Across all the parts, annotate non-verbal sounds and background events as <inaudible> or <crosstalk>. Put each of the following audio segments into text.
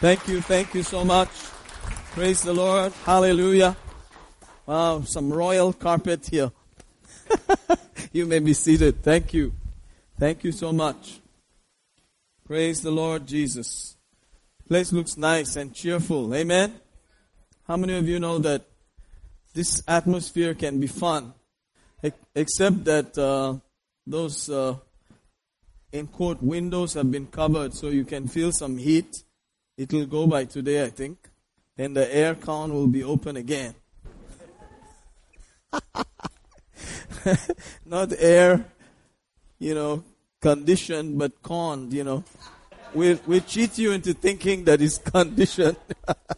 Thank you, thank you so much. Praise the Lord. Hallelujah. Wow, some royal carpet here. <laughs> you may be seated. Thank you. Thank you so much. Praise the Lord Jesus. Place looks nice and cheerful. Amen. How many of you know that this atmosphere can be fun? Except that uh, those uh, in quote windows have been covered so you can feel some heat. It will go by today, I think. Then the air con will be open again. <laughs> Not air, you know, conditioned, but conned, you know. We we cheat you into thinking that it's <laughs> conditioned.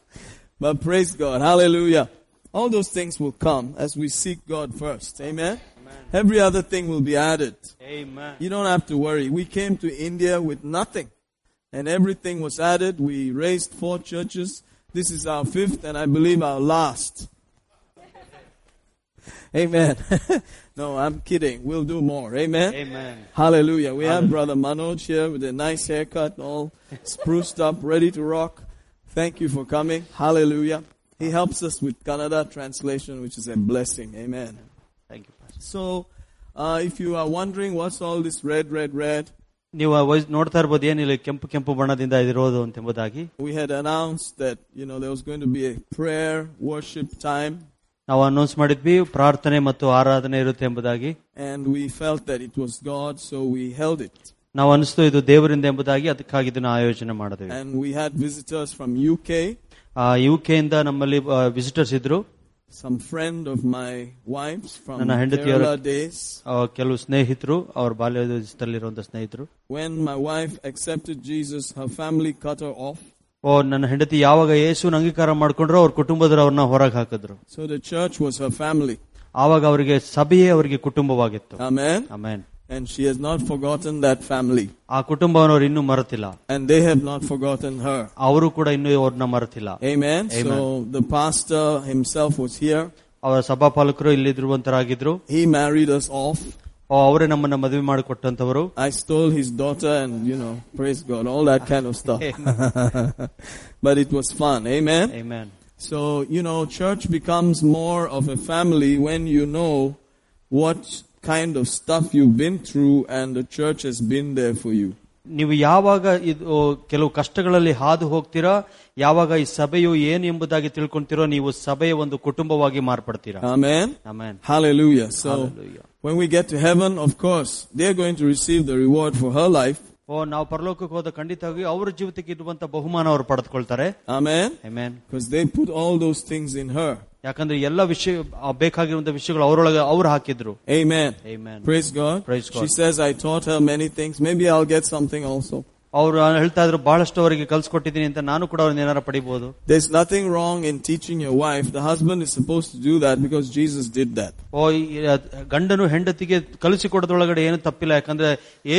<laughs> but praise God. Hallelujah. All those things will come as we seek God first. Amen. Every other thing will be added. Amen. You don't have to worry. We came to India with nothing, and everything was added. We raised four churches. This is our fifth, and I believe our last. Amen. <laughs> no, I'm kidding. We'll do more. Amen. Amen. Hallelujah. We have Brother Manoj here with a nice haircut, all spruced up, ready to rock. Thank you for coming. Hallelujah. He helps us with Kannada translation, which is a blessing. Amen. Thank you, Pastor. So, uh, if you are wondering what's all this red, red, red, ನೀವು ನೋಡ್ತಾ ಇರ್ಬೋದು ಏನಿಲ್ಲ ಕೆಂಪು ಕೆಂಪು ಬಣ್ಣದಿಂದ ಇದಿರೋದು ಎಂಬುದಾಗಿ we had announced that, you know, there was going to be a prayer worship time, ನಾವು announce ಮಾಡಿದ್ವಿ ಪ್ರಾರ್ಥನೆ ಮತ್ತು ಆರಾಧನೆ ಇರುತ್ತೆ ಎಂಬುದಾಗಿ. And we felt that it was God, so we held it. ನಾವು ಅನಿಸ್ತು ಇದು ದೇವರಿಂದ ಎಂಬುದಾಗಿ ಅದಕ್ಕಾಗಿ ಇದನ್ನ ಆಯೋಜನೆ ಮಾಡಿದ್ವಿ. And we had visitors from UK, U K ಇಂದ ನಮ್ಮಲ್ಲಿ ವಿಸಿಟರ್ಸ್ ಇದ್ರು. some friend of my wife's from ನನ್ನ ಹೆಂಡತಿಯವರ- Kerala days. ಆ, ಕೆಲವು ಸ್ನೇಹಿತರು ಅವ್ರ ಬಾಲ್ಯದಲ್ಲಿರುವಂತ ಸ್ನೇಹಿತರು When my wife accepted Jesus, her family cut her off. ಓ ನನ್ನ ಹೆಂಡತಿ ಯಾವಾಗ ಯೇಸುನ ಅಂಗೀಕಾರ ಮಾಡ್ಕೊಂಡ್ರು ಅವ್ರ ಕುಟುಂಬದವರು ಅವ್ರನ್ನ ಹೊರಗೆ ಹಾಕಿದ್ರು So the church was her family. ಆವಾಗ ಅವರಿಗೆ ಸಭೆಯೇ ಅವರಿಗೆ ಕುಟುಂಬವಾಗಿತ್ತು Amen. Amen And she has not forgotten that family. ಆ ಕುಟುಂಬವನ್ನವ್ರು ಇನ್ನೂ ಮರೆತಿಲ್ಲ And they have not forgotten her. ಅವರು ಕೂಡ ಇನ್ನೂ ಅವ್ರನ್ನ ಮರೆತಿಲ್ಲ Amen. Amen. So the pastor himself was here. ಅವರ ಸಭಾಪಾಲಕರು ಇಲ್ಲಿರುವಂತರಾಗಿದ್ರು He married us off. ಓ, ಅವರೇ ನಮ್ಮನ್ನ ಮದುವೆ ಮಾಡಿಕೊಟ್ಟಂತವರು I stole his daughter and, you know, praise God, all that kind of stuff. <laughs> but it was fun. Amen. Amen. So, you know, church becomes more of a family when you know what kind of stuff you've been through and the church has been there for you. ನೀವು ಯಾವಾಗ ಇದು ಕೆಲವು ಕಷ್ಟಗಳಲ್ಲಿ ಹಾದು ಹೋಗ್ತೀರಾ ಯಾವಾಗ ಈ ಸಭೆಯು ಏನು ಎಂಬುದಾಗಿ ತಿಳ್ಕೊಂತೀರೋ ನೀವು ಸಭೆಯ ಒಂದು ಕುಟುಂಬವಾಗಿ ಮಾರ್ಪಡ್ತೀರಾ Amen. Amen Hallelujah. So, Hallelujah. when we get to heaven, of course, they're going to receive the reward for her life. ಓ ನಾವು ಪರಲೋಕಕ್ಕೆ ಹೋದ ಖಂಡಿತವಾಗಿ ಅವರ ಜೀವಿತಕ್ಕೆ ಇರುವಂತ ಬಹುಮಾನ ಅವರು ಪಡೆದುಕೊಳ್ತಾರೆ Amen. Amen Because they put all those things in her. ಯಾಕಂದ್ರೆ ಎಲ್ಲ ವಿಷಯ ಆ ಬೇಕಾಗಿರುವಂತ ವಿಷಯಗಳು ಅವರೊಳಗೆ ಅವ್ರು ಹಾಕಿದ್ರು Amen. Amen. Praise God. Praise God. She says, I taught her many things. Maybe I'll get something also. ಅವ್ರು ಹೇಳ್ತಾ ಇದ್ರು ಬಹಳಷ್ಟು ಅವರಿಗೆ ಕಲ್ಸ್ಕೊಟ್ಟಿದ್ದೀನಿ ಅಂತ ನಾನು ಕೂಡ ಅವ್ರನ್ನ ಏನಾರ ಪಡಿಬಹುದು There's nothing wrong in teaching your wife. The husband is supposed to do that because Jesus did that. ಓ ಈ ಗಂಡನು ಹೆಂಡತಿಗೆ ಕಲಿಸಿಕೊಡೋದ್ರೊಳಗಡೆ ಏನು ತಪ್ಪಿಲ್ಲ ಯಾಕಂದ್ರೆ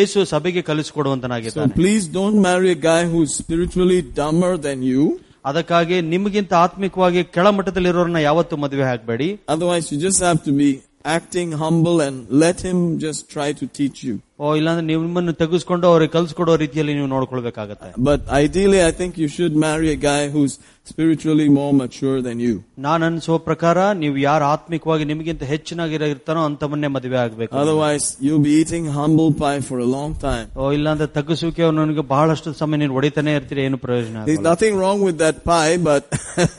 ಏಸು ಸಭೆಗೆ So ಕಲಿಸಿಕೊಡುವಂತನಾಗಿದ್ದಾನೆ please don't marry a guy who's spiritually dumber than you. ಅದಕ್ಕಾಗಿ ನಿಮಗಿಂತ ಆತ್ಮಿಕವಾಗಿ ಕೆಳಮಟ್ಟದಲ್ಲಿರೋರನ್ನ ಯಾವತ್ತೂ ಮದುವೆ ಹಾಕ್ಬೇಡಿ Otherwise, you just have to be acting humble and let him just try to teach you. ಓ ಇಲ್ಲಾಂದ್ರೆ ನಿಮ್ಮನ್ನು ತೆಗೆಸ್ಕೊಂಡು ಅವ್ರಿಗೆ ಕಲ್ಸ್ಕೊಡೋ ರೀತಿಯಲ್ಲಿ ನೀವು ನೋಡ್ಕೊಳ್ಬೇಕಾಗತ್ತೆ But ideally, I think you should marry a guy who's spiritually more mature than you. ನಾನು ಅನ್ಸೋ ಪ್ರಕಾರ ನೀವು ಯಾರು ಆತ್ಮಿಕವಾಗಿ ನಿಮಗಿಂತ ಹೆಚ್ಚಿನಾಗಿರೋ ಇರ್ತಾನೋ ಅಂತವನ್ನೇ ಮದುವೆ ಆಗ್ಬೇಕು Otherwise, you'll be eating humble pie for a long time. ಓ ಇಲ್ಲಾಂದ್ರೆ ತಗ್ಗಿಸುವಿಕೆ ನನಗೆ ಬಹಳಷ್ಟು ಸಮಯ ನೀನು ಹೊಡಿತಾನೆ ಇರ್ತೀರಿ ಏನು ಪ್ರಯೋಜನ There's ಆಗೋಲ್ಲ. nothing wrong with that pie, but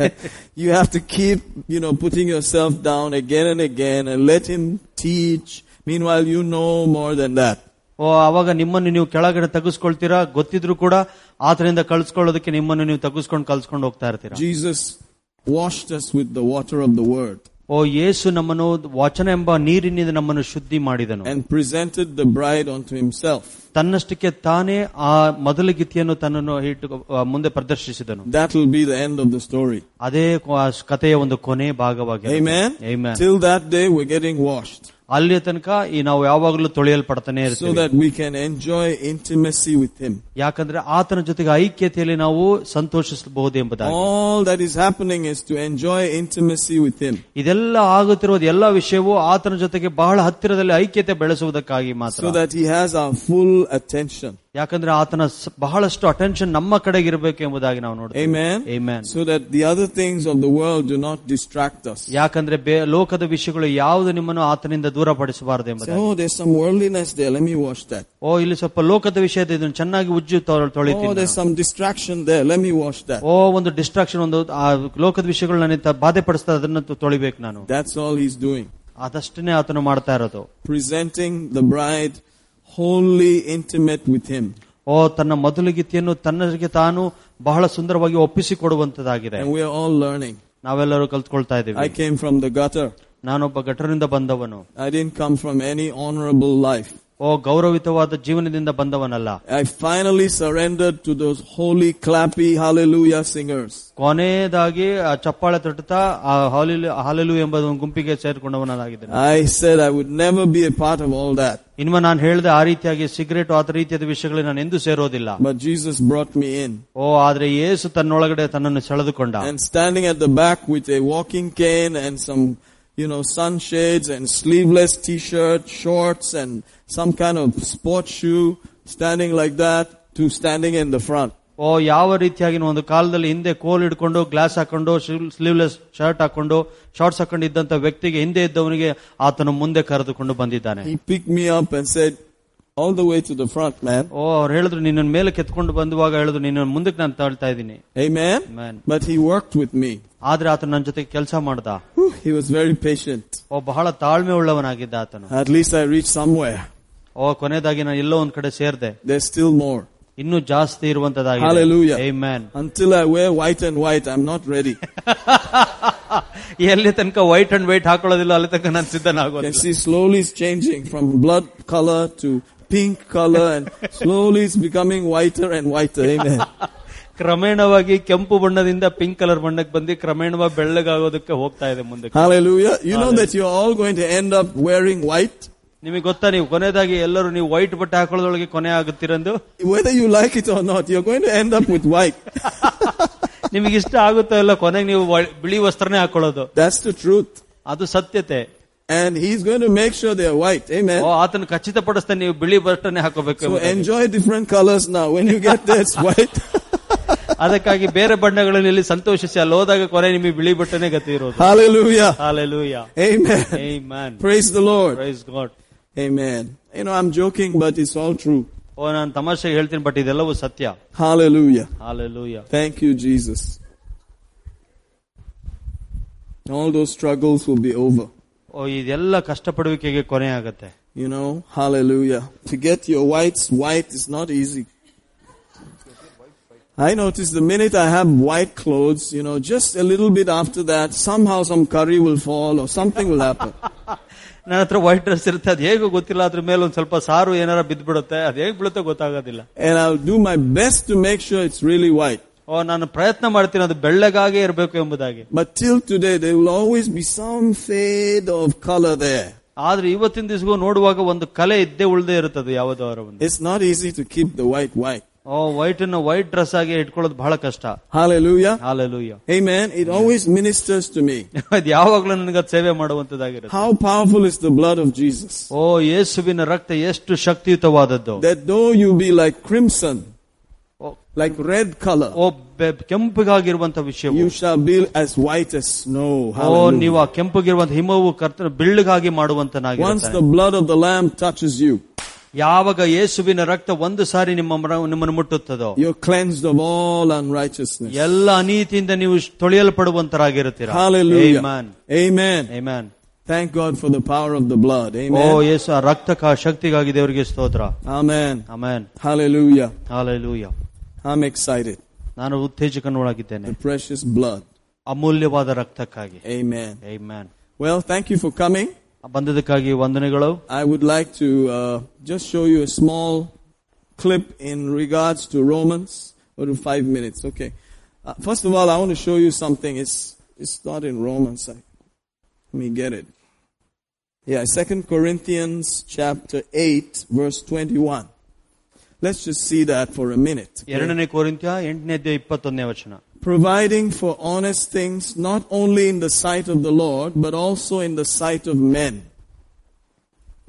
<laughs> you have to keep, you know, putting yourself down again and again and let him teach. Meanwhile, you know more than that. ಓ ಅವಾಗ ನಿಮ್ಮನ್ನು ನೀವು ಕೆಳಗಡೆ ತಗ್ಗಿಸ್ಕೊಳ್ತೀರಾ ಗೊತ್ತಿದ್ರು ಕೂಡ ಆತರಿಂದ ಕಳ್ಸ್ಕೊಳ್ಳೋದಕ್ಕೆ ನಿಮ್ಮನ್ನು ನೀವು ತಗ್ಗಿಸ್ಕೊಂಡು ಕಲ್ಸ್ಕೊಂಡು ಹೋಗ್ತಾ ಇರ್ತೀರಾ Jesus washed us with the water of the word ಓ ಯೇಸು ನಮ್ಮನ್ನು ವಚನ ಎಂಬ ನೀರಿನಿಂದ ನಮ್ಮನ್ನು ಶುದ್ಧಿ ಮಾಡಿದನು and presented the bride unto himself. ತನ್ನಷ್ಟಕ್ಕೆ ತಾನೇ ಆ ಮೊದಲ ಗೀತೆಯನ್ನು ತನ್ನನ್ನು ಇಟ್ಟು ಆ, ಮುಂದೆ ಪ್ರದರ್ಶಿಸಿದನು That will be the end of the story. ಅದೇ ಕೊ- ಆ ಕಥೆಯ ಒಂದು ಕೊನೆ ಭಾಗವಾಗಿ Amen. Amen. Till that day, we're getting washed ಅಲ್ಲಿಯ ತನಕ ಈ ನಾವು ಯಾವಾಗಲೂ ತೊಳೆಯಲ್ಪಡ್ತಾನೆ so ಇರ್ತೀವಿ that we can enjoy intimacy with him. ಯಾಕಂದ್ರೆ ಆತನ ಜೊತೆಗೆ ಐಕ್ಯತೆಯಲ್ಲಿ ನಾವು ಸಂತೋಷಿಸಬಹುದು ಎಂಬುದಾಗಿ All that is happening is to enjoy intimacy with him. ಇದೆಲ್ಲ ಆಗುತ್ತಿರುವ ಎಲ್ಲ ವಿಷಯವು ಆತನ ಜೊತೆಗೆ ಬಹಳ ಹತ್ತಿರದಲ್ಲಿ ಐಕ್ಯತೆ ಬೆಳೆಸುವುದಕ್ಕಾಗಿ ಮಾತ್ರ so that he has our full attention. ಯಾಕಂದ್ರೆ ಆತನ ಸ- ಬಹಳಷ್ಟು ಅಟೆನ್ಷನ್ ನಮ್ಮ ಕಡೆಗೆ ಇರಬೇಕು ಎಂಬುದಾಗಿ ನಾವು ನೋಡ್ತೀವಿ Amen. Amen. So that the other things of the world do not distract us. ಯಾಕಂದ್ರೆ ಬೇ- ಲೋಕದ ವಿಷಯಗಳು ಯಾವುದು ನಿಮ್ಮನ್ನು ಆತನಿಂದ ದೂರಪಡಿಸಬಾರದು Say, ಎಂಬುದಾಗಿ oh, there's some worldliness there. Let me wash that. ಓ ಇಲ್ಲಿ ಸ್ವಲ್ಪ ಲೋಕದ ವಿಷಯದ ಇದನ್ನು ಚೆನ್ನಾಗಿ ಉಜ್ಜು ತೊ- Oh, ತೊಳಿತೀನಿ there's ನಾನು. some distraction there. Let me wash that. ಓ ಒಂದು ಡಿಸ್ಟ್ರಾಕ್ಷನ್ ಒಂದು ಆ ಲೋಕದ ವಿಷಯಗಳು ನನಗೆ ಬಾಧೆ ಪಡಿಸ್ತಾ ಅದನ್ನ ತ- ತೊಳಿಬೇಕು ನಾನು That's all he's doing. ಅದಷ್ಟನ್ನೇ ಆತನು ಮಾಡ್ತಾ ಇರೋದು Presenting the bride wholly intimate with him. ಓ ತನ್ನ ಮೊದಲುಗೀತೆಯನ್ನು ತನ್ನರಿಗೆ ತಾನು ಬಹಳ ಸುಂದರವಾಗಿ ಒಪ್ಪಿಸಿ ಕೊಡುವಂತದಾಗಿದೆ And we are all learning. ನಾವೆಲ್ಲರೂ ಕಲ್ತ್ಕೊಳ್ತಾ I ಇದ್ದೀವಿ came from the gutter. ನಾನೊಬ್ಬ ಗಟರಿಂದ ಬಂದವನು I didn't come from any honorable life. ಓ ಗೌರವಿತವಾದ ಜೀವನದಿಂದ ಬಂದವನಲ್ಲ I finally surrendered to those holy, clappy, hallelujah singers. ಕೊನೆಯದಾಗಿ ಆ ಚಪ್ಪಾಳೆ ತಟ್ಟುತ್ತಾ ಆ ಹಾಲೆಲು ಹಾಲೆಲು ಎಂಬ ಒಂದು ಗುಂಪಿಗೆ ಸೇರಿಕೊಂಡವನಾಗಿದ್ದೇನೆ I said I would never be a part of all that. ಇನ್ಮ ನಾನು ಹೇಳಿದೆ ಆ ರೀತಿಯಾಗಿ ಸಿಗರೇಟ್ ಆ ರೀತಿಯಾದ ವಿಷಯಗಳಿಗೆ ನಾನು ಎಂದೂ ಸೇರೋದಿಲ್ಲ But Jesus brought me in. ಓ ಆದ್ರೆ ಯೇಸು ತನ್ನೊಳಗಡೆ ತನ್ನನ್ನು ಸೆಳೆದುಕೊಂಡ And standing at the back with a walking cane and some, you know, sunshades and sleeveless t-shirt, shorts and some kind of sports shoe, standing like that to standing in the front. ಓ ಯಾವ ರೀತಿಯಾಗಿ ಒಂದು ಕಾಲದಲ್ಲಿ ಹಿಂದೆ ಕೋಲ್ ಹಿಡ್ಕೊಂಡು glass ಹಾಕೊಂಡು sleeveless shirt ಹಾಕೊಂಡು ಶಾರ್ಟ್ಸ್ ಹಾಕೊಂಡು ಇದ್ದಂತ ವ್ಯಕ್ತಿಗೆ ಹಿಂದೆ ಇದ್ದವನಿಗೆ ಆತನು ಮುಂದೆ ಕರೆದುಕೊಂಡು ಬಂದಿದ್ದಾನೆ He picked me up and said, all the way to the front, man. ಓ ಅವ್ರು ಹೇಳಿದ್ರು ನಿನ್ನ ಮೇಲೆ ಕೆತ್ಕೊಂಡು ಬಂದುವಾಗ ಹೇಳಿದ್ರು ನಿನ್ನ ಮುಂದಕ್ಕೆ ನಾನು ತಳ್ತಾ ಇದ್ದೀನಿ Amen. Amen. But he worked with me. ಆದ್ರೆ ಆತನು ನನ್ನ ಜೊತೆ ಕೆಲಸ ಮಾಡ್ದ Whew, he was very patient. ಓ ಬಹಳ ತಾಳ್ಮೆ ಉಳ್ಳವನಾಗಿದ್ದ ಆತನು At least I reached somewhere. ಓ ಕೊನೆಯದಾಗಿ ನಾನು ಎಲ್ಲೋ ಒಂದ್ ಕಡೆ ಸೇರ್ದೆ There's still more. ಇನ್ನೂ ಜಾಸ್ತಿ ಇರುವಂತದಾಗಿದೆ Hallelujah. Amen. Until I wear white and white, I'm not ready. <laughs> ಎಲ್ಲಿ ತನಕ ವೈಟ್ ಅಂಡ್ ವೈಟ್ ಹಾಕೊಳ್ಳೋದಿಲ್ಲ ಅಲ್ಲಿ ತನಕ ನಾನು You ಸಿದ್ಧನಾಗೋದು can see slowly it's changing from blood color to pink color and slowly it's becoming whiter and whiter. Amen. ಕ್ರಮೇಣವಾಗಿ ಕೆಂಪು ಬಣ್ಣದಿಂದ pink colour ಬಣ್ಣಕ್ಕೆ ಬಂದು ಕ್ರಮೇಣವಾಗಿ ಬೆಳ್ಳಗಾಗೋದಕ್ಕೆ ಹೋಗ್ತಾ ಇದೆ ಮುಂದಕ್ಕೆ Hallelujah. You know that you're all going to end up wearing white. ನಿಮಗೆ ಗೊತ್ತಾ ನೀವು ಕೊನೆಯದಾಗಿ ಎಲ್ಲರೂ ನೀವು ವೈಟ್ ಬಟ್ಟೆ ಹಾಕೊಳ್ಳೋದೊಳಗೆ ಕೊನೆ ಆಗುತ್ತಿರಂದು Whether you like it or not, you're going to end up with white. ನಿಮಗೆ ಇಷ್ಟ ಆಗುತ್ತೋ ಇಲ್ಲ ಕೊನೆಗೆ ನೀವು ವೈ- ಬಿಳಿ ವಸ್ತ್ರನೇ ಹಾಕೊಳ್ಳೋದು That's the truth. ಅದು ಸತ್ಯತೆ And he's going to make sure they're white. Amen. ಓ ಆತನ ಖಚಿತಪಡಿಸ್ತಾ ನೀವು ಬಿಳಿ ಬಟ್ಟನೆ ಹಾಕೋಬೇಕು So ಎಂಬುದಾಗಿ. enjoy different colors now. When you get there, it's white. <laughs> ಅದಕ್ಕಾಗಿ ಬೇರೆ ಬಣ್ಣಗಳಲ್ಲಿ ಇಲ್ಲಿ ಸಂತೋಷಿಸಿ ಅಲ್ಲಿ ಹೋದಾಗ ಕೊನೆ ನಿಮಗೆ ಬಿಳಿ ಬಟ್ಟನೆ ಗತಿ ಇರೋದು Hallelujah. Hallelujah Amen. Amen. Praise the Lord. Praise God. Amen. You know, I'm joking, but it's all true. ಓ ನಾನು ತಮಾಷೆಗೆ ಹೇಳ್ತೀನಿ ಬಟ್ ಇದೆಲ್ಲವೂ ಸತ್ಯ Hallelujah. Hallelujah Thank you, Jesus. All those struggles will be over. ಓ ಇದೆಲ್ಲ ಕಷ್ಟಪಡುವಿಕೆಗೆ ಕೊನೆ ಆಗತ್ತೆ You know, hallelujah. To get your whites white is not easy. I notice the minute I have white clothes, you know, just a little bit after that, somehow some curry will fall or something will happen. ನನ್ನ ಹತ್ರ white dress ಇರುತ್ತೆ ಅದು ಹೇಗೂ ಗೊತ್ತಿಲ್ಲ ಅದ್ರ ಮೇಲೆ ಒಂದ್ ಸ್ವಲ್ಪ ಸಾರು ಏನಾರ ಬಿದ್ದ್ಬಿಡುತ್ತೆ ಅದು ಹೇಗ್ ಬೀಳುತ್ತೋ ಗೊತ್ತಾಗೋದಿಲ್ಲ And I'll do my best to make sure it's really white. ಓ ನಾನು ಪ್ರಯತ್ನ ಮಾಡ್ತೀನಿ ಅದು ಬೆಳ್ಳಗಾಗೆ ಇರಬೇಕು ಎಂಬುದಾಗಿ But till today, there will always be some fade of color there. ಆದ್ರೆ ಇವತ್ತಿನ ದಿವಸಗೂ ನೋಡುವಾಗ ಒಂದು ಕಲೆ ಇದ್ದೇ ಉಳ್ದೇ ಇರುತ್ತದೆ ಯಾವುದಾರ ಒಂದು It's not easy to keep the white white. ಓ ವೈಟ್ ಅನ್ನು ವೈಟ್ ಡ್ರೆಸ್ ಆಗಿ ಇಟ್ಕೊಳ್ಳೋದು ಬಹಳ ಕಷ್ಟ Hallelujah. Hallelujah Amen. It always ministers to me. <laughs> ಅದು ಯಾವಾಗ್ಲೂ ನನಗೆ ಅದು ಸೇವೆ ಮಾಡುವಂತದಾಗಿರುತ್ತೆ How powerful is the blood of Jesus? ಓ ಯೇಸುವಿನ ರಕ್ತ ಎಷ್ಟು ಶಕ್ತಿಯುತವಾದದ್ದು That though you be like crimson, O, like red color, ಓ ಬೆ- ಕೆಂಪಗಾಗಿರುವಂತ ವಿಷಯವು you shall be as white as snow. O Hallelujah. ನೀವು ಆ ಕೆಂಪಗಿರುವಂತ ಹಿಮವು ಕರ್ತನ ಬೆಳ್ಳಗಾಗಿ Once ಮಾಡುವಂತನಾಗಿರುತ್ತಾನೆ the blood of the Lamb touches you, ಯಾವಾಗ ಯೇಸುವಿನ ರಕ್ತ ಒಂದು ಸಾರಿ ನಿಮ್ಮ ಮರ- ನಿಮ್ಮನ್ನು ಮುಟ್ಟುತ್ತದೋ you're cleansed of all unrighteousness. ಎಲ್ಲ ಅನೀತಿಯಿಂದ ನೀವು ತೊಳೆಯಲ್ಪಡುವಂತರಾಗಿರುತ್ತೀರಾ Hallelujah. Amen. Amen. Amen. Thank God for the power of the blood. O Amen. ಯೇಸು ಆ ರಕ್ತ ಕ- ಶಕ್ತಿಗಾಗಿ ದೇವರಿಗೆ ಸ್ತೋತ್ರ Amen. Amen Hallelujah. Hallelujah I'm excited. ನಾನು ಉತ್ತೇಜಕನೊಳಗಿದ್ದೇನೆ The precious blood. ಅಮೂಲ್ಯವಾದ ರಕ್ತಕ್ಕಾಗಿ Amen. Amen. Well, thank you for coming. ಬಂದದಕ್ಕಾಗಿ ವಂದನೆಗಳು I would like to uh, just show you a small clip in regards to Romans. Go to five minutes. Okay. Uh, first of all, I want to show you something. It's it's not in Romans. I, let me get it. Yeah, Second Corinthians chapter eight, verse twenty-one. Let's just see that for a minute. okay? ಎರಡನೇ ಕೋರಿಂತ್ಯ ಎಂಟನೇ ಅಧ್ಯಾಯ ಇಪ್ಪತ್ತೊಂದನೇ ವಚನ Providing for honest things, not only in the sight of the Lord, but also in the sight of men.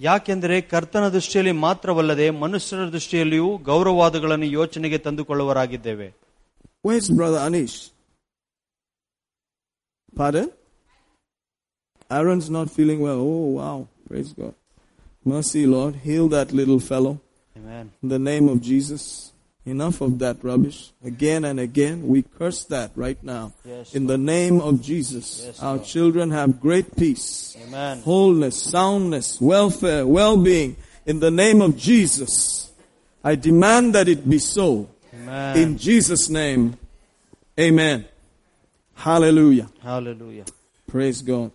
ಯಾಕೆಂದರೆ ಕರ್ತನ ದೃಷ್ಟಿಯಲ್ಲಿ ಮಾತ್ರವಲ್ಲದೆ ಮನುಷ್ಯರ ದೃಷ್ಟಿಯಲ್ಲಿಯೂ ಗೌರವಾದಗಳನ್ನು ಯೋಚನೆಗೆ ತಂದುಕೊಳ್ಳುವರಾಗಿದ್ದೇವೆ Where's Brother Anish? Pardon? Aaron's not feeling well. Oh, wow. Praise God. Mercy, Lord. Heal that little fellow. Amen. In the name of Jesus. Enough of that rubbish. Again and again, we curse that right now. Yes, In the name of Jesus. Yes, Our Lord. children have great peace, Amen. wholeness, soundness, welfare, well-being. In the name of Jesus. I demand that it be so. Amen. In Jesus' name, amen. Hallelujah. Hallelujah. Praise God.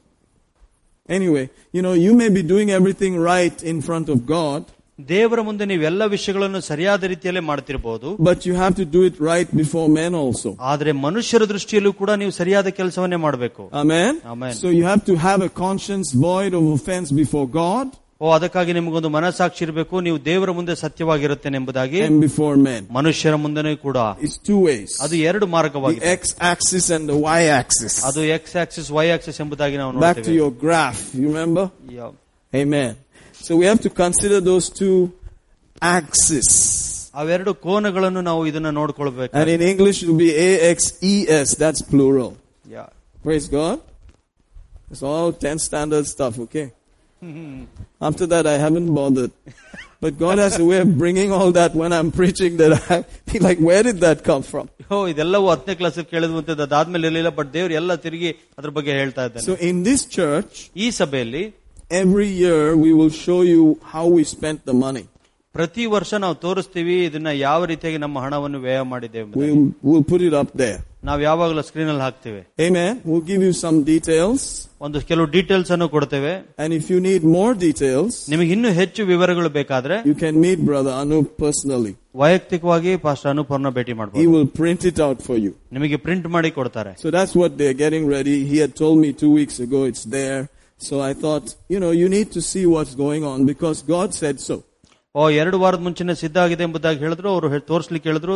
Anyway, you know, you may be doing everything right in front of God, ದೇವರ ಮುಂದೆ ನೀವೆಲ್ಲ ವಿಷಯಗಳನ್ನು ಸರಿಯಾದ ರೀತಿಯಲ್ಲೇ ಮಾಡ್ತಿರಬಹುದು but you have to do it right before men also. ಆದ್ರೆ ಮನುಷ್ಯರ ದೃಷ್ಟಿಯಲ್ಲೂ ಕೂಡ ನೀವು ಸರಿಯಾದ ಕೆಲಸವನ್ನೇ ಮಾಡಬೇಕು Amen? Amen. So you have to have a conscience void of offense before God ಓ ಅದಕ್ಕಾಗಿ ನಿಮಗೊಂದು ಮನಸ್ಸಾಕ್ಷಿ ಇರಬೇಕು ನೀವು ದೇವರ ಮುಂದೆ ಸತ್ಯವಾಗಿರುತ್ತೇನೆ ಎಂಬುದಾಗಿ and before men. ಮನುಷ್ಯರ ಮುಂದೆನೂ ಕೂಡ It's two ways. ಅದು ಎರಡು The ಮಾರ್ಗವಾಗಿದೆ x-axis and the y-axis. ಅದು ಎಕ್ಸ್ ಆಕ್ಸಿಸ್ ವೈ ಆಕ್ಸಿಸ್ ಎಂಬುದಾಗಿ ನಾವು Back to ನೋಡ್ತೇವೆ your graph. You remember? Yeah- Amen. So we have to consider those two axes. ಅವೆರಡು ಕೋನಗಳನ್ನು ನಾವು ಇದನ್ನ ನೋಡ್ಕೊಳ್ಬೇಕು And in English it will be A-X-E-S. That's plural. Yeah. Praise God. It's all 10 standard stuff, okay? After that, I haven't bothered. But God has a way of bringing all that when I'm preaching that I be like, where did that come from? ಓ ಇದೆಲ್ಲವೂ ಹತ್ತನೇ class ಕೇಳಿದ್ವಂತದ್ದು ಅದಾದ್ಮೇಲೆ ಇರಲಿಲ್ಲ but ದೇವ್ರು ಎಲ್ಲ ತಿರುಗಿ ಅದ್ರ ಬಗ್ಗೆ ಹೇಳ್ತಾ ಇದ್ದಾನೆ So in this church, ಈ ಸಭೆಯಲ್ಲಿ every year we will show you how we spent the money. ಪ್ರತಿ ವರ್ಷ ನಾವು ತೋರಿಸ್ತೀವಿ ಇದನ್ನ ಯಾವ ರೀತಿಯಾಗಿ ನಮ್ಮ ಹಣವನ್ನು ವ್ಯಯ ಮಾಡಿದ್ದೇವೆ ಎಂಬುದಾಗಿ. We'll, we'll put it up there. ನಾವು ಯಾವಾಗಲೂ ಸ್ಕ್ರೀನ್ ಅಲ್ಲಿ ಹಾಕ್ತೇವೆ Amen. We'll give you some details. ಒಂದು ಕೆಲವು ಡೀಟೇಲ್ಸ್ ಅನ್ನು ಕೊಡ್ತೇವೆ And if you need more details, ನಿಮಗೆ ಇನ್ನೂ ಹೆಚ್ಚು ವಿವರಗಳು ಬೇಕಾದ್ರೆ you can meet Brother Anup personally. ವೈಯಕ್ತಿಕವಾಗಿ ಪಾಸ್ಟರ್ ಅನುಪರ್ನ ಭೇಟಿ He ಮಾಡಬಹುದು will print it out for you. ನಿಮಗೆ ಪ್ರಿಂಟ್ ಮಾಡಿ ಕೊಡ್ತಾರೆ So that's what they're getting ready. He had told me two weeks ago it's there. So I thought, you know, you need to see what's going on because God said so. ಓ ಎರಡು ವಾರದ ಮುಂಚೆನೆ ಸಿದ್ಧ ಆಗಿದೆ ಎಂಬುದಾಗಿ ಹೇಳಿದ್ರು ಅವರು ತೋರಿಸ್ಲಿಕ್ಕೆ ಹೇಳಿದ್ರು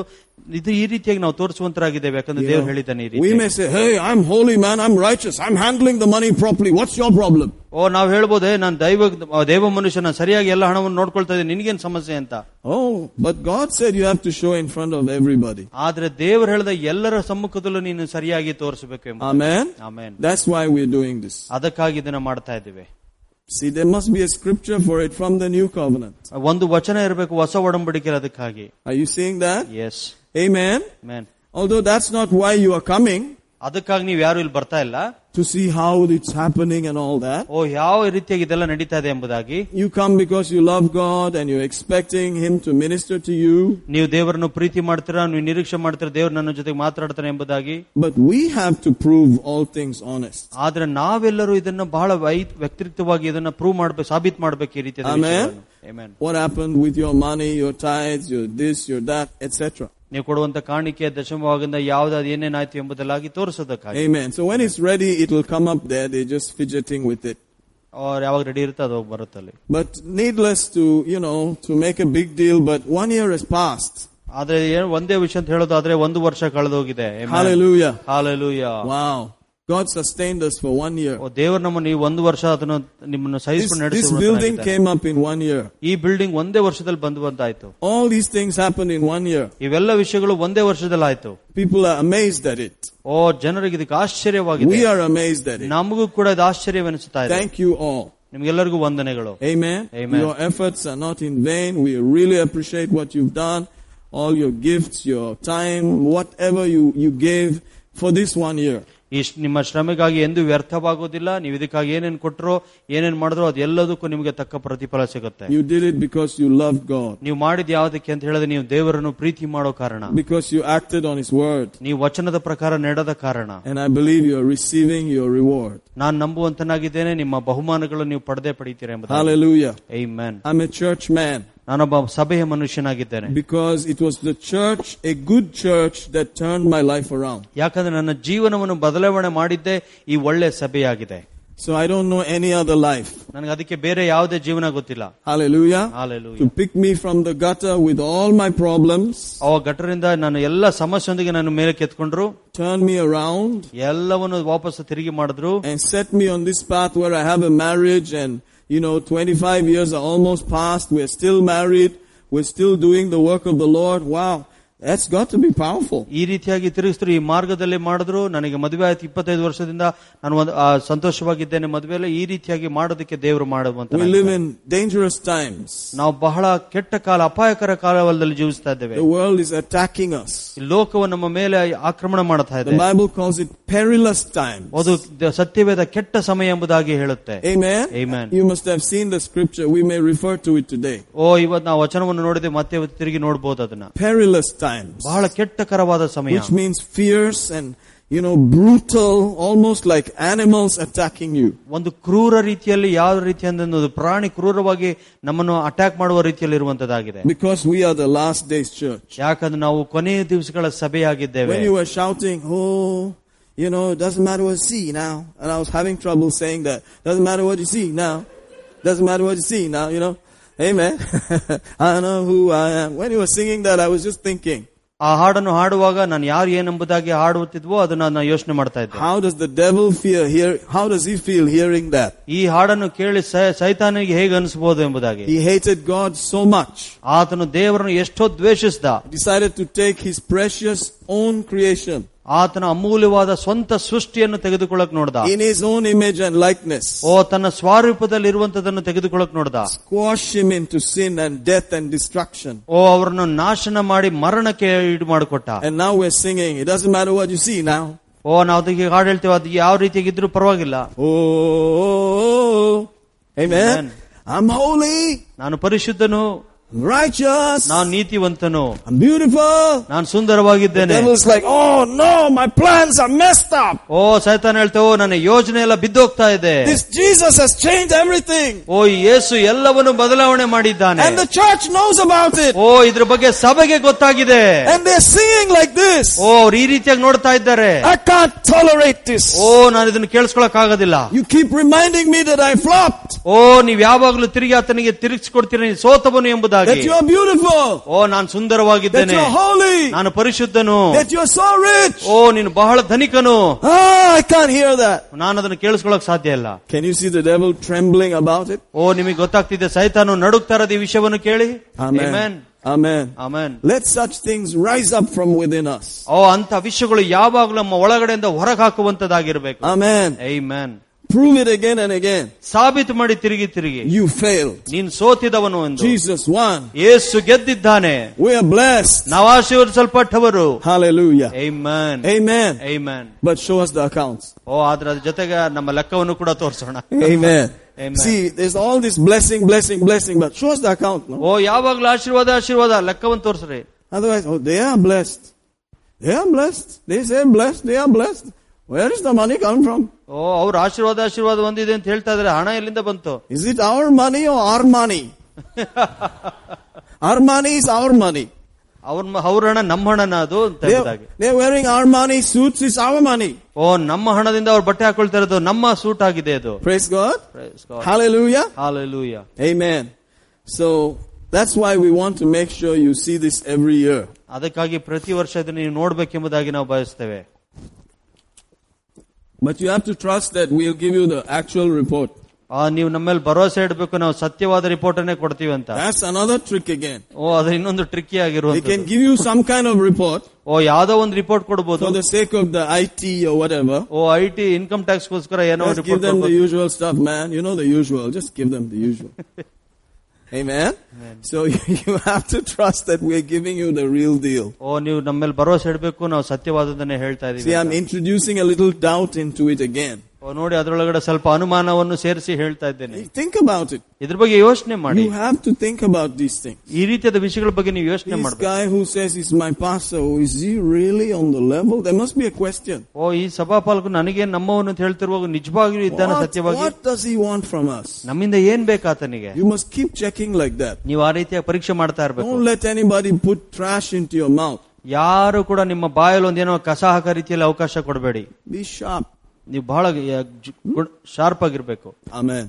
ಇದು ಈ ರೀತಿಯಾಗಿ ನಾವು ತೋರಿಸುವಂತರಾಗಿದ್ದೇವೆ ಯಾಕಂದ್ರೆ You ದೇವ್ರು know, ಹೇಳಿದ್ದಾನೆ ಈ we ರೀತಿ may say, hey, I'm holy man, I'm righteous, I'm handling the money properly. What's your problem? ಓ ನಾವು ಹೇಳ್ಬೋದೇ ನಾನು ದೈವ ದೇವ ಮನುಷ್ಯ ನಾನು ಸರಿಯಾಗಿ ಎಲ್ಲ ಹಣವನ್ನು ನೋಡ್ಕೊಳ್ತಾ ಇದ್ದೀನಿ ನಿನ್ಗೇನ್ ಸಮಸ್ಯೆ ಅಂತ Oh, but God said you have to show in front of everybody. ಆದ್ರೆ ದೇವರು ಹೇಳಿದ ಎಲ್ಲರ ಸಮ್ಮುಖದಲ್ಲೂ ನೀನು ಸರಿಯಾಗಿ ತೋರಿಸಬೇಕು ಎಂಬ Amen? Amen That's why we're doing this. ಅದಕ್ಕಾಗಿ ಇದನ್ನ ಮಾಡ್ತಾ ಇದ್ದೇವೆ See, there must be a scripture for it from the new covenant. ಒಂದು ವಚನ ಇರಬೇಕು ಹೊಸ ಒಡಂಬಡಿಕೆ ಅದಕ್ಕಾಗಿ Are you seeing that? S Amen? Main Although that's not why you are coming, ಅದಕ್ಕಾಗಿ ನೀವು ಯಾರು ಇಲ್ಲಿ ಬರ್ತಾ ಇಲ್ಲ to see how it's happening and all that. ಓ ಯಾವ ರೀತಿಯಾಗಿ ಇದೆಲ್ಲ ನಡೀತಾ ಇದೆ ಎಂಬುದಾಗಿ You come because you love God and you're expecting Him to minister to you. ನೀವು ದೇವರನ್ನು ಪ್ರೀತಿ ಮಾಡ್ತೀರಾ ನೀವು ನಿರೀಕ್ಷೆ ಮಾಡ್ತೀರಾ ದೇವ್ರು ನನ್ನ ಜೊತೆಗೆ ಮಾತಾಡ್ತಾನೆ ಎಂಬುದಾಗಿ But we have to prove all things honest. ಆದ್ರೆ ನಾವೆಲ್ಲರೂ ಇದನ್ನ ಬಹಳ ವೈ- ವ್ಯಕ್ತಿತ್ವವಾಗಿ ಇದನ್ನ ಪ್ರೂವ್ ಮಾಡ್ಬೇಕು ಸಾಬೀತ್ ಮಾಡ್ಬೇಕು ಈ ರೀತಿಯ Amen. Amen. What happened with your money, your tithes, your this, your that, etc. ನೀವು ಕೊಡುವಂತ ಕಾಣಿಕೆ ದಶಮವಾಗಿಂದ ಯಾವ್ದಾದ್ರು ಏನೇನಾಯ್ತು ಎಂಬುದಲ್ಲಾಗಿ ತೋರಿಸೋದಕ್ಕಾಗಿ Amen. So when it's ready, it will come up there. They're just fidgeting with it. ಅವ್ರು ಯಾವಾಗ ರೆಡಿ ಇರುತ್ತೆ ಅದು ಹೋಗಿ ಬರುತ್ತೆ ಅಲ್ಲಿ But needless to, you know, to make a big deal, but one year has passed. ಆದ್ರೆ ಏನ್ ಒಂದೇ ವಿಷಯ ಅಂತ ಹೇಳೋದಾದ್ರೆ ಒಂದು ವರ್ಷ ಕಳೆದೋಗಿದೆ Hallelujah. Hallelujah Wow. God sustained us for one year. ದೇವರು ನಮ್ಮನ್ನು ಈ ಒಂದು ವರ್ಷ ಅದನ್ನು ನಿಮ್ಮನ್ನು This, ಸಹಿಸಿಕೊಂಡು this building ನಡೆಸಿ came up in one year. ಈ ಬಿಲ್ಡಿಂಗ್ ಒಂದೇ ವರ್ಷದಲ್ಲಿ ಬಂದು ಬಂದಾಯ್ತು All these things happened in one year. ಇವೆಲ್ಲ ವಿಷಯಗಳು ಒಂದೇ ವರ್ಷದಲ್ಲಿ ಆಯ್ತು People are amazed at it. ಓ ಜನರಿಗೆ ಇದಕ್ಕೆ ಆಶ್ಚರ್ಯವಾಗಿದೆ We are amazed at it. ನಮಗೂ ಕೂಡ ಇದು ಆಶ್ಚರ್ಯವೆನಿಸುತ್ತಾ ಇದೆ Thank you all. ನಿಮ್ಗೆಲ್ಲರಿಗೂ ವಂದನೆಗಳು Amen. Amen. Your efforts are not in vain. We really appreciate what you've done. All your gifts, your time, whatever you, you gave for this one year. ಈ ನಿಮ್ಮ ಶ್ರಮೆಗಾಗಿ ಎಂದು ವ್ಯರ್ಥವಾಗೋದಿಲ್ಲ. ನೀವು ಇದಕ್ಕಾಗಿ ಏನೇನು ಕೊಟ್ಟರು ಏನೇನು ಮಾಡಿದ್ರು ಅದೆಲ್ಲದಕ್ಕೂ ನಿಮಗೆ ತಕ್ಕ ಪ್ರತಿಫಲ ಸಿಗುತ್ತೆ. You did it because you love God ನೀವು ಮಾಡಿದ ಯಾವ್ದಕ್ಕೆ ಅಂತ ಹೇಳಿದ್ರೆ ನೀವು ದೇವರನ್ನು ಪ್ರೀತಿ ಮಾಡೋ ಕಾರಣ. Because you acted on his word ನೀವು ವಚನದ ಪ್ರಕಾರ ನಡೆದ ಕಾರಣ. And I believe you are receiving your reward ನಾನು ನಂಬುವಂತನಾಗಿದ್ದೇನೆ ನಿಮ್ಮ ಬಹುಮಾನಗಳು ನೀವು ಪಡೆದೇ ಪಡೀತೀರಾ ಎಂಬುದು Hallelujah. Amen. I'm a church man. ನಾನೊಬ್ಬ ಸಭೆಯ ಮನುಷ್ಯನಾಗಿದ್ದೇನೆ because it was the church, a good church, that turned my life around. ಯಾಕಂದ್ರೆ ನನ್ನ ಜೀವನವನ್ನು ಬದಲಾವಣೆ ಮಾಡಿದ್ದೇ ಈ ಒಳ್ಳೆ ಸಭೆಯಾಗಿದೆ So I don't know any other life. ನನಗೆ ಅದಕ್ಕೆ ಬೇರೆ ಯಾವುದೇ ಜೀವನ ಗೊತ್ತಿಲ್ಲ Hallelujah. Hallelujah. To pick me from the gutter with all my problems, ಅವ ಗಟ್ಟರಿಂದ ನಾನು ಎಲ್ಲ ಸಮಸ್ಯೆಯೊಂದಿಗೆ ನಾನು ಮೇಲೆ ಕೆತ್ಕೊಂಡ್ರು turn me around ಎಲ್ಲವನ್ನು ವಾಪಸ್ ತಿರುಗಿ ಮಾಡಿದ್ರು and set me on this path where I have a marriage and you know, 25 years are almost past. We're still married. We're still doing the work of the Lord. Wow. That's got to be powerful. ಈ ರೀತಿಯಾಗಿ ತಿರುಗಿಸಿದ್ರು ಈ ಮಾರ್ಗದಲ್ಲಿ ಮಾಡಿದ್ರು ನನಗೆ ಮದುವೆ ಆಯ್ತು ಇಪ್ಪತ್ತೈದು ವರ್ಷದಿಂದ ನಾನು ಒಂದು ಆ, ಸಂತೋಷವಾಗಿದ್ದೇನೆ ಮದುವೆಯಲ್ಲಿ ಈ ರೀತಿಯಾಗಿ ಮಾಡೋದಕ್ಕೆ ದೇವರು ಮಾಡುವಂತ We live in dangerous times. ನಾವು ಬಹಳ ಕೆಟ್ಟ ಕಾಲ ಅಪಾಯಕರ ಕಾಲದಲ್ಲಿ ಜೀವಿಸ್ತಾ ಇದ್ದೇವೆ The world is attacking us. ಈ ಲೋಕವು ನಮ್ಮ ಮೇಲೆ ಆಕ್ರಮಣ ಮಾಡ್ತಾ The ಇದೆ Bible calls it perilous times. ಅದು ದ- ಸತ್ಯವೇದ ಕೆಟ್ಟ ಸಮಯ ಎಂಬುದಾಗಿ ಹೇಳುತ್ತೆ Amen. Amen. You must have seen the scripture. We may refer to it today. ಓ ಇವತ್ತು ನಾವು ವಚನವನ್ನು ನೋಡಿದೆ ಮತ್ತೆ ಇವತ್ತು ತಿರುಗಿ ನೋಡಬಹುದು ಅದನ್ನ Perilous times. ಬಹಳ ಕೆಟ್ಟಕರವಾದ ಸಮಯ Which means fierce and, you know, brutal, almost like animals attacking you. ಒಂದು ಕ್ರೂರ ರೀತಿಯಲ್ಲಿ ಯಾವ ರೀತಿ ಅಂದ್ರೆ ಪ್ರಾಣಿ ಕ್ರೂರವಾಗಿ ನಮ್ಮನ್ನು ಅಟ್ಯಾಕ್ ಮಾಡುವ ರೀತಿಯಲ್ಲಿ ಇರುವಂತದ್ದಾಗಿದೆ Because we are the last days church. ಯಾಕಂದ್ರೆ ನಾವು ಕೊನೆಯ ದಿವಸಗಳ ಸಭೆಯಾಗಿದ್ದೇವೆ When you were shouting, oh, you know, it doesn't matter what you see now. And I was having trouble saying that. Doesn't matter what you see now. Doesn't matter what you see now, you know. Amen. <laughs> I know who I am. When you were singing that, I was just thinking, ಆ ಹಾಡನ್ನು ಹಾಡುವಾಗ ನಾನು ಯಾರು ಏನೆಂಬುದಾಗಿ ಹಾಡುತ್ತಿದ್ವೋ ಅದನ್ನ ನಾನು ಯೋಚನೆ ಮಾಡ್ತಾ ಇದ್ದೆ how does the devil fear hear, how does he feel hearing that? ಈ ಹಾಡನ್ನು ಕೇಳಿ ಸ- ಸೈತಾನಿಗೆ ಹೇಗೆ ಅನಿಸಬಹುದು ಎಂಬುದಾಗಿ He hated God so much. ಆತನು ದೇವರನ್ನು ಎಷ್ಟೋ ದ್ವೇಷಿಸಿದ Decided to take his precious own creation ಆತನ ಅಮೂಲ್ಯವಾದ ಸ್ವಂತ ಸೃಷ್ಟಿಯನ್ನು ತೆಗೆದುಕೊಳ್ಳಕ್ ನೋಡ್ದ. In his own image and likeness ಓ ತನ್ನ ಸ್ವಾರೂಪದಲ್ಲಿ ಇರುವಂತದನ್ನು ತೆಗೆದುಕೊಳ್ಳಕ್ ನೋಡ್ದ. Squash into sin and death and destruction ಓ ಅವರನ್ನು ನಾಶನ ಮಾಡಿ ಮರಣಕ್ಕೆ ಇಡು ಮಾಡಿಕೊಟ್ಟ. And now singing it doesn't matter what you see now ಓ ನಾವು ಅದಕ್ಕೆ ಹಾಡು ಹೇಳ್ತೇವೆ ಅದು ಯಾವ ರೀತಿಯಾಗಿ ಇದ್ರೂ ಪರವಾಗಿಲ್ಲ. ಓ I amen I am holy ನಾನು ಪರಿಶುದ್ಧನು. righteous, ನಾನು ನೀತಿವಂತನು I'm beautiful. ನಾನು ಸುಂದರವಾಗಿದ್ದೇನೆ Devil's like, oh no, my plans are messed up. ಓ ಸೈತಾನ್ ಹೇಳ್ತೇವೆ ನನ್ನ ಯೋಜನೆ ಎಲ್ಲ ಬಿದ್ದೋಗ್ತಾ ಇದೆ This Jesus has changed everything. ಓ ಯೇಸು ಎಲ್ಲವನ್ನು ಬದಲಾವಣೆ ಮಾಡಿದ್ದಾನೆ And the church knows about it. ಓ ಇದ್ರ ಬಗ್ಗೆ ಸಭೆಗೆ ಗೊತ್ತಾಗಿದೆ And they're singing like this. ಓ ಅವ್ರು ಈ ರೀತಿಯಾಗಿ ನೋಡ್ತಾ ಇದ್ದಾರೆ I can't tolerate this. ಓ ನಾನು ಇದನ್ನು ಕೇಳಿಸ್ಕೊಳಕ್ ಆಗೋದಿಲ್ಲ You keep reminding me that I flopped, ಓ ನೀವ್ ಯಾವಾಗ್ಲೂ ತಿರುಗಿ ಆತನಿಗೆ ತಿರುಗಿಸ್ಕೊಡ್ತೀರಿ ನೀನು ಸೋತವನು ಎಂಬುದಾಗಿ that you are beautiful, ಓ ನಾನು that ಸುಂದರವಾಗಿದ್ದೇನೆ you're holy, ನಾನು ಪರಿಶುದ್ಧನು that you're so rich. ಓ ನೀನು ಬಹಳ ಧನಿಕನು Ah, I can't hear that. ನಾನು ಅದನ್ನು ಕೇಳಿಸ್ಕೊಳಕ್ ಸಾಧ್ಯ ಇಲ್ಲ Can you see the devil trembling about it? ಓ ನಿಮಗೆ ಗೊತ್ತಾಗ್ತಿದೆ ಸೈತಾನು ನಡುಗ್ತಾ ಇರೋದು ಈ ವಿಷಯವನ್ನು ಕೇಳಿ Amen. Amen Amen. Amen Let such things rise up from within us. ಓ ಅಂತ ವಿಷಯಗಳು ಯಾವಾಗಲೂ ನಮ್ಮ ಒಳಗಡೆಯಿಂದ ಹೊರಗೆ ಹಾಕುವಂತದಾಗಿರ್ಬೇಕು Amen. Amen. Prove it again and again. ಸಾಬೀತು ಮಾಡಿ ತಿರುಗಿ ತಿರುಗಿ You failed. ನೀನ್ ಸೋತಿದವನು ಎಂದು Jesus won. Yesu ಗೆದ್ದಿದ್ದಾನೆ We are blessed. ನಾವು ಆಶೀರ್ವದಿಸಲ್ಪಟ್ಟವರು Hallelujah. Amen. Amen. Amen. But show us the accounts. ಓ ಅದ್ರ ಜೊತೆಗೆ ನಮ್ಮ ಲೆಕ್ಕವನ್ನು ಕೂಡ ತೋರಿಸೋಣ Amen. Amen. See, there's all this blessing, blessing, blessing, but show us the account. No? ಓ ಯಾವಾಗ್ಲೂ ಆಶೀರ್ವಾದ ಆಶೀರ್ವಾದ ಲೆಕ್ಕವನ್ನು ತೋರಿಸ್ರಿ Otherwise, oh, they are blessed. They are blessed. They say blessed. They are blessed. Where is the money come from? ಓ ಅವ್ರ ಆಶೀರ್ವಾದ ಆಶೀರ್ವಾದ ಒಂದಿದೆ ಅಂತ ಹೇಳ್ತಾ ಇದ್ರೆ ಹಣ ಎಲ್ಲಿಂದ ಬಂತು Is it our money or our money? <laughs> our money is our money. ಅವ್ರ ಅವ್ರ ಹಣ ನಮ್ಮ ಹಣನ ಅದು ಅಂತ They're, ಎಂಬುದಾಗಿ. they're wearing our money. Suits is our money. ಓ ನಮ್ಮ ಹಣದಿಂದ ಅವ್ರು ಬಟ್ಟೆ ಹಾಕೊಳ್ತಾ ಇರೋದು ನಮ್ಮ ಸೂಟ್ ಆಗಿದೆ ಅದು Praise God. Praise God. Hallelujah. Hallelujah. Amen. So that's why we want to make sure you see this every year. ಅದಕ್ಕಾಗಿ ಪ್ರತಿ ವರ್ಷ ಇದನ್ನು ನೀವು ನೋಡ್ಬೇಕೆಂಬುದಾಗಿ ನಾವು ಬಯಸ್ತೇವೆ But you have to trust that we'll give you the actual report. ಆ, ನೀವು ನಮ್ಮೇಲೆ ಭರವಸೆ ಇಡಬೇಕು ನಾವು ಸತ್ಯವಾದ ರಿಪೋರ್ಟ್ ಅನ್ನೇ ಕೊಡ್ತೀವಿ ಅಂತ That's another trick again. ಓ ಅದು ಇನ್ನೊಂದು ಟ್ರಿಕ್ಕಿ They ಆಗಿರುವಂತ can give you some kind of report ಓ ಯಾವ್ದೋ ಒಂದು ರಿಪೋರ್ಟ್ ಕೊಡ್ಬೋದು for the sake of the IT or whatever. O I T income tax ಗೋಸ್ಕರ ಏನೋ Just give report them the usual stuff, man. You know the usual. Just give them the usual. <laughs> Amen. So <laughs> you have to trust that we're giving you the real deal. ಓ ನೀವು ನಮ್ಮೇಲೆ ಭರವಸೆ ಇಡಬೇಕು ನಾವು ಸತ್ಯವಾದದನ್ನೇ ಹೇಳ್ತಾ See, ಇದೀವಿ I'm ಅಂತ. introducing a little doubt into it again. ಓ ನೋಡಿ ಅದ್ರೊಳಗಡೆ ಸ್ವಲ್ಪ ಅನುಮಾನವನ್ನು ಸೇರಿಸಿ ಹೇಳ್ತಾ ಇದ್ದೇನೆ Think about it. ಇದ್ರ ಬಗ್ಗೆ ಯೋಚನೆ ಮಾಡಿ You have to think about these things. ಈ ರೀತಿಯಾದ ವಿಷಯಗಳ ಬಗ್ಗೆ ನೀವು ಯೋಚನೆ This ಮಾಡಬೇಕು guy who says he's my pastor, oh, is he really on the level? There must be a question. ಓ ಈ ಸಭಾಪಾಲಕು ನನಗೆ ನಮ್ಮವನು ಅಂತ ಹೇಳ್ತಿರುವಾಗ ನಿಜವಾಗಿಯೂ ಇದ್ದಾನೆ What, ಸತ್ಯವಾಗಿ what does he want from us? ನಮ್ಮಿಂದ ಏನ್ ಬೇಕು ಆತನಿಗೆ You must keep checking like that. ನೀವು ಆ ರೀತಿಯ ಪರೀಕ್ಷೆ ಮಾಡ್ತಾ ಇರ್ಬೇಕು Don't let anybody put trash into your mouth. ಯಾರು ಕೂಡ ನಿಮ್ಮ ಬಾಯಲ್ಲಿ ಒಂದೇನೋ ಕಸ ಹಾಕೋ ರೀತಿಯಲ್ಲಿ ಅವಕಾಶ ಕೊಡಬೇಡಿ Be sharp. ನೀವು ಬಹಳ ಶಾರ್ಪ್ ಆಗಿರ್ಬೇಕು Amen.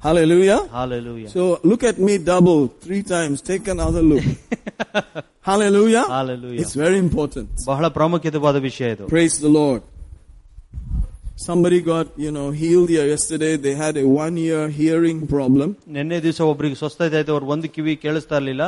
Hallelujah. Hallelujah So look at me double, three times. Take another look. <laughs> Hallelujah. Hallelujah It's very important. ಬಹಳ ಪ್ರಾಮುಖ್ಯತೆವಾದ ವಿಷಯ ಇದು Praise the Lord. Somebody got, you know, healed here yesterday. They had a one year hearing problem ನಿನ್ನೆ ದಿವಸ ಒಬ್ರಿಗೆ ಸ್ವಸ್ಥತೆ ಆಯ್ತು ಅವ್ರ ಒಂದು ಕಿವಿ ಕೇಳಿಸ್ತಾ ಇರ್ಲಿಲ್ಲ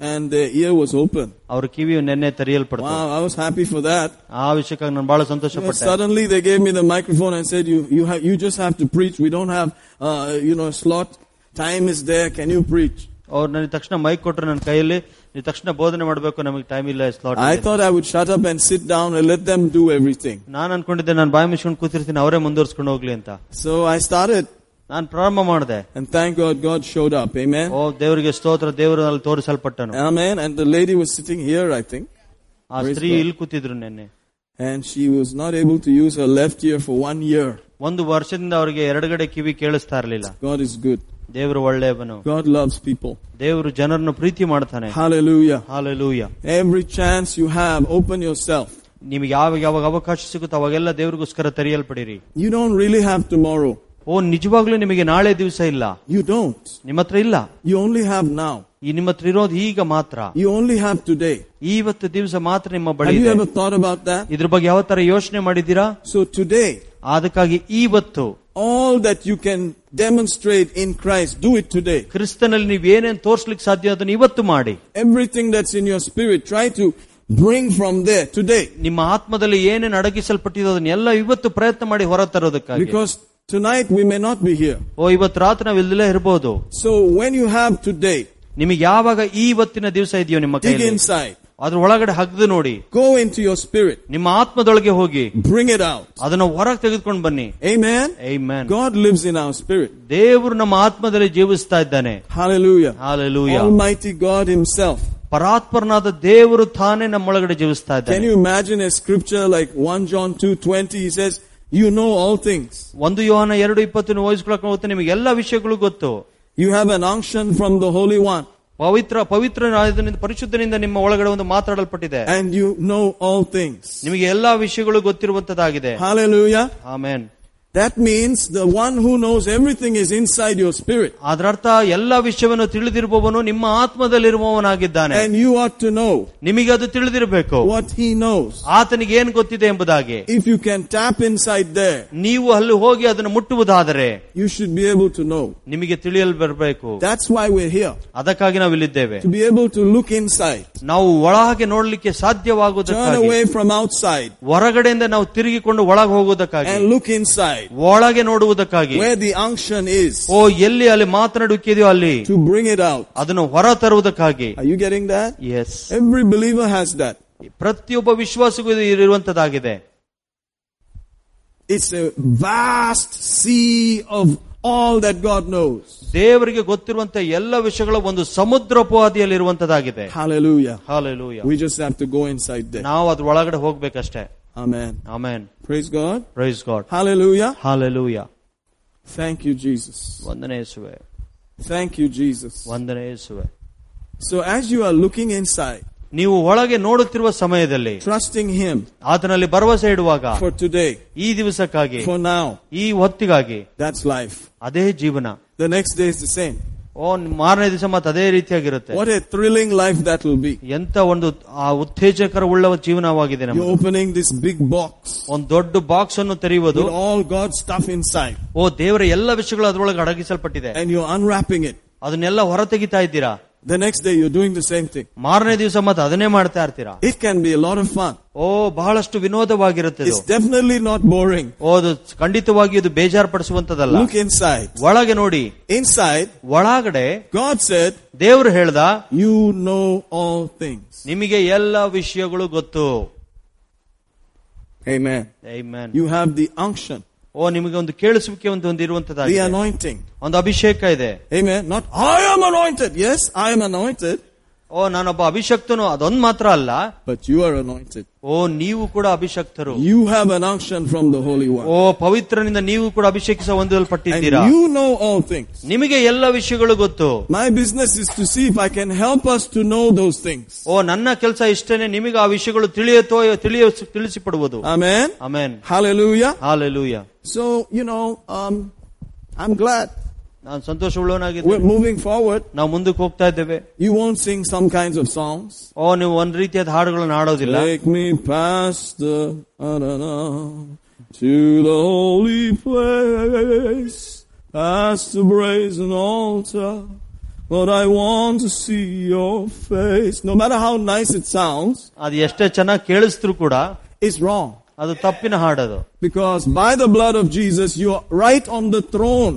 and their ear was open. ಅವ್ರ ಕಿವಿ ನಿನ್ನೆ ತೆರೆಯಲ್ಪಡ್ತು Wow, I was happy for that. ಆ ವಿಷಯಕ್ಕಾಗಿ ನಾನು ಬಹಳ ಸಂತೋಷ You know, ಪಟ್ಟೆ suddenly they gave me the microphone and said, you, you, have, you just have to preach. We don't have, uh, you know, slot. Time is there. Can you preach? ಅವ್ರು ನನಗೆ ತಕ್ಷಣ mic ಕೊಟ್ರು ನನ್ನ ಕೈಯಲ್ಲಿ ನೀವು ತಕ್ಷಣ ಬೋಧನೆ ಮಾಡಬೇಕು ನಮಗೆ ಟೈಮ್ ಇಲ್ಲ slot I thought I would shut up and sit down and let them do everything. ನಾನು ಅನ್ಕೊಂಡಿದ್ದೆ ನಾನು ಬಾಯಿ ಮುಚ್ಕೊಂಡು ಕೂತಿರ್ತೀನಿ ಅವರೇ ಮುಂದುವರ್ಸ್ಕೊಂಡು ಹೋಗ್ಲಿ ಅಂತ So I started ನಾನು ಪ್ರಾರಂಭ ಮಾಡಿದೆ and thank God God showed up. Amen. ಓ ದೇವರಿಗೆ ಸ್ತೋತ್ರ ದೇವರು ಅಲ್ಲಿ ತೋರಿಸಲ್ಪಟ್ಟನು Amen. And the lady was sitting here, I think. ಆ ಸ್ತ್ರೀ ಇಲ್ಲಿ ಕೂತಿದ್ರು ನಿನ್ನೆ And she was not able to use her left ear for one year. ಒಂದು ವರ್ಷದಿಂದ ಅವರಿಗೆ ಎರಡುಗಡೆ ಕಿವಿ ಕೇಳಿಸ್ತಾ ಇರಲಿಲ್ಲ God is good. ದೇವರು ಒಳ್ಳೆಯವನು God loves people. ದೇವರು ಜನರನ್ನು ಪ್ರೀತಿ ಮಾಡ್ತಾನೆ Hallelujah. Hallelujah Every chance you have, open yourself. ನಿಮಗೆ ಯಾವಾಗ ಯಾವಾಗ ಅವಕಾಶ ಸಿಗುತ್ತೋ ಅವಾಗೆಲ್ಲ ದೇವರಿಗೋಸ್ಕರ ತೆರೆಯಲ್ಪಡಿರಿ You don't really have tomorrow. ಓ ನಿಜವಾಗ್ಲೂ ನಿಮಗೆ ನಾಳೆ ದಿವಸ ಇಲ್ಲ You don't. ನಿಮ್ಮ ಹತ್ರ ಇಲ್ಲ You only have now. ಈ ನಿಮ್ಮ ಹತ್ರ ಇರೋದು ಈಗ ಮಾತ್ರ You only have today. ಇವತ್ತು ದಿವಸ ಮಾತ್ರ ನಿಮ್ಮ ಬಳಿ Have you ಇದೆ. ever thought about that? ಇದ್ರ ಬಗ್ಗೆ ಯಾವ ತರ ಯೋಚನೆ ಮಾಡಿದ್ದೀರಾ So today, ಅದಕ್ಕಾಗಿ ಇವತ್ತು all that you can demonstrate in Christ, do it today. ಕ್ರಿಸ್ತನಲ್ಲಿ ನೀವು ಏನೇನ್ ತೋರ್ಸ್ಲಿಕ್ಕೆ ಸಾಧ್ಯ ಅದನ್ನ ಇವತ್ತು ಮಾಡಿ Everything that's in your spirit, try to bring from there today. ನಿಮ್ಮ ಆತ್ಮದಲ್ಲಿ ಏನೇನು ಅಡಗಿಸಲ್ಪಟ್ಟಿದೆ ಅದನ್ನೆಲ್ಲ ಇವತ್ತು ಪ್ರಯತ್ನ ಮಾಡಿ ಹೊರ ತರೋದಕ್ಕಾಗಿ Because tonight we may not be here. ಓ ಇವತ್ತು ರಾತ್ರಿ ನಾವು ಇಲ್ಲೇ ಇರಬಹುದು So when you have today, ನಿಮಗೆ ಯಾವಾಗ ಈ ಇವತ್ತಿನ ದಿವಸ ಇದೆಯೋ ನಿಮ್ಮ dig ಕೈಯಲ್ಲಿ inside, ಅದ್ರ ಒಳಗಡೆ ಹಗ್ದು ನೋಡಿ go into your spirit, ನಿಮ್ಮ ಆತ್ಮದೊಳಗೆ ಹೋಗಿ bring it out. ಅದನ್ನ ಹೊರಗೆ ತೆಗೆದುಕೊಂಡು ಬನ್ನಿ Amen. Amen. God lives in our spirit. ದೇವರು ನಮ್ಮ ಆತ್ಮದಲ್ಲಿ ಜೀವಿಸ್ತಾ ಇದ್ದಾನೆ Hallelujah. Hallelujah Almighty God Himself. ಪರಾತ್ಪರನಾದ ದೇವರು ತಾನೇ ನಮ್ಮೊಳಗಡೆ ಜೀವಿಸ್ತಾ Can ಇದ್ದಾನೆ you imagine a scripture like 1 John 2:20? He says, "You know all things. ಒಂದು ಯೋಹನ ಎರಡು ಇಪ್ಪತ್ತನ್ನು ವಹಿಸ್ಕೊಳಕ್ ಹೋಗುತ್ತೆ ನಿಮಗೆ ಎಲ್ಲಾ ವಿಷಯಗಳು ಗೊತ್ತು You have an unction from the Holy One, ಪವಿತ್ರ ಪವಿತ್ರ ಪರಿಶುದ್ಧನಿಂದ ನಿಮ್ಮ ಒಳಗಡೆ ಒಂದು ಮಾತಾಡಲ್ಪಟ್ಟಿದೆ and you know all things." ನಿಮಗೆ ಎಲ್ಲಾ ವಿಷಯಗಳು ಗೊತ್ತಿರುವಂತದ್ದಾಗಿದೆ Hallelujah. Amen That means the one who knows everything is inside your spirit, ಅದರರ್ಥ ಎಲ್ಲಾ ವಿಷಯವನ್ನು ತಿಳಿದಿರುವವನು ನಿಮ್ಮ ಆತ್ಮದಲ್ಲಿರುವವನಾಗಿದ್ದಾನೆ and you ought to know ನಿಮಗೆ ಅದು ತಿಳಿದಿರಬೇಕು what He knows. ಆತನಿಗೆ ಏನ್ ಗೊತ್ತಿದೆ ಎಂಬುದಾಗಿ If you can tap inside there, ನೀವು ಅಲ್ಲಿ ಹೋಗಿ ಅದನ್ನು ಮುಟ್ಟುವುದಾದರೆ you should be able to know. ನಿಮಗೆ ತಿಳಿಯಲು ಬರಬೇಕು That's why we're here ಅದಕ್ಕಾಗಿ ನಾವು ಇಲ್ಲಿದ್ದೇವೆ to be able to look inside, ನಾವು ಒಳಗೆ ನೋಡ್ಲಿಕ್ಕೆ turn ಸಾಧ್ಯವಾಗುವುದಕ್ಕಾಗಿ away from outside, ಹೊರಗಡೆಯಿಂದ ನಾವು ತಿರುಗಿಕೊಂಡು ಒಳಗೆ ಹೋಗುವುದಕ್ಕಾಗಿ and look inside ಒಳಗೆ ನೋಡುವುದಕ್ಕಾಗಿ where the unction is ಓ ಎಲ್ಲಿ ಅಲ್ಲಿ ಮಾತನಾಡುವಿಕೆಯೋ ಅಲ್ಲಿ to bring it out. ಅದನ್ನು ಹೊರ ತರುವುದಕ್ಕಾಗಿ Are you getting that? Yes Every believer has that. ಪ್ರತಿಯೊಬ್ಬ ವಿಶ್ವಾಸಿಗೂ ಇದು ಇರುವಂತದ್ದಾಗಿದೆ It's a vast sea of all that God knows. ದೇವರಿಗೆ ಗೊತ್ತಿರುವಂತ ಎಲ್ಲ ವಿಷಯಗಳ ಒಂದು ಸಮುದ್ರೋಪಾದಿಯಲ್ಲಿ ಇರುವಂತದ್ದಾಗಿದೆ Hallelujah. Hallelujah We just have to go inside there. ನಾವು ಅದ್ರ ಒಳಗಡೆ ಹೋಗ್ಬೇಕಷ್ಟೇ Amen. Amen Praise God. Praise god Hallelujah. Hallelujah Thank you, Jesus. ವಂದನೆ ಯೇಸುವೆ Thank you, Jesus. ವಂದನೆ ಯೇಸುವೆ So as you are looking inside, ನೀವು ಒಳಗೆ ನೋಡುತ್ತಿರುವ ಸಮಯದಲ್ಲಿ trusting Him ಆತನಲ್ಲಿ ಭರವಸೆ ಇಡುವಾಗ for today, ಈ ದಿವಸಕ್ಕಾಗಿ for now, ಈ ಹೊತ್ತಿಗಾಗಿ that's life. ಅದೇ ಜೀವನ The next day is the same. ಓ ಮಾರನೇ ದಿವಸ ಮತ್ತೆ ಅದೇ ರೀತಿಯಾಗಿರುತ್ತೆ What a thrilling life that will be. ಎಂತ ಒಂದು ಆ ಉತ್ತೇಜಕರ ಉಳ್ಳ ಜೀವನವಾಗಿದೆ You're ನಮ್ಮದು opening this big box ಒಂದು ದೊಡ್ಡ ಬಾಕ್ಸ್ ಅನ್ನು ತೆರೆಯುವುದು with all God's stuff inside ಓ ದೇವರ ಎಲ್ಲ ವಿಷಯಗಳು ಅದರೊಳಗೆ ಅಡಗಿಸಲ್ಪಟ್ಟಿದೆ and you're unwrapping it. ಅದನ್ನೆಲ್ಲ ಹೊರ ತೆಗಿತಾ ಇದ್ದೀರಾ The next day you're doing the same thing. ಮಾರನೇ ದಿವಸ ಮತ್ತೆ ಅದನ್ನೇ ಮಾಡ್ತಾ ಇರ್ತೀರಾ It can be a lot of fun. ಓ ಬಹಳಷ್ಟು ವಿನೋದವಾಗಿರುತ್ತೆ ಇದು. It's definitely not boring. ಓ ಅದು ಖಂಡಿತವಾಗಿ ಇದು ಬೇಜಾರ್ಪಡಿಸುವಂತದಲ್ಲ Look inside. ಒಳಗೆ ನೋಡಿ Inside, ಒಳಗಡೆ God said, ದೇವರು ಹೇಳ್ದ You know all things. ನಿಮಗೆ ಎಲ್ಲ ವಿಷಯಗಳು ಗೊತ್ತು Amen. Amen. You have the unction, ಓ ನಿಮಗೆ ಒಂದು ಕೇಳಿಸುವಿಕೆ ಒಂದು ಒಂದು the ಇರುವಂತದ್ದಾಗಿದೆ anointing. ಒಂದು ಅಭಿಷೇಕ ಇದೆ Amen. Not, I am anointed. Yes, I am anointed, ಓ ನಾನೊಬ್ಬ ಅಭಿಷಕ್ತನು ಅದೊಂದ್ ಮಾತ್ರ ಅಲ್ಲ but you are anointed. ಓ ನೀವು ಕೂಡ ಅಭಿಷಕ್ತರು You have an unction from the Holy One. ಓ ಪವಿತ್ರನಿಂದ ನೀವು ಕೂಡ ಅಭಿಷೇಕಿಸ And ಹೊಂದಲ್ಪಟ್ಟಿದ್ದೀರಾ you know all things. ನಿಮಗೆ ಎಲ್ಲ ವಿಷಯಗಳು ಗೊತ್ತು My business is to see if I can help us to know those things. ಓ ನನ್ನ ಕೆಲಸ ಇಷ್ಟೇನೆ ನಿಮಗೆ ಆ ವಿಷಯಗಳು ತಿಳಿಯತೋ ತಿಳಿಯ ತಿಳಿಸಿಪಡುವುದು Amen. Amen Hallelujah. Hallelujah So, you know, um, I'm glad ನಾನು ಸಂತೋಷವುಳ್ಳವನಾಗಿದ್ದೆ we're moving forward. ನಾವು ಮುಂದಕ್ಕೆ ಹೋಗ್ತಾ ಇದ್ದೇವೆ You won't sing some kinds of songs. ಓ ನೀವು ಒಂದ್ ರೀತಿಯಾದ ಹಾಡುಗಳನ್ನು ಹಾಡೋದಿಲ್ಲ Take me past the, I don't know. to the holy place, past the brazen altar. Lord, I want to see your face. No matter how nice it sounds, ಅದು ಎಷ್ಟೇ ಚೆನ್ನಾಗಿ ಕೇಳಿಸ್ತ್ರು ಕೂಡ it's wrong. ಅದು ತಪ್ಪಿನ ಹಾಡದು Because by the blood of Jesus, you are right on the throne.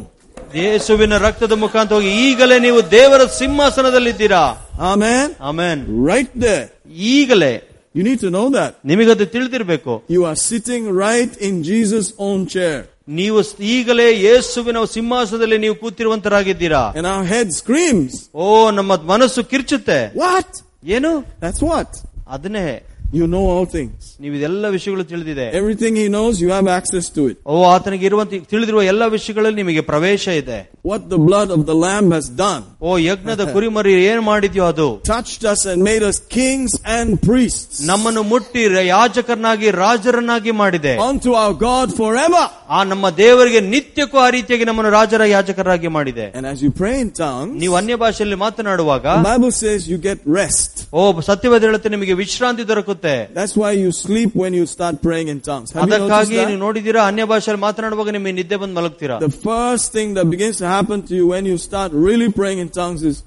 ಯೇಸುವಿನ ರಕ್ತದ ಮುಖಾಂತರ ಹೋಗಿ ಈಗಲೇ ನೀವು ದೇವರ ಸಿಂಹಾಸನದಲ್ಲಿದ್ದೀರಾ? ಆಮೇನ್ ಆಮೇನ್ ರೈಟ್ ದೇ ಈಗಲೇ. You need to know that ನಿಮಗೆ ಅದು ತಿಳಿದಿರಬೇಕು. You are sitting right in Jesus own chair ನೀವು ಈಗಲೇ ಯೇಸುವಿನ ಸಿಂಹಾಸನದಲ್ಲಿ ನೀವು ಕೂತಿರುವಂತರಾಗಿದ್ದೀರಾ? ನಾವು ಹೆಡ್ ಸ್ಕ್ರೀಮ್ಸ್ ಓ ನಮ್ಮ ಮನಸ್ಸು ಕಿರ್ಚುತ್ತೆ. ವಾಟ್ ಏನು? ದಟ್ಸ್ ವಾಟ್ ಅದನ್ನೇ. You know all things. ನೀವು ಇದೆಲ್ಲ ವಿಷಯಗಳು ತಿಳಿದಿದೆ Everything he knows, you have access to it. ಓ ಆತನಿಗೆ ಇರುವಂತ ತಿಳಿದಿರುವ ಎಲ್ಲ ವಿಷಯಗಳಲ್ಲಿ ನಿಮಗೆ ಪ್ರವೇಶ ಇದೆ What the blood of the Lamb has done. ಓ ಯಜ್ಞದ ಕುರಿಮರಿ ಏನ್ ಮಾಡಿದ್ಯೋ ಅದು Touched us and made us kings and priests. ನಮ್ಮನ್ನು ಮುಟ್ಟಿ ಯಾಜಕರನ್ನಾಗಿ ರಾಜರನ್ನಾಗಿ ಮಾಡಿದೆ Unto our God forever. ಆ ನಮ್ಮ ದೇವರಿಗೆ ನಿತ್ಯಕ್ಕೂ ಆ ರೀತಿಯಾಗಿ ನಮ್ಮನ್ನು ರಾಜರ ಯಾಜಕರಾಗಿ ಮಾಡಿದೆ And as you pray in tongues, ನೀವು ಅನ್ಯ ಭಾಷೆಯಲ್ಲಿ ಮಾತನಾಡುವಾಗ the Bible says you get rest. ಓ ಸತ್ಯವಾದ ಹೇಳುತ್ತೆ ನಿಮಗೆ ವಿಶ್ರಾಂತಿ ದೊರಕುತ್ತೆ That's why you sleep when you start praying in tongues. Have you noticed ಅದಕ್ಕಾಗಿ that? ನೀವು ನೋಡಿದೀರಾ ಅನ್ಯ ಭಾಷೆಯಲ್ಲಿ ಮಾತನಾಡುವಾಗ ನಿಮಗೆ ನಿದ್ದೆ ಬಂದು ಮಲಗ್ತೀರಾ The first thing that begins to happen to you when you start really praying in tongues is,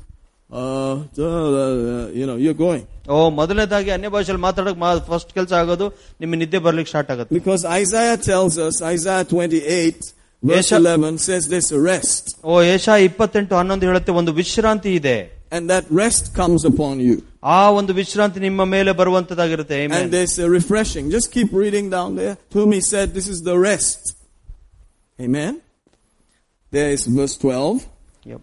uh, da, da, da, you know, you're going. ಓ ಮೊದಲನೇದಾಗಿ ಅನ್ಯ ಭಾಷೆಯಲ್ಲಿ ಮಾತಾಡಕ್ ಫಸ್ಟ್ ಕೆಲಸ ಆಗೋದು ನಿಮಗೆ ನಿದ್ದೆ ಬರ್ಲಿಕ್ಕೆ ಸ್ಟಾರ್ಟ್ ಆಗುತ್ತೆ Because Isaiah tells us, Isaiah 28, verse Yes, sir. 11 says there's a rest. ಓ ಏಷ ಇಪ್ಪತ್ತೆಂಟು ಹನ್ನೊಂದು ಹೇಳುತ್ತೆ ಒಂದು ವಿಶ್ರಾಂತಿ ಇದೆ And that rest comes upon you. ಆ ಒಂದು ವಿಶ್ರಾಂತಿ ನಿಮ್ಮ ಮೇಲೆ ಬರುವಂತದಾಗಿರುತ್ತೆ Amen. And there's a refreshing. Just keep reading down there. To whom he said, this is the rest. Amen. There is verse 12. Yep.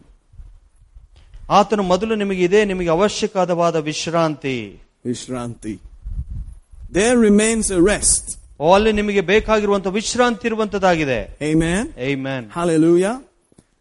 ಆತನು ಮೊದಲು ನಿಮಗೆ ಇದೆ ನಿಮಗೆ ಅವಶ್ಯಕವಾದ ವಿಶ್ರಾಂತಿ Vishranti. There remains a rest. ಓ ಅಲ್ಲಿ ನಿಮಗೆ ಬೇಕಾಗಿರುವಂತ ವಿಶ್ರಾಂತಿ ಇರುವಂತದಾಗಿದೆ Amen. Amen. Hallelujah.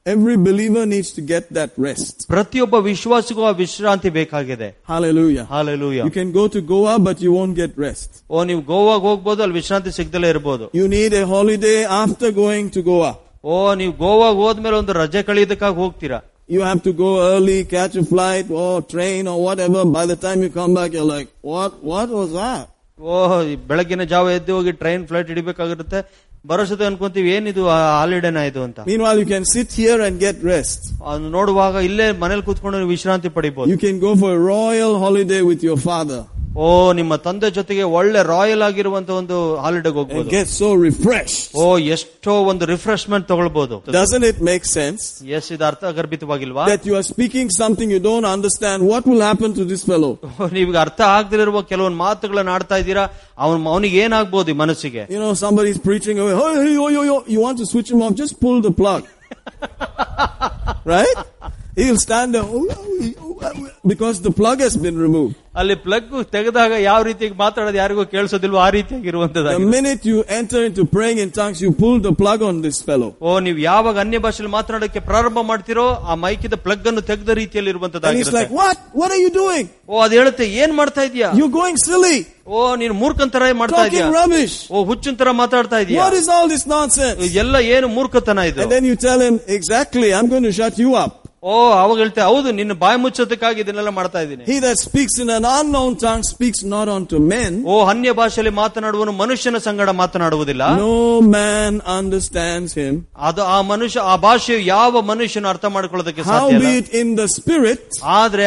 Every believer needs to get that rest. ಪ್ರತಿಯೊಬ್ಬ ವಿಶ್ವಾಸಿಗೂ ಆ ವಿಶ್ರಾಂತಿ ಬೇಕಾಗಿದೆ Hallelujah. Hallelujah You can go to Goa, but you won't get rest. ಓ ನೀವು ಗೋವಾಗ್ ಹೋಗ್ಬೋದು ಅಲ್ಲಿ ವಿಶ್ರಾಂತಿ ಸಿಗ್ದಲೇ ಇರ್ಬೋದು You need a holiday after going to Goa. ಓ ನೀವು ಗೋವಾಗ್ ಹೋದ್ಮೇಲೆ ಒಂದು ರಜೆ ಕಳೆಯೋದಕ್ಕಾಗಿ ಹೋಗ್ತೀರಾ You have to go early, catch a flight or train or whatever. By the time you come back, you're like, what, what was that? ಓ ಈ ಬೆಳಗಿನ ಜಾವ ಎದ್ದು ಹೋಗಿ ಟ್ರೈನ್ ಫ್ಲೈಟ್ ಹಿಡಿಬೇಕಾಗಿರುತ್ತೆ ಬರೋಸದ ಅನ್ಕೊಂತೀವಿ ಏನಿದು ಹಾಲಿಡೇನ ಇದು ಅಂತ Meanwhile, you can sit here and get rest. ಅದು ನೋಡುವಾಗ ಇಲ್ಲೇ ಮನೇಲಿ ಕೂತ್ಕೊಂಡು ನೀವು ವಿಶ್ರಾಂತಿ ಪಡಿಬಹುದು You can go for a royal holiday with your father ಓ ನಿಮ್ಮ ತಂದೆ ಜೊತೆಗೆ ಒಳ್ಳೆ ರಾಯಲ್ ಆಗಿರುವಂತ ಒಂದು ಹಾಲಿಡೇಗೆ and ಹೋಗ್ಬೋದು get so refreshed. ಓ ಎಷ್ಟೋ ಒಂದು ರಿಫ್ರೆಶ್ಮೆಂಟ್ ತಗೊಳ್ಬಹುದು Doesn't it make sense S ಇದು ಅರ್ಥ ಗರ್ಭಿತವಾಗಿಲ್ವಾ that you are speaking something you don't understand? What will happen to this fellow? ನೀವೀಗ ಅರ್ಥ ಆಗದಿರುವ ಕೆಲವೊಂದು ಮಾತುಗಳನ್ನ ಆಡ್ತಾ ಇದ್ದೀರಾ ಅವನ್ ಅವನಿಗೆ ಏನಾಗ್ಬೋದು ಈ ಮನಸ್ಸಿಗೆ You know, somebody's preaching away. Oh, hey, yo, yo, yo. You want to switch him off? Just pull the plug. <laughs> right? He'll stand there "Oh, oh, oh," because the plug has been removed. ಅಲ್ಲಿ plug ತೆಗೆದಾಗ ಯಾವ ರೀತಿಯಾಗಿ ಮಾತಾಡೋದು ಯಾರಿಗೂ ಕೇಳಿಸೋದಿಲ್ವೋ ಆ ರೀತಿಯಾಗಿ The ಇರುವಂತದ್ದಾಗಿದೆ minute you enter into praying in tongues, you pull the plug on this fellow. ಓ ನೀವು ಯಾವಾಗ ಅನ್ಯ ಭಾಷೆಯಲ್ಲಿ ಮಾತನಾಡಕ್ಕೆ ಪ್ರಾರಂಭ ಮಾಡ್ತಿರೋ ಆ ಮೈಕಿದ ಪ್ಲಗ್ ಅನ್ನು ತೆಗೆದ ರೀತಿಯಲ್ಲಿ And he's ಇರುವಂತದ್ದಾಗಿರುತ್ತೆ like, what? What are you doing? ಓ ಅದು ಹೇಳುತ್ತೆ ಏನ್ ಮಾಡ್ತಾ ಇದೀಯಾ You're going silly. ಓ ನೀನು ಮೂರ್ಖಂತರ ಮಾಡ್ತಾ ಇದೀಯಾ Talking rubbish. ಓ ಹುಚ್ಚಿನ ತರ ಮಾತಾಡ್ತಾ ಇದೀಯಾ What is all this nonsense? ಎಲ್ಲ ಏನು ಮೂರ್ಖತನ ಇದು And then you tell him, exactly, I'm going to shut you up. ಓ ಅವಾಗ ಹೇಳ್ತೆ ಹೌದು ನಿನ್ನ ಬಾಯಿ ಮುಚ್ಚೋದಕ್ಕಾಗಿ ಇದನ್ನೆಲ್ಲ ಮಾಡ್ತಾ ಇದ್ದೀನಿ He that speaks in an unknown tongue speaks not unto men. ಓ ಅನ್ಯ ಭಾಷೆಯಲ್ಲಿ ಮಾತನಾಡುವನು ಮನುಷ್ಯನ ಸಂಗಡ ಮಾತನಾಡುವುದಿಲ್ಲ No man understands him. ಅದು ಆ ಮನುಷ್ಯ ಆ ಭಾಷೆಯು ಯಾವ ಮನುಷ್ಯನು ಅರ್ಥ ಮಾಡ್ಕೊಳ್ಳೋದಕ್ಕೆ ಸಾಧ್ಯ ಇಲ್ಲ Howbeit in the spirit, ಆದ್ರೆ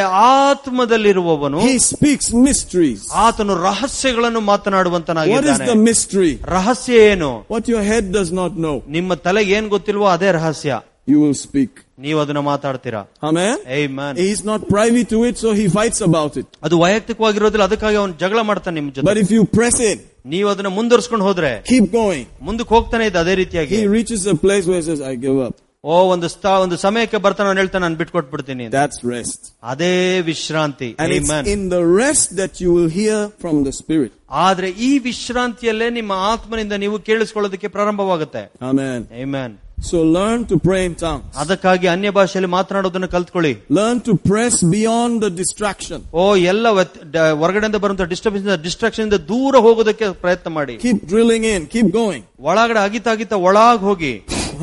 ಆತ್ಮದಲ್ಲಿರುವವನು he speaks mysteries. ಆತನು ರಹಸ್ಯಗಳನ್ನು What is ಮಾತನಾಡುವಂತನಾಗಿದ್ದಾನೆ the mystery? ರಹಸ್ಯ ಏನು What your head does not know, ನಿಮ್ಮ ತಲೆಗೆ ಏನ್ ಗೊತ್ತಿಲ್ವೋ ಅದೇ ರಹಸ್ಯ you will speak. ನೀವು ಅದನ್ನ ಮಾತಾಡ್ತೀರಾ Amen? Amen. He's not privy to it, so he fights about it. ಅದು ವೈಯಕ್ತಿಕವಾಗಿರೋದಿಲ್ಲ ಅದಕ್ಕಾಗಿ ಅವನು ಜಗಳ ಮಾಡ್ತಾನೆ ನಿಮ್ But ಜೊತೆ if you press in, ನೀವು ಅದನ್ನ ಮುಂದುವರ್ಸ್ಕೊಂಡು ಹೋದ್ರೆ keep going, ಮುಂದಕ್ಕೆ ಹೋಗ್ತಾನೆ ಇದೆ ಅದೇ ರೀತಿಯಾಗಿ he reaches a place where he says, I give up. ಓ ಒಂದು ಸ್ಥಾ ಒಂದು ಸಮಯಕ್ಕೆ ಬರ್ತಾನೆ ಅವ್ನು ಹೇಳ್ತಾನೆ ನಾನು ಬಿಟ್ಕೊಟ್ಬಿಡ್ತೀನಿ ಅಂತ. That's rest. ಅದೇ ವಿಶ್ರಾಂತಿ And it's Amen. in the rest that you will hear from the Spirit. ಆದ್ರೆ ಈ ವಿಶ್ರಾಂತಿಯಲ್ಲೇ ನಿಮ್ಮ ಆತ್ಮನಿಂದ ನೀವು ಕೇಳಿಸ್ಕೊಳ್ಳೋದಕ್ಕೆ ಪ್ರಾರಂಭವಾಗುತ್ತೆ Amen. Amen. So learn to pray in tongues. ಅದಕ್ಕಾಗಿ ಅನ್ಯ ಭಾಷೆಯಲ್ಲಿ ಮಾತನಾಡೋದನ್ನ ಕಲ್ತ್ಕೊಳ್ಳಿ Learn to press beyond the distraction. ಓ ಎಲ್ಲ ವ್ಯತ್- ಡ- ಹೊರಗಡೆಯಿಂದ ಬರುವಂತ ಡಿಸ್ಟರ್ಬೆನ್ಸ್ ಡಿಸ್ಟ್ರಾಕ್ಷನ್ ಇಂದ ದೂರ ಹೋಗೋದಕ್ಕೆ ಪ್ರಯತ್ನ ಮಾಡಿ Keep drilling in, keep going ಒಳಗಡೆ ಅಗಿತಾ ಅಗಿತಾ ಒಳಗ್ ಹೋಗಿ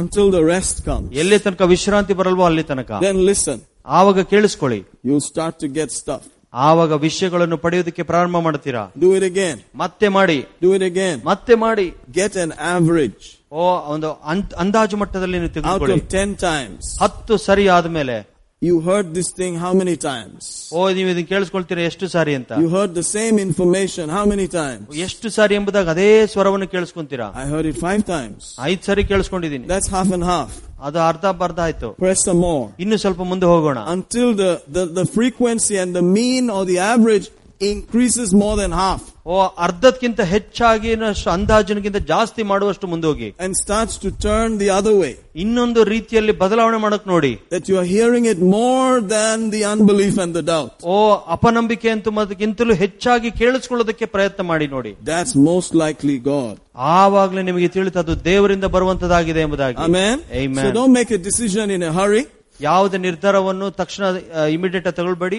until the rest comes. ಎಲ್ಲಿ ತನಕ ವಿಶ್ರಾಂತಿ ಬರಲ್ವೋ ಅಲ್ಲಿ ತನಕ Then listen. ಆವಾಗ ಕೇಳಿಸ್ಕೊಳ್ಳಿ You'll start to get stuff. ಆವಾಗ ವಿಷಯಗಳನ್ನು ಪಡೆಯೋದಕ್ಕೆ ಪ್ರಾರಂಭ ಮಾಡ್ತೀರಾ Do it again. ಮತ್ತೆ ಮಾಡಿ Do it again. ಮತ್ತೆ ಮಾಡಿ Get an average ಓ ಒಂದು ಅಂತ್- ಅಂದಾಜು ಮಟ್ಟದಲ್ಲಿ ನೀವು out ತೆಗೆದುಕೊಳ್ಳಿ of 10 times. ಹತ್ತು ಸರಿ ಆದ್ಮೇಲೆ You heard this thing how many times? ಓ ನೀವು ಇದನ್ನ ಕೇಳಿಸ್ಕೊಳ್ತೀರಾ ಎಷ್ಟು ಸಾರಿ ಅಂತ You heard the same information how many times? ಎಷ್ಟು ಸಾರಿ ಎಂಬುದಾಗಿ ಅದೇ ಸ್ವರವನ್ನು ಕೇಳಿಸ್ಕೊಂತೀರಾ I heard it five times. ಐದ್ ಸಾರಿ ಕೇಳಿಸ್ಕೊಂಡಿದೀನಿ That's half and half. ಅದು ಅರ್ಧ ಬರ್ಧ ಆಯ್ತು Press some more. ಇನ್ನು ಸ್ವಲ್ಪ ಮುಂದೆ ಹೋಗೋಣ Until the, the, the frequency and the mean or the average increases more than half ಓ ಅರ್ಧಕ್ಕಿಂತ ಹೆಚ್ಚಾಗಿ ಅಂದಾಜಿನಗಿಂತ ಜಾಸ್ತಿ ಮಾಡುವಷ್ಟು ಮುಂದೆ ಹೋಗಿ and starts to turn the other way. ಇನ್ನೊಂದು ರೀತಿಯಲ್ಲಿ ಬದಲಾವಣೆ ಮಾಡಕ್ ನೋಡಿ That you are hearing it more than the unbelief and the doubt. ಓ ಅಪನಂಬಿಕೆ ಅಂತ ಮತ್ತಕ್ಕಿಂತಲೂ ಹೆಚ್ಚಾಗಿ ಕೇಳಿಸ್ಕೊಳ್ಳೋದಕ್ಕೆ ಪ್ರಯತ್ನ ಮಾಡಿ ನೋಡಿ That's most likely God. ಆವಾಗ್ಲೇ ನಿಮಗೆ ತಿಳಿತು ಅದು ದೇವರಿಂದ ಬರುವಂತದಾಗಿದೆ ಎಂಬುದಾಗಿ Amen. Amen. So don't make a decision in a hurry. ಯಾವುದೇ ನಿರ್ಧಾರವನ್ನು ತಕ್ಷಣ ಇಮಿಡಿಯೇಟ್ ತಗೊಳ್ಬೇಡಿ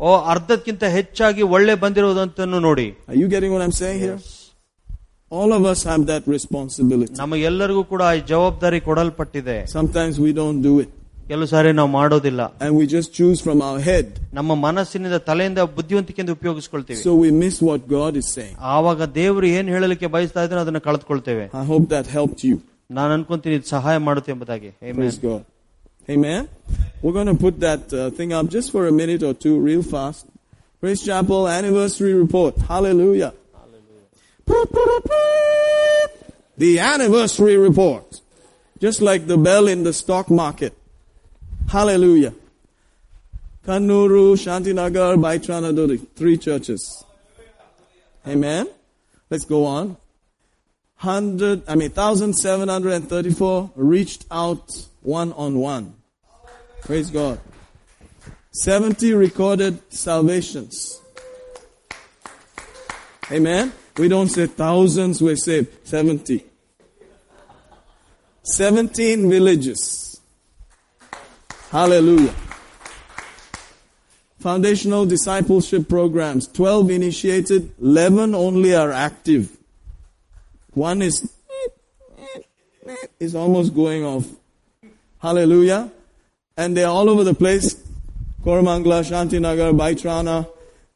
ಓ ಅರ್ಧಕ್ಕಿಂತ ಹೆಚ್ಚಾಗಿ ಒಳ್ಳೆ ಬಂದಿರುವುದಂತನ್ನು ನೋಡಿ. You getting what I am saying here all of us have that responsibility. ನಮಗೆಲ್ಲರಿಗೂ ಕೂಡ ಈ ಜವಾಬ್ದಾರಿ ಕೊಡಲ್ಪಟ್ಟಿದೆ. Sometimes we don't do it ಕೆಲವು ಸಾರಿ ನಾವು ಮಾಡೋದಿಲ್ಲ. And we just choose from our head ನಮ್ಮ ಮನಸ್ಸಿನಿಂದ ತಲೆಯಿಂದ ಬುದ್ಧಿವಂತಿಕೆಯಿಂದ ಉಪಯೋಗಿಸಿಕೊಳ್ತೇವೆ. So we miss what God is saying ಆವಾಗ ದೇವರು ಏನು ಹೇಳಲಿಕ್ಕೆ ಬಯಸ್ತಾ ಇದ್ದಾನೋ ಅದನ್ನ ಕಳೆದುಕೊಳ್ತೇವೆ. I hope that helps you ನಾನು ಅನ್ಕೊಂತೀನಿ ಇದು ಸಹಾಯ ಮಾಡುತ್ತೆ ಎಂಬುದಾಗಿ. I miss go Amen. We're going to put that uh, thing up just for a minute or two, real fast. Grace Chapel anniversary report. Hallelujah. The anniversary report. Just like the bell in the stock market. Hallelujah. Kannuru, Shantinagar, Baitranadori. Three churches. Amen. Let's go on. 100, I mean, 1,734 reached out one on one. Praise God. 70 recorded salvations. Amen. We don't say thousands, we say 70. 17 villages. Hallelujah. Foundational discipleship programs. 12 initiated, 11 only are active. One is, is almost going off. Hallelujah. And they're all over the place. Koramangala, Shantinagar, Baitrana,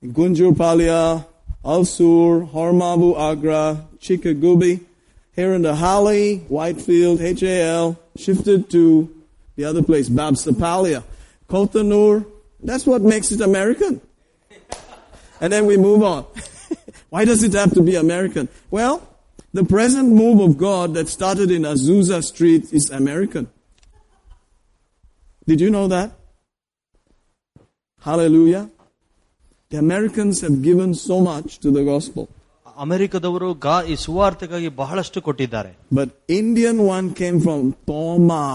Gunjurpalia, Alsur, Horamavu, Agra, Chikkagubbi. Here in the Hali, Whitefield, HAL, shifted to the other place, Babusapalya. Kothanur, that's what makes it American. And then we move on. <laughs> Why does it have to be American? Well, the present move of God that started in Azusa Street is American. Did you know that? Hallelujah. The Americans have given so much to the gospel. ಅಮೆರಿಕದವರು ಗಾ ಈ ಸುವಾರ್ತೆಗಾಗಿ ಬಹಳಷ್ಟು ಕೊಟ್ಟಿದ್ದಾರೆ But Indian one came from Toma.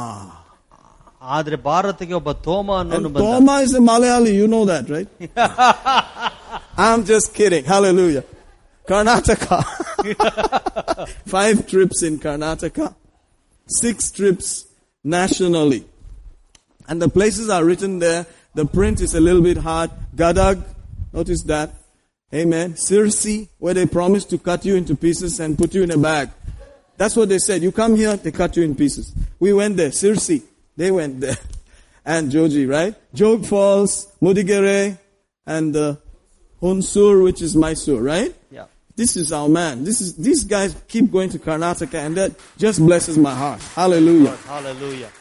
ಆದ್ರೆ ಭಾರತಕ್ಕೆ ಒಬ್ಬ ತೋಮ ಅನ್ನೋನು And ಬಂದ Toma is a Malayali, you know that, right? I'm just kidding. Hallelujah. Karnataka. Five trips in Karnataka. Six trips nationally. and the places are written there. The print is a little bit hard. Gadag, notice that. Amen. Sirsi, where they promised to cut you into pieces and put you in a bag. That's what they said. You come here, they cut you in pieces. We went there. Sirsi, they went there. <laughs> And Joji, right? Jog Falls, Mudigere, and uh, Hunsur, which is Mysore, right? Yeah. This is our man. This is these guys keep going to Karnataka, and that just blesses my heart. Hallelujah. Hallelujah.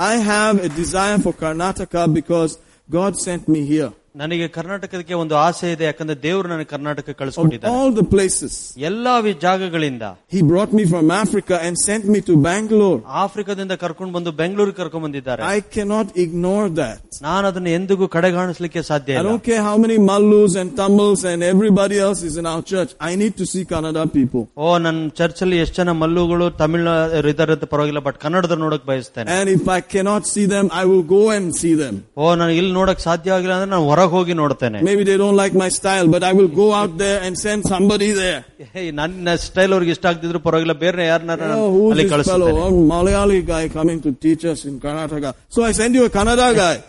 I have a desire for Karnataka because God sent me here. ನನಗೆ ಕರ್ನಾಟಕಕ್ಕೆ ಒಂದು ಆಸೆ ಇದೆ ಯಾಕಂದ್ರೆ ದೇವರು ನನಗೆ Karnataka Of ಕಳಿಸ್ಕೊಟ್ಟಿದ್ದಾನೆ all the places, ಎಲ್ಲಾ V- ಜಾಗಗಳಿಂದ He brought me from Africa and sent me to Bangalore. ಆಫ್ರಿಕಾದಿಂದ ಕರ್ಕೊಂಡು ಬಂದು ಬೆಂಗಳೂರಿಗೆ ಕರ್ಕೊಂಡ್ ಬಂದಿದ್ದಾರೆ I cannot ignore that. ನಾನು ಅದನ್ನು ಎಂದಿಗೂ ಕಡೆಗಾಣಿಸ್ಲಿಕ್ಕೆ ಸಾಧ್ಯ I ಇಲ್ಲ don't care how many Mallus and Tamils and everybody else is in our church. I need to see Kannada people. ಓ ನನ್ನ ಚರ್ಚ್ ಅಲ್ಲಿ ಎಷ್ಟು ಜನ ಮಲ್ಲುಗಳು ತಮಿಳ್ ಇದಾರೆ ಅಂತ ಪರವಾಗಿಲ್ಲ ಬಟ್ ಕನ್ನಡದ ನೋಡಕ್ ಬಯಸ್ತೇನೆ And if I cannot see them, I will go and see them. ಓ ನಾನು ಇಲ್ಲಿ ನೋಡಕ್ ಸಾಧ್ಯ ಆಗಿಲ್ಲ ಅಂದ್ರೆ ನಾನು ಹೊರ ಹೊರಗೆ ಹೋಗಿ ನೋಡ್ತೇನೆ Maybe they don't like my style, but I will go out there and send somebody there. ಹೇ, ನನ್ನ ಸ್ಟೈಲ್ ಅವ್ರಿಗೆ ಇಷ್ಟ ಆಗ್ತಿದ್ರು ಪರವಾಗಿಲ್ಲ ಬೇರೆ ಯಾರನ್ನಾರ Oh, who's ಅಲ್ಲಿ this fellow? ಕಳಿಸ್ತೇನೆ Oh, Malayali guy coming to teach us in Karnataka. So I send you a Kannada guy. <laughs>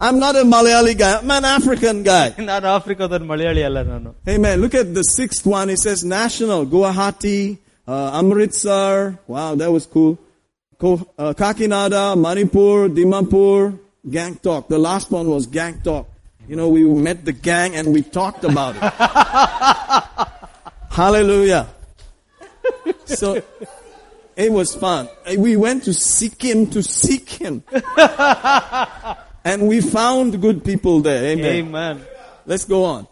I'm not a Malayali guy. I'm an African guy. ನಾನು ಆಫ್ರಿಕಾದ ಮಲಯಾಳಿ ಅಲ್ಲ ನಾನು Amen. Look at the sixth one. It says national. Guwahati, uh, Amritsar. Wow, that was cool. Uh, Kakinada, Manipur, Dimapur, Gangtok. The last one was Gangtok. You know, we met the gang and we talked about it. <laughs> Hallelujah. So, it was fun. Uh, We went to Sikkim to seek him. <laughs> and we found good people there. Amen. Amen. Let's go on.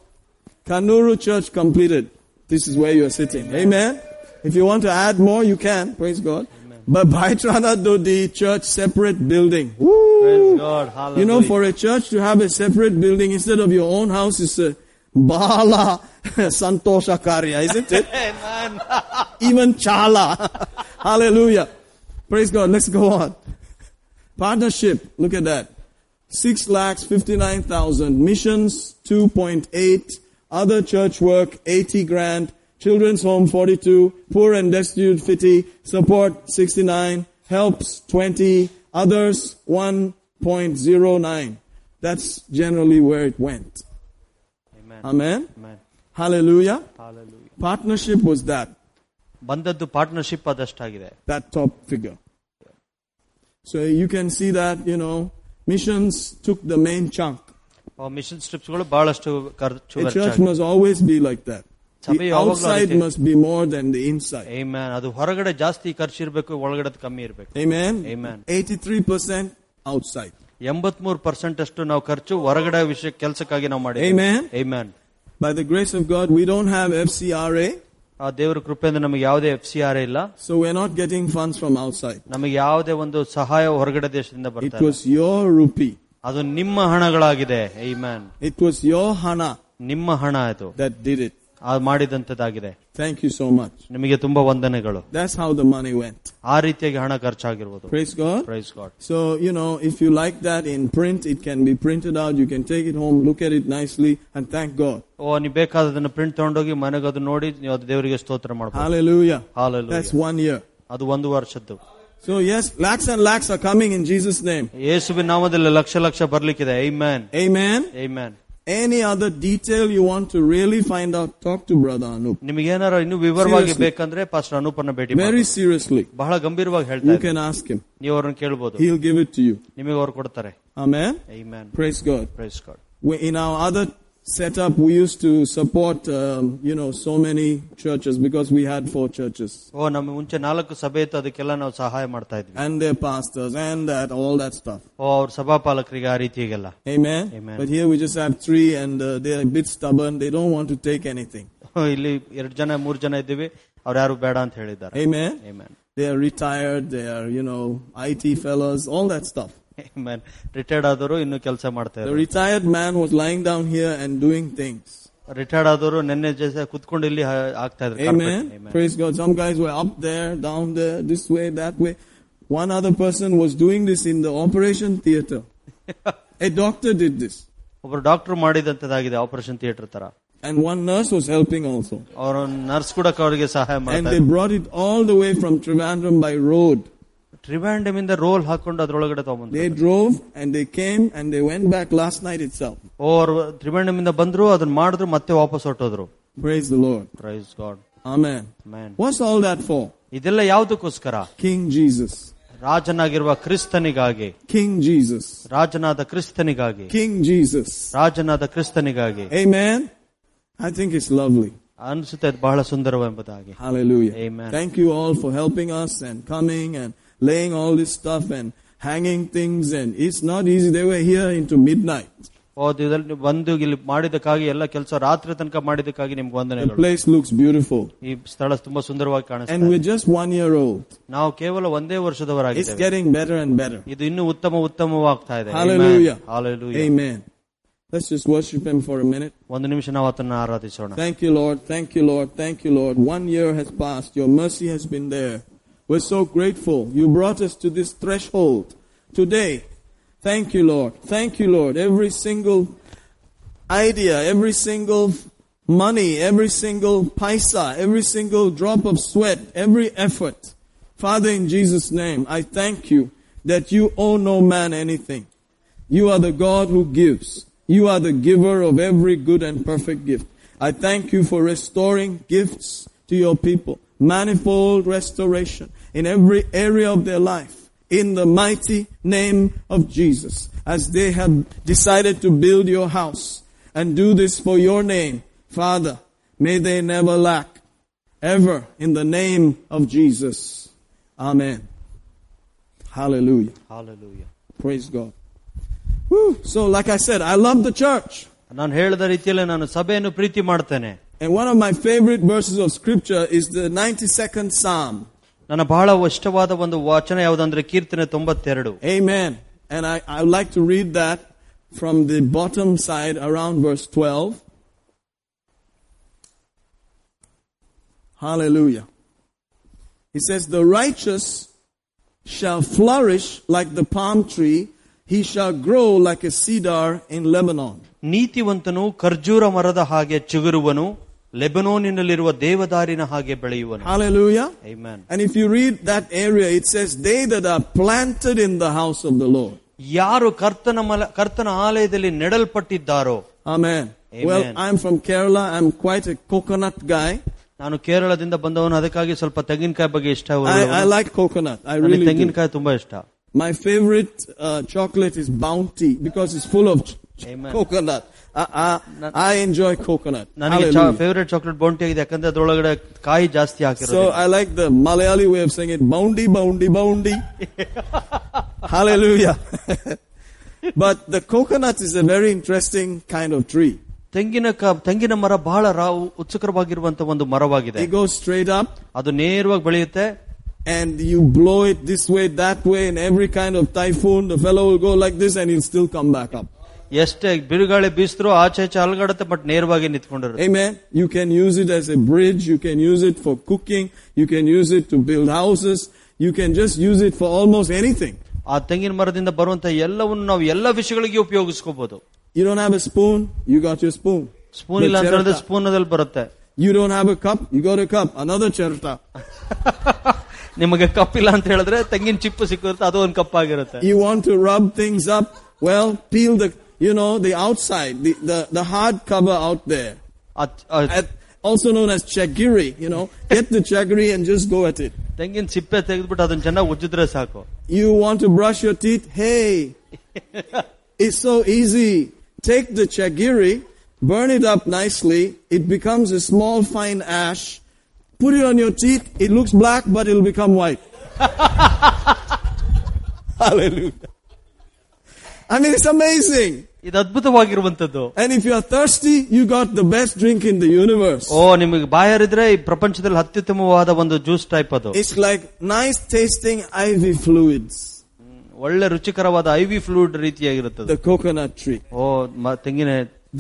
Kanuru Church completed. This is where you are sitting. Amen. If you want to add more, you can. Praise God. But Baitrana Dodi Church separate building. Woo! Praise God. You know, for a church to have a separate building instead of your own house is a Bala <laughs> Santosha Karya, isn't it? <laughs> Even Chala. <laughs> Hallelujah. Praise God. Let's go on. Partnership. Look at that. Six lakhs fifty-nine thousand. Missions two point eight. Other church work eighty grand. Children's home forty-two. Poor and destitute fifty. Support sixty-nine. Helps twenty. Others one point zero nine. That's generally where it went. Amen. Amen. Amen. Hallelujah. Hallelujah. Partnership was that. ಬಂದದ್ದು partnership ಅದಷ್ಟಾಗಿದೆ that top figure. So you can see that, you know, missions took the main chunk. Mission strips ಗಳು ಬಹಳಷ್ಟು ಖರ್ಚು A church must always be like that. ಸಭೆ The ಯಾವಾಗ್ಲೂ outside ಅದಕ್ಕೆ- must be more than the inside. Amen. ಅದು ಹೊರಗಡೆ ಜಾಸ್ತಿ ಖರ್ಚು ಇರಬೇಕು ಒಳಗಡೆ ಕಮ್ಮಿ ಇರಬೇಕು Amen? Amen. 83% outside. ಎಂಬತ್ಮೂರು ಪರ್ಸೆಂಟ್ ಅಷ್ಟು ನಾವು ಖರ್ಚು ಹೊರಗಡೆ ವಿಷಯ ಕೆಲಸಕ್ಕಾಗಿ ನಾವು ಮಾಡಿ Amen. Amen. By the grace of God, we don't have FCRA, ಆ ದೇವರ ಕೃಪೆಯಿಂದ ನಮಗೆ ಯಾವುದೇ ಎಫ್ ಸಿ ಆರ್ ಇಲ್ಲ so we're not getting funds from outside. ನಮಗೆ ಯಾವುದೇ ಒಂದು ಸಹಾಯ ಹೊರಗಡೆ ದೇಶದಿಂದ It ಬರ್ತಾ ಇಲ್ಲ. was your rupee. ಅದು ನಿಮ್ಮ ಹಣಗಳಾಗಿದೆ man It was your hana ನಿಮ್ಮ ಹಣ ಅದು that did it. ಅದು ಮಾಡಿದಂತದ್ದಾಗಿದೆ Thank you so much. ನಿಮಗೆ ತುಂಬಾ ವಂದನೆಗಳು That's how the money went. ಆ ರೀತಿಯಾಗಿ ಹಣ ಖರ್ಚಾಗಿರ್ಬೋದು Praise God. Praise god So, you know, if you like that in print, it can be printed out. You can take it home, look at it nicely, and thank God. ಓ ನೀವು ಬೇಕಾದದನ್ನ print ತಗೊಂಡೋಗಿ ಮನೆಗೆ ಅದು ನೋಡಿ ನೀವು ಅದು ದೇವರಿಗೆ ಸ್ತೋತ್ರ ಮಾಡ್ಬೋದು Hallelujah. Hallelujah. That's one year. ಅದು ಒಂದು ವರ್ಷದ್ದು So, yes, lakhs and lakhs are coming in Jesus' name. ಯೇಸುವಿನ ನಾಮದಲ್ಲಿ ಲಕ್ಷ ಲಕ್ಷ ಬರ್ಲಿಕ್ಕಿದೆ man Amen. Man Any other detail you want to really find out, talk to Brother Anup. ನಿಮಗೇನಾರ ಇನ್ನು ವಿವರವಾಗಿ Seriously. ಬೇಕಂದ್ರೆ ಪಾಸ್ಟರ್ ಅನೂಪನ ಭೇಟಿ Very ಮಾಡಿ seriously. ಬಹಳ ಗಂಭೀರವಾಗಿ ಹೇಳ್ತಾ You ಇದ್ದೀನಿ. can ask him. ನೀವು ಅವ್ರನ್ನ ಕೇಳ್ಬೋದು He'll give it to you. ನಿಮಗೆ ಅವ್ರು ಕೊಡ್ತಾರೆ Amen. Man Praise God. Praise god We, in our other setup, we used to support, um, you know, so many churches because we had four churches. ಓ ನಮ್ಮ ಮುಂಚೆ ನಾಲ್ಕು ಸಭೆ ಇತ್ತು ಅದಕ್ಕೆಲ್ಲ ನಾವು ಸಹಾಯ ಮಾಡ್ತಾ ಇದ್ವಿ And their pastors and that, all that stuff. ಓ ಅವ್ರ ಸಭಾಪಾಲಕರಿಗೆ ಆ ರೀತಿಗೆಲ್ಲ Amen. Amen. But here we just have three and uh, they're a bit stubborn. They don't want to take anything. ಇಲ್ಲಿ ಎರಡು ಜನ ಮೂರ್ ಜನ ಇದ್ದೀವಿ ಅವ್ರು ಯಾರು ಬೇಡ ಅಂತ ಹೇಳಿದ್ದಾರೆ Amen. Amen. They are retired. They are, you know, IT fellows, all that stuff. <laughs> Amen. Retired ಆದವರು ಇನ್ನು ಕೆಲಸ ಮಾಡ್ತಾ The ಇದ್ದಾರೆ retired man was lying down here and doing things. Retired ಆದವರು ನಿನ್ನೆ ಜೊತೆ ಕುತ್ಕೊಂಡು ಇಲ್ಲಿ ಹ- ಆಗ್ತಾ ಇದ್ರು Amen. carpet. Amen. Praise God. Some guys were up there, down there, this way, that way. One other person was doing this in the operation theater. <laughs> A doctor did this. ಒಬ್ರು doctor ಮಾಡಿದಂತದಾಗಿದೆ operation theatre ತರ And one nurse was helping also. ಅವ್ರ nurse ಕೂಡ ಅವರಿಗೆ ಸಹಾಯ And ಮಾಡ್ತಾ they brought it all the way from Trivandrum by road. ಟ್ರಿವ್ಯಾಂಡಮ್ ಇಂದ roll ಹಾಕೊಂಡು ಅದ್ರೊಳಗಡೆ ತಗೊಂಡ್ಬಂದ್ರು They drove and they came and they went back last night itself. ಓ ಅವ್ರು ತ್ರಿವೇಂಡಮ್ ಇಂದ ಬಂದ್ರು ಅದನ್ನ ಮಾಡಿದ್ರು ಮತ್ತೆ ವಾಪಸ್ ಹೊರಟೋದ್ರು Praise the Lord. Praise God Amen. Man What's all that for? ಇದೆಲ್ಲ ಯಾವ್ದಕ್ಕೋಸ್ಕರ King Jesus. ರಾಜನಾಗಿರುವ ಕ್ರಿಸ್ತನಿಗಾಗಿ King Jesus. ರಾಜನಾದ ಕ್ರಿಸ್ತನಿಗಾಗಿ King Jesus. ರಾಜನಾದ ಕ್ರಿಸ್ತನಿಗಾಗಿ Amen. I think it's lovely. ಅನ್ಸುತ್ತೆ ಅದು ಬಹಳ ಸುಂದರವೆಂಬುದಾಗಿ Hallelujah. Amen. Thank you all for helping us and coming and laying all this stuff and hanging things and it's not easy. They were here into midnight. ಓ ಇದ್ರಲ್ಲಿ ನೀವು ಬಂದು ಇಲ್ಲಿ ಮಾಡಿದಕ್ಕಾಗಿ ಎಲ್ಲ ಕೆಲಸ ರಾತ್ರಿ ತನಕ ಮಾಡಿದಕ್ಕಾಗಿ ನಿಮ್ಗೆ The ವಂದನೆಗಳು place looks beautiful. ಈ ಸ್ಥಳ ತುಂಬಾ ಸುಂದರವಾಗಿ And ಕಾಣಿಸ್ತಾ we're just one year old. ನಾವು ಕೇವಲ ಒಂದೇ It's ವರ್ಷದವರಾಗಿದ್ದೇವೆ getting better and better. ಇದು ಇನ್ನೂ ಉತ್ತಮ ಉತ್ತಮವಾಗ್ತಾ ಇದೆ Hallelujah. Hallelujah. Amen. Let's just worship Him for a minute. ಒಂದು ನಿಮಿಷ ನಾವು ಆತನ್ನ ಆರಾಧಿಸೋಣ Thank you, Lord. Thank you, Lord. Thank you, Lord. One year has passed. Your mercy has been there. We're so grateful. You brought us to this threshold today. Thank you, Lord. Thank you, Lord. Every single idea, every single money, every single paisa, every single drop of sweat, every effort. Father, in Jesus' name, I thank you that you owe no man anything. You are the God who gives. You are the giver of every good and perfect gift. I thank you for restoring gifts to your people. Manifold restoration in every area of their life. In the mighty name of Jesus. As they have decided to build your house and do this for your name. Father, may they never lack. Ever in the name of Jesus. Amen. Hallelujah. Hallelujah. Praise God. Whew. So like I said, I love the church. ನಾನು ಹೇಳಿದ ರೀತಿಯಲ್ಲಿ ನಾನು ಸಭೆಯನ್ನು ಪ್ರೀತಿ ಮಾಡ್ತೇನೆ And one of my favorite verses of scripture is the 92nd Psalm. ನನ್ನ ಬಹಳ ಇಷ್ಟವಾದ ಒಂದು ವಚನ ಯಾವುದಂದ್ರೆ ಕೀರ್ತನೆ ತೊಂಬತ್ತೆರಡು Amen. And I, I would like to read that from the bottom side around verse 12. Hallelujah. He says, The righteous shall flourish like the palm tree, he shall grow like a cedar in Lebanon. ನೀತಿವಂತನು ಖರ್ಜೂರ ಮರದ ಹಾಗೆ ಚಿಗುರುವನು ಲೆಬನೋನಿನಲ್ಲಿರುವ ದೇವದಾರಿನ ಹಾಗೆ ಬೆಳೆಯುವನು Hallelujah. Amen. And if you read that area, it says, They that are planted in the house of the Lord. ಯಾರು ಕರ್ತನ ಮಲ ಕರ್ತನ ಆಲಯದಲ್ಲಿ ನೆಡಲ್ಪಟ್ಟಿದ್ದಾರೋ Amen. Amen. Well, I'm from Kerala. I'm quite a coconut guy. ನಾನು ಕೇರಳದಿಂದ ಬಂದವನು ಅದಕ್ಕಾಗಿ ಸ್ವಲ್ಪ ತೆಂಗಿನಕಾಯಿ ಬಗ್ಗೆ ಇಷ್ಟ I, I like coconut. I ನನಗೆ really do. ತೆಂಗಿನಕಾಯಿ ತುಂಬಾ ಇಷ್ಟ My favorite uh, chocolate is Bounty because it's full of ch- ch- Amen. coconut. I, I, I enjoy coconut. ನನಗೆ Hallelujah. ಫೇವರೇಟ್ ಚಾಕ್ಲೇಟ್ ಬೌಂಟಿ ಆಗಿದೆ ಯಾಕಂದ್ರೆ ಅದ್ರೊಳಗಡೆ ಕಾಯಿ ಜಾಸ್ತಿ ಹಾಕಿರೋದು So I like the Malayali way of saying it. Bounty, bounty, bounty. Hallelujah. but the coconut is a very interesting kind of tree. ತೆಂಗಿನ ಕ- ತೆಂಗಿನ ಮರ ಬಹಳ ರಾ- ಉತ್ಸುಕರವಾಗಿರುವಂತ ಒಂದು ಮರವಾಗಿದೆ It goes straight up ಅದು ನೇರವಾಗಿ ಬೆಳೆಯುತ್ತೆ and you blow it this way, that way, in every kind of typhoon, the fellow will go like this and he'll still come back up. ಎಷ್ಟೇ ಬಿರುಗಾಳಿ ಬೀಸಿದ್ರು ಆಚೆ ಆಚೆ ಅಲ್ಗಾಡುತ್ತೆ ಬಟ್ ನೇರವಾಗಿ ನಿಂತ್ಕೊಂಡಿರುತ್ತೆ Amen. You can use it as a bridge. You can use it for cooking. You can use it to build houses. You can just use it for almost anything. ಆ ತೆಂಗಿನ ಮರದಿಂದ ಬರುವಂತ ಎಲ್ಲವನ್ನು ನಾವು ಎಲ್ಲ ವಿಷಯಗಳಿಗೆ ಉಪಯೋಗಿಸ್ಕೋಬಹುದು You don't have a spoon, you got your spoon. Spoon ಇಲ್ಲ ಅಂತ ಹೇಳಿದ್ರೆ The ಸ್ಪೂನ್ ಅದಲ್ಲಿ ಬರುತ್ತೆ You don't have a cup, you got a cup. Another cherta. <laughs> ನಿಮಗೆ ಕಪ್ ಇಲ್ಲ ಅಂತ ಹೇಳಿದ್ರೆ ತೆಂಗಿನ ಚಿಪ್ಪು ಸಿಕ್ಕಿರುತ್ತೆ ಅದು ಒಂದು ಕಪ್ ಆಗಿರುತ್ತೆ You want to rub things up? Well, peel the, you know, the outside, the, the, the hard cover out there. ಆ- ಆ At, also known as chagiri, you know. <laughs> Get the chagiri and just go at it. ತೆಂಗಿನ ಸಿಪ್ಪೆ ತೆಗೆದ್ಬಿಟ್ಟು ಅದನ್ನ ಚೆನ್ನಾಗಿ ಉಜ್ಜಿದ್ರೆ ಸಾಕು You want to brush your teeth? Hey, <laughs> it's so easy. Take the chagiri, burn it up nicely. It becomes a small fine ash. Put it on your teeth. It looks black, but it'll become white. <laughs> Hallelujah. I mean, it's amazing. ಇದು ಅದ್ಭುತವಾಗಿರುವಂತದ್ದು And if you are thirsty, you got the best drink in the universe. ಓ ನಿಮಗೆ ಬಾಯಾರಿದ್ರೆ ಈ ಪ್ರಪಂಚದಲ್ಲಿ ಅತ್ಯುತ್ತಮವಾದ ಒಂದು juice type ಅದು It's like nice tasting IV fluids. ಒಳ್ಳೆ ರುಚಿಕರವಾದ I V fluid ರೀತಿಯಾಗಿರುತ್ತದೆ The coconut tree, ಓ ಮ- ತೆಂಗಿನ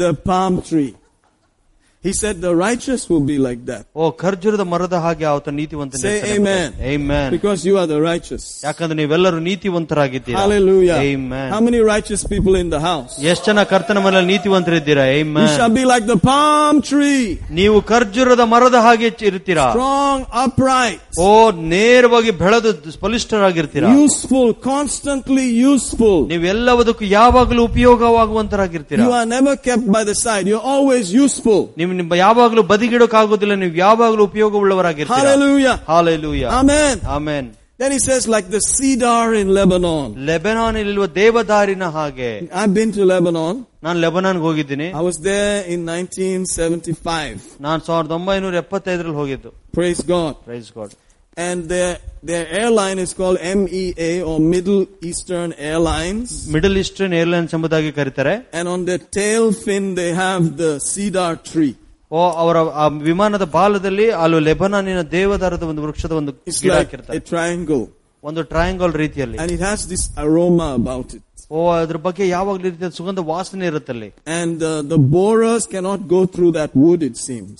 the palm tree. He said the righteous will be like that. ಓ ಖರ್ಜೂರದ ಮರದ ಹಾಗೆ ಆತ ನೀತಿವಂತ Say amen. Amen. Because you are the righteous. ಯಾಕಂದ್ರೆ ನೀವೆಲ್ಲರೂ ನೀತಿವಂತರಾಗಿದ್ದೀರಾ Hallelujah. Amen. How many righteous people in the house? ಎಷ್ಟು ಜನ ಕರ್ತನ ಮನೆಯಲ್ಲಿ ನೀತಿವಂತರಿದ್ದೀರಾ You Amen. shall be like the palm tree. ನೀವು ಖರ್ಜೂರದ ಮರದ ಹಾಗೆ ಇರ್ತೀರಾ Strong, upright, ಓ ನೇರವಾಗಿ ಬೆಳೆದು ಬಲಿಷ್ಠರಾಗಿರ್ತೀರಾ useful, constantly useful. ನೀವೆಲ್ಲದಕ್ಕೂ ಯಾವಾಗಲೂ ಉಪಯೋಗವಾಗುವಂತರಾಗಿರ್ತೀರಾ You are never kept by the side. You're always useful. ನೀವು ನಿಮ್ಮ ಯಾವಾಗಲೂ ಬದಿಗಿಡೋಕ್ಕಾಗೋದಿಲ್ಲ ನೀವು ಯಾವಾಗಲೂ ಉಪಯೋಗವುಳ್ಳವರಾಗಿರ್ತೀರಾ Hallelujah. Hallelujah Amen. Amen Then he says like the cedar in Lebanon. ಲೆಬನಾನಿರುವ ದೇವದಾರಿನ ಹಾಗೆ I've been to Lebanon. ನಾನು ಲೆಬನಾನ್ಗೆ ಹೋಗಿದ್ದೀನಿ I was there in 1975. ನಾನು ಸಾವಿರದ ಒಂಬೈನೂರ ಎಪ್ಪತ್ತೈದರಲ್ಲಿ ಹೋಗಿದ್ದು Praise God. Praise God And their, their airline is called MEA or Middle Eastern Airlines. Middle eastern airlines ಎಂಬುದಾಗಿ ಕರೀತಾರೆ And on their tail fin they have the cedar tree. ಓ ಅವರ ಆ ವಿಮಾನದ ಬಾಲದಲ್ಲಿ ಅಲ್ಲಿ ಲೆಬನಾನಿನ ದೇವದಾರದ ಒಂದು ವೃಕ್ಷದ ಒಂದು It's ಗಿಡ like ಹಾಕಿರ್ತಾರೆ a triangle. ಒಂದು ಟ್ರಯಾಂಗಲ್ ರೀತಿಯಲ್ಲಿ And it has this aroma about it. ಓ ಅದ್ರ ಬಗ್ಗೆ ಯಾವಾಗ್ಲೂ ರೀತಿಯ ಸುಗಂಧ ವಾಸನೆ ಇರುತ್ತಲ್ಲಿ And uh, the borers cannot go through that wood, it seems.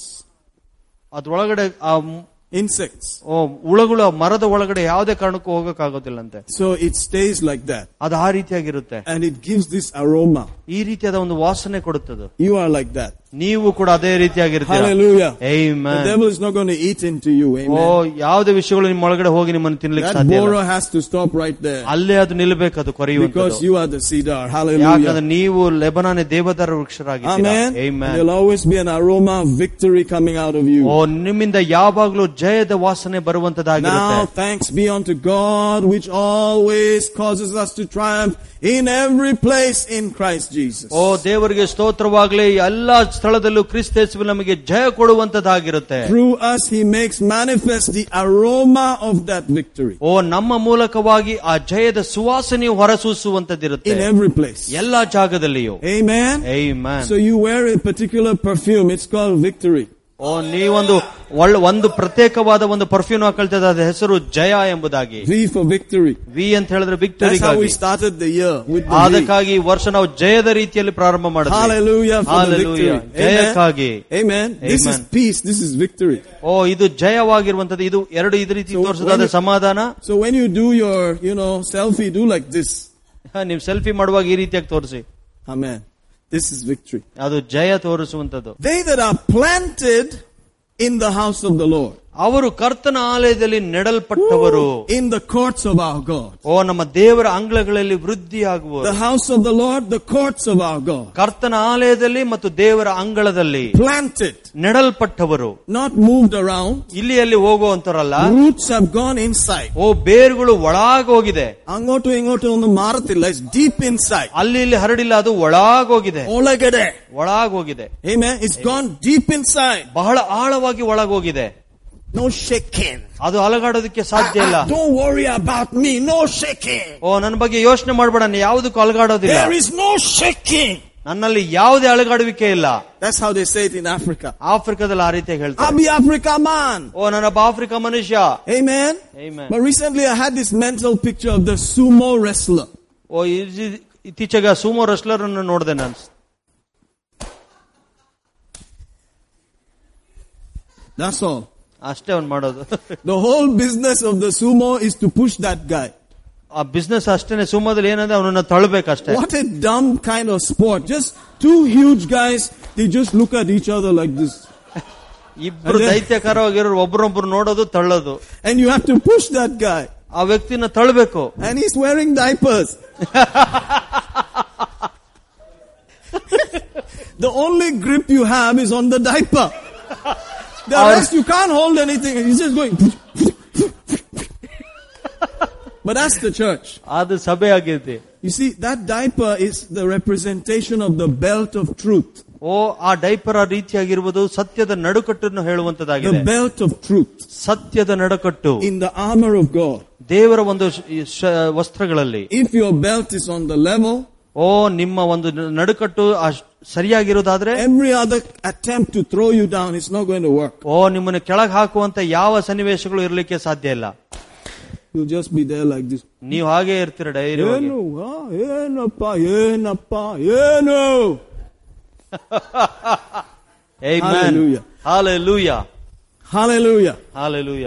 ಅದ್ರೊಳಗಡೆ ಆ ಮ್- insects. ಓ ಹುಳಗಳು ಆ ಮರದ ಒಳಗಡೆ ಯಾವುದೇ ಕಾರಣಕ್ಕೂ ಹೋಗಕ್ಕಾಗೋದಿಲ್ಲಂತೆ So it stays like that. ಅದು ಆ ರೀತಿಯಾಗಿರುತ್ತೆ And it gives this aroma. ಈ ರೀತಿಯಾದ ಒಂದು ವಾಸನೆ ಕೊಡುತ್ತದೆ You are like that. ನೀವು ಕೂಡ ಅದೇ ರೀತಿಯಾಗಿರ್ತೀರ Hallelujah. The Amen. devil is not going to eat into you. O Amen. ಯಾವುದೇ ವಿಷಯಗಳು ನಿಮ್ಮ ಒಳಗಡೆ ಹೋಗಿ ನಿಮ್ಮನ್ನು ತಿನ್ಲಿಕ್ಕೆ That ಸಾಧ್ಯ ಇಲ್ಲ borer has to stop right there. ಅಲ್ಲೇ ಅದು ನಿಲ್ಬೇಕು ಅದು Because ಕೊರೆಯುವಂತದ್ದು you are the cedar. ಯಾಕಂದ್ರೆ Hallelujah. ನೀವು ಲೆಬನಾನೆ ದೇವದಾರ ವೃಕ್ಷರಾಗಿದ್ದೀರಾ Amen. Amen. There'll always be an aroma of victory coming out of you. ಓ ನಿಮ್ಮಿಂದ ಯಾವಾಗ್ಲೂ ಜಯದ ವಾಸನೆ ಬರುವಂತದ್ದಾಗಿರುತ್ತೆ Now thanks be unto God which always causes us to triumph in every place in Christ Jesus. ಓ ದೇವರಿಗೆ ಸ್ತೋತ್ರವಾಗ್ಲಿ ಎಲ್ಲಾ ಸ್ಥಳದಲ್ಲೂ ಕ್ರಿಸ್ತೇಸುವು ನಮಗೆ ಜಯ ಕೊಡುವಂತದ್ದಾಗಿರುತ್ತೆ Through us he makes manifest the aroma of that victory ಓ ನಮ್ಮ ಮೂಲಕವಾಗಿ ಆ ಜಯದ ಸುವಾಸನೆಯು ಹೊರಸೂಸುವಂತದ್ದಿರುತ್ತೆ in every place. ಎಲ್ಲಾ ಜಾಗದಲ್ಲಿಯೂ Amen. Amen. So you wear a particular perfume. It's called victory. ಓ ನೀವೊಂದು ಒಳ್ಳೆ ಒಂದು ಪ್ರತ್ಯೇಕವಾದ ಒಂದು ಪರ್ಫ್ಯೂಮ್ ಹಾಕೊಳ್ತದೆ ಅದ ಹೆಸರು ಜಯ ಎಂಬುದಾಗಿ. ವಿ ಫಾರ್ ವಿಕ್ಟರಿ ವಿ ಅಂತ ಹೇಳಿದ್ರೆ ವಿಕ್ಟರಿ ಅದಕ್ಕಾಗಿ ವರ್ಷ ನಾವು ಜಯದ ರೀತಿಯಲ್ಲಿ ಪ್ರಾರಂಭ ಜಯಕ್ಕಾಗಿ. ಪೀಸ್ ದಿಸ್ ಇಸ್ ವಿಕ್ಟರಿ ಓ ಇದು ಜಯವಾಗಿರುವಂತದ್ದು ಇದು ಎರಡು ಇದು ರೀತಿ ತೋರಿಸೋದಾದ ಸಮಾಧಾನ. So when you do your you know selfie do like this ನೀವು ಸೆಲ್ಫಿ ಮಾಡುವಾಗ ಈ ರೀತಿಯಾಗಿ ತೋರಿಸಿ. ಆಮೇಲೆ This is victory. ಅದು ಜಯ ತೋರಿಸುವಂತದ್ದು They that are planted in the house of the Lord, ಅವರು ಕರ್ತನ ಆಲಯದಲ್ಲಿ ನೆಡಲ್ಪಟ್ಟವರು in the courts of our God. ಓ ನಮ್ಮ ದೇವರ ಅಂಗಳಗಳಲ್ಲಿ ವೃದ್ಧಿಯಾಗುವರು The house of the Lord, the courts of our God. ಕರ್ತನ ಆಲಯದಲ್ಲಿ ಮತ್ತು ದೇವರ ಅಂಗಳದಲ್ಲಿ Planted, ನೆಡಲ್ಪಟ್ಟವರು not moved around. ಇಲ್ಲಿ ಅಲ್ಲಿ ಹೋಗುವಂತರಲ್ಲ Roots have gone inside. ಓ ಬೇರುಗಳು ಒಳಗೋಗಿದೆ Angoto ingoto on the maratilla is deep inside. ಅಲ್ಲಿ ಇಲ್ಲಿ ಹರಡಿಲ್ಲ ಅದು ಒಳಗೋಗಿದೆ Olagade. ಒಳಗೋಗಿದೆ Amen. It's gone deep inside. ಬಹಳ ಆಳವಾಗಿ ಒಳಗೋಗಿದೆ No shaking. ಅದು ಅಲಗಾಡೋದಕ್ಕೆ ಸಾಧ್ಯ ಇಲ್ಲ Ah, don't worry about me. No shaking. ಓ ನನ್ನ ಬಗ್ಗೆ ಯೋಚನೆ ಮಾಡಬೇಡ ನಾನು ಯಾವುದಕ್ಕೂ ಅಲಗಾಡೋದಿಲ್ಲ There is no shaking. ನನ್ನಲ್ಲಿ ಯಾವುದೇ ಅಲಗಾಡುವಿಕೆ ಇಲ್ಲ That's how they say it in Africa. ಆಫ್ರಿಕಾದಲ್ಲಿ ಆ ರೀತಿಯಾಗಿ ಹೇಳ್ತಾರೆ Abi Africa man. ಓ ನನ್ನೊಬ್ಬ ಆಫ್ರಿಕಾ ಮನುಷ್ಯ Amen. Amen. But recently I had this mental picture of the sumo wrestler. ಓ ಇಜಿ- ಇತ್ತೀಚೆಗೆ ಸುಮೋ ರೆಸ್ಲರ್ ಅನ್ನು ನೋಡಿದೆ ನಾನು That's all. ಅಷ್ಟೇ ಅವ್ನು ಮಾಡೋದು The whole business of the sumo is to push that guy. ಆ ಬಿಸ್ನೆಸ್ ಅಷ್ಟೇನೆ ಸುಮೋದಲ್ಲಿ ಏನಂದ್ರೆ ಅವನನ್ನ ತಳ್ಬೇಕಷ್ಟೇ What a dumb kind of sport. Just two huge guys, they just look at each other like this. ಇಬ್ರು ಅದೇ. ದೈತ್ಯಕರವಾಗಿರೋರು ಒಬ್ರೊಬ್ರು ನೋಡೋದು ತಳ್ಳೋದು And you have to push that guy. ಆ ವ್ಯಕ್ತಿನ ತಳ್ಬೇಕು And he's wearing diapers. the only grip you have is on the diaper. The Our- rest you can't hold anything. He's just going. <laughs> but that's the church. ಅದು ಸಭೆ ಆಗೈತಿ You see, that diaper is the representation of the belt of truth. ಓ ಆ diaper ಆ ರೀತಿಯಾಗಿರುವುದು ಸತ್ಯದ ನಡುಕಟ್ಟನ್ನು The ಹೇಳುವಂತದ್ದಾಗಿದೆ belt of truth ಸತ್ಯದ ನಡುಕಟ್ಟು in the armor of God. ದೇವರ ಒಂದು ಶ- ಈ ಶ- ವಸ್ತ್ರಗಳಲ್ಲಿ If your belt is on the level, ಓ ನಿಮ್ಮ ಒಂದು ನಡುಕಟ್ಟು ಆ ಶ- ಸರಿಯಾಗಿರೋದಾದ್ರೆ every other attempt to throw you down is not going to work. ಓ ನಿಮ್ಮನ್ನು ಕೆಳಗೆ ಹಾಕುವಂತ ಯಾವ ಸನ್ನಿವೇಶಗಳು ಇರ್ಲಿಕ್ಕೆ ಸಾಧ್ಯ ಇಲ್ಲ You'll just be there like this. ನೀವು ಹಾಗೆ ಇರ್ತೀರ ಡೈರಿ ಏನು ಆ, ಏನಪ್ಪ ಏನಪ್ಪ ಏನು Hallelujah. Hallelujah Hallelujah. Hallelujah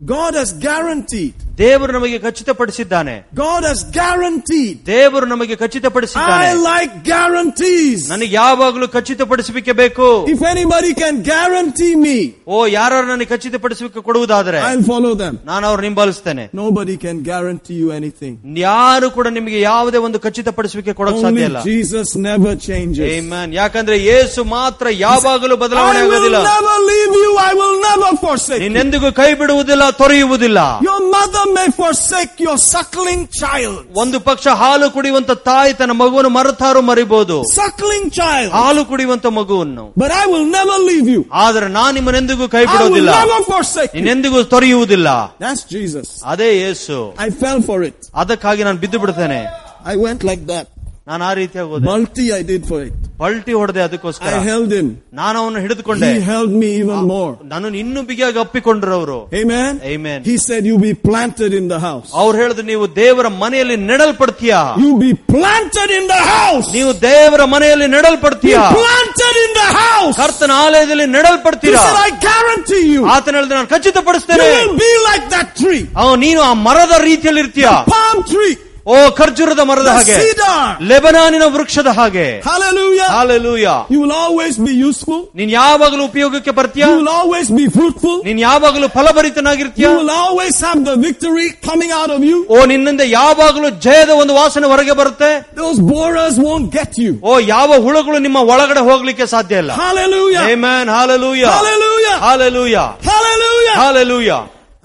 God has guaranteed. ದೇವರು ನಮಗೆ ಖಚಿತಪಡಿಸಿದ್ದಾನೆ God has guaranteed. ದೇವರು ನಮಗೆ ಖಚಿತಪಡಿಸಿದ್ದಾನೆ I like guarantees. ನನಗೆ ಯಾವಾಗಲೂ ಖಚಿತಪಡಿಸಬೇಕೆ ಬೇಕು If anybody can guarantee me, ಓ ಯಾರು ನನಗೆ ಖಚಿತಪಡಿಸಬೇಕು ಕೊಡುವುದಾದ್ರೆ I'll follow them. ನಾನು ಅವ್ರು ಹಿಂಬಾಲಿಸ್ತೇನೆ Nobody can guarantee you anything. ಯಾರು ಕೂಡ ನಿಮಗೆ ಯಾವುದೇ ಒಂದು ಖಚಿತಪಡಿಸಬೇಕೆ ಕೊಡಕ್ ಸಾಧ್ಯ Only ಇಲ್ಲ Jesus never changes. Amen. ಯಾಕಂದ್ರೆ ಯೇಸು ಮಾತ್ರ ಯಾವಾಗಲೂ I ಬದಲಾವಣೆ will ಆಗೋದಿಲ್ಲ never leave you. I will never forsake you. ನಿನ್ನೆಂದಿಗೂ ಕೈ ಬಿಡುವುದಿಲ್ಲ ತೊರೆಯುವುದಿಲ್ಲ Your mother may forsake your suckling child. ಒಂದು ಪಕ್ಷ ಹಾಲು ಕುಡಿಯುವಂತ ತಾಯಿ ತನ್ನ ಮಗುವನ್ನು ಮರೆತಾರು ಮರಿಬಹುದು Suckling child. ಹಾಲು ಕುಡಿಯುವಂತ ಮಗುವನ್ನು But I will never leave you. ಆದ್ರೆ ನಾನು ನಿಮ್ಮನೆಂದಿಗೂ ಕೈ I will ಬಿಡುವುದಿಲ್ಲ never forsake you. ನಿನ್ನೆಂದಿಗೂ ತೊರೆಯುವುದಿಲ್ಲ That's Jesus. ಅದೇ ಯೇಸು I fell for it. ಅದಕ್ಕಾಗಿ ನಾನು ಬಿದ್ದು ಬಿಡ್ತೇನೆ I went like that. ನಾನು ಆ ರೀತಿಯಾಗಿ ಹೋದೆ Multi I did for it. ಪಲ್ಟಿ ಹೊಡೆದೆ ಅದಕ್ಕೋಸ್ಕರ I held him. ನಾನು ಅವನು ಹಿಡಿದುಕೊಂಡೆ He held me even more. ನಾನು ಇನ್ನೂ ಬಿಗಿಯಾಗಿ ಅಪ್ಪಿಕೊಂಡ್ರು ಅವರು Amen. Amen. He said, you be planted in the house. ಅವ್ರು ಹೇಳಿದ್ರು ನೀವು ದೇವರ ಮನೆಯಲ್ಲಿ ನೆಡಲ್ಪಡ್ತೀಯಾ You be planted in the house. ನೀವು ದೇವರ ಮನೆಯಲ್ಲಿ Be ನೆಡಲ್ಪಡ್ತೀಯಾ planted in the house. ಕರ್ತನ ಆಲಯದಲ್ಲಿ He ನೆಡಲ್ಪಡ್ತೀರಾ said, I guarantee you, ಆತನ ಹೇಳಿದ್ರೆ ನಾನು you ಖಚಿತಪಡಿಸ್ತೇನೆ will be like that tree. ಅವ ನೀನು ಆ ಮರದ ರೀತಿಯಲ್ಲಿ ಇರ್ತೀಯ Palm tree. ಓ ಖರ್ಜೂರದ ಮರದ The ಹಾಗೆ cedar. ಲೆಬನಾನಿನ ವೃಕ್ಷದ ಹಾಗೆ Hallelujah. Hallelujah You will always be useful. ನೀನ್ ಯಾವಾಗಲೂ ಉಪಯೋಗಕ್ಕೆ ಬರ್ತೀಯ You will always be fruitful. ನೀನ್ ಯಾವಾಗಲೂ ಫಲಭರಿತನಾಗಿರ್ತೀಯ You will always have the victory coming out of you. ಓ ನಿನ್ನಿಂದ ಯಾವಾಗಲೂ ಜಯದ ಒಂದು ವಾಸನೆ ಹೊರಗೆ ಬರುತ್ತೆ Those borers won't get you. ಓ ಯಾವ ಹುಳುಗಳು ನಿಮ್ಮ ಒಳಗಡೆ ಹೋಗ್ಲಿಕ್ಕೆ ಸಾಧ್ಯ ಇಲ್ಲ Hallelujah. Amen. Hallelujah Hallelujah. Hallelujah Hallelujah. Hallelujah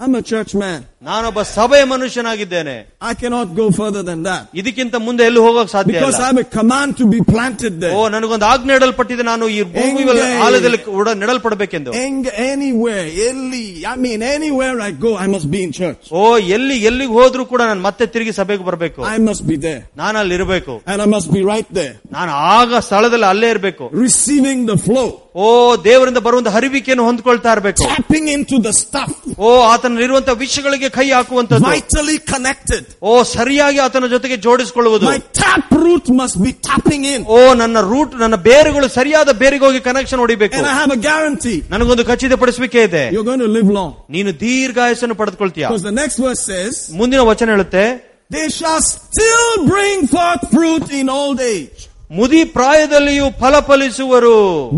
I'm a church man. ನಾನೊಬ್ಬ ಸಭೆಯ ಮನುಷ್ಯನಾಗಿದ್ದೇನೆ I cannot go further than that. ಇದಕ್ಕಿಂತ ಮುಂದೆ ಎಲ್ಲೂ ಹೋಗಕ್ ಸಾಧ್ಯ Because ಇಲ್ಲ I have a command to be planted O there. ನನಗೊಂದು ಆಜ್ಞೆ ಇಡಲ್ಪಟ್ಟಿದೆ ನಾನು ಈ ಭೂಮಿ ಮೇಲೆ Engage. ಆಲಯದಲ್ಲಿ ಕೂಡ ನೆಡಲ್ಪಡಬೇಕೆಂದು Eng- Anywhere, Eli, I mean, anywhere I go, I must be in church. ಓ ಎಲ್ಲಿ ಎಲ್ಲಿಗೆ ಹೋದ್ರೂ ಕೂಡ ನಾನು ಮತ್ತೆ ತಿರುಗಿ ಸಭೆಗೆ ಬರಬೇಕು I must be there. ನಾನು ಅಲ್ಲಿ ಇರಬೇಕು And I must be right there. ನಾನು ಆಗ ಸ್ಥಳದಲ್ಲಿ ಅಲ್ಲೇ ಇರಬೇಕು Receiving the flow. ಓ ದೇವರಿಂದ ಬರುವಂತ ಹರಿವಿಕೆಯನ್ನು ಹೊಂದ್ಕೊಳ್ತಾ ಇರಬೇಕು Tapping into the stuff. ಓ ಆತನಲ್ಲಿರುವಂತ ವಿಷಯಗಳಿಗೆ ಕೈ ಹಾಕುವಂತದ್ದು Vitally connected. ಓ ಸರಿಯಾಗಿ ಆತನ ಜೊತೆಗೆ ಜೋಡಿಸಿಕೊಳ್ಳುವುದು My tap root must be tapping in. ಓ ನನ್ನ ರೂಟ್ ನನ್ನ ಬೇರುಗಳು ಸರಿಯಾದ ಬೇರಿಗೆ ಹೋಗಿ ಕನೆಕ್ಷನ್ ಹೊಡಿಬೇಕು And I have a guarantee. ನನಗೊಂದು ಖಚಿತಪಡಿಸುವಿಕೆ ಇದೆ You're going to live long. ನೀನು ದೀರ್ಘಾಯಸ್ಸನ್ನು ಪಡೆದುಕೊಳ್ತೀಯ Because the next verse says, ಮುಂದಿನ ವಚನ ಹೇಳುತ್ತೆ they shall still bring forth fruit in old age. ಮುದಿ ಪ್ರಾಯದಲ್ಲಿಯೂ ಫಲ ಫಲಿಸುವರು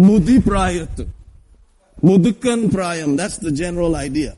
Mudi prayatu. Mudukan prayam. That's the general idea.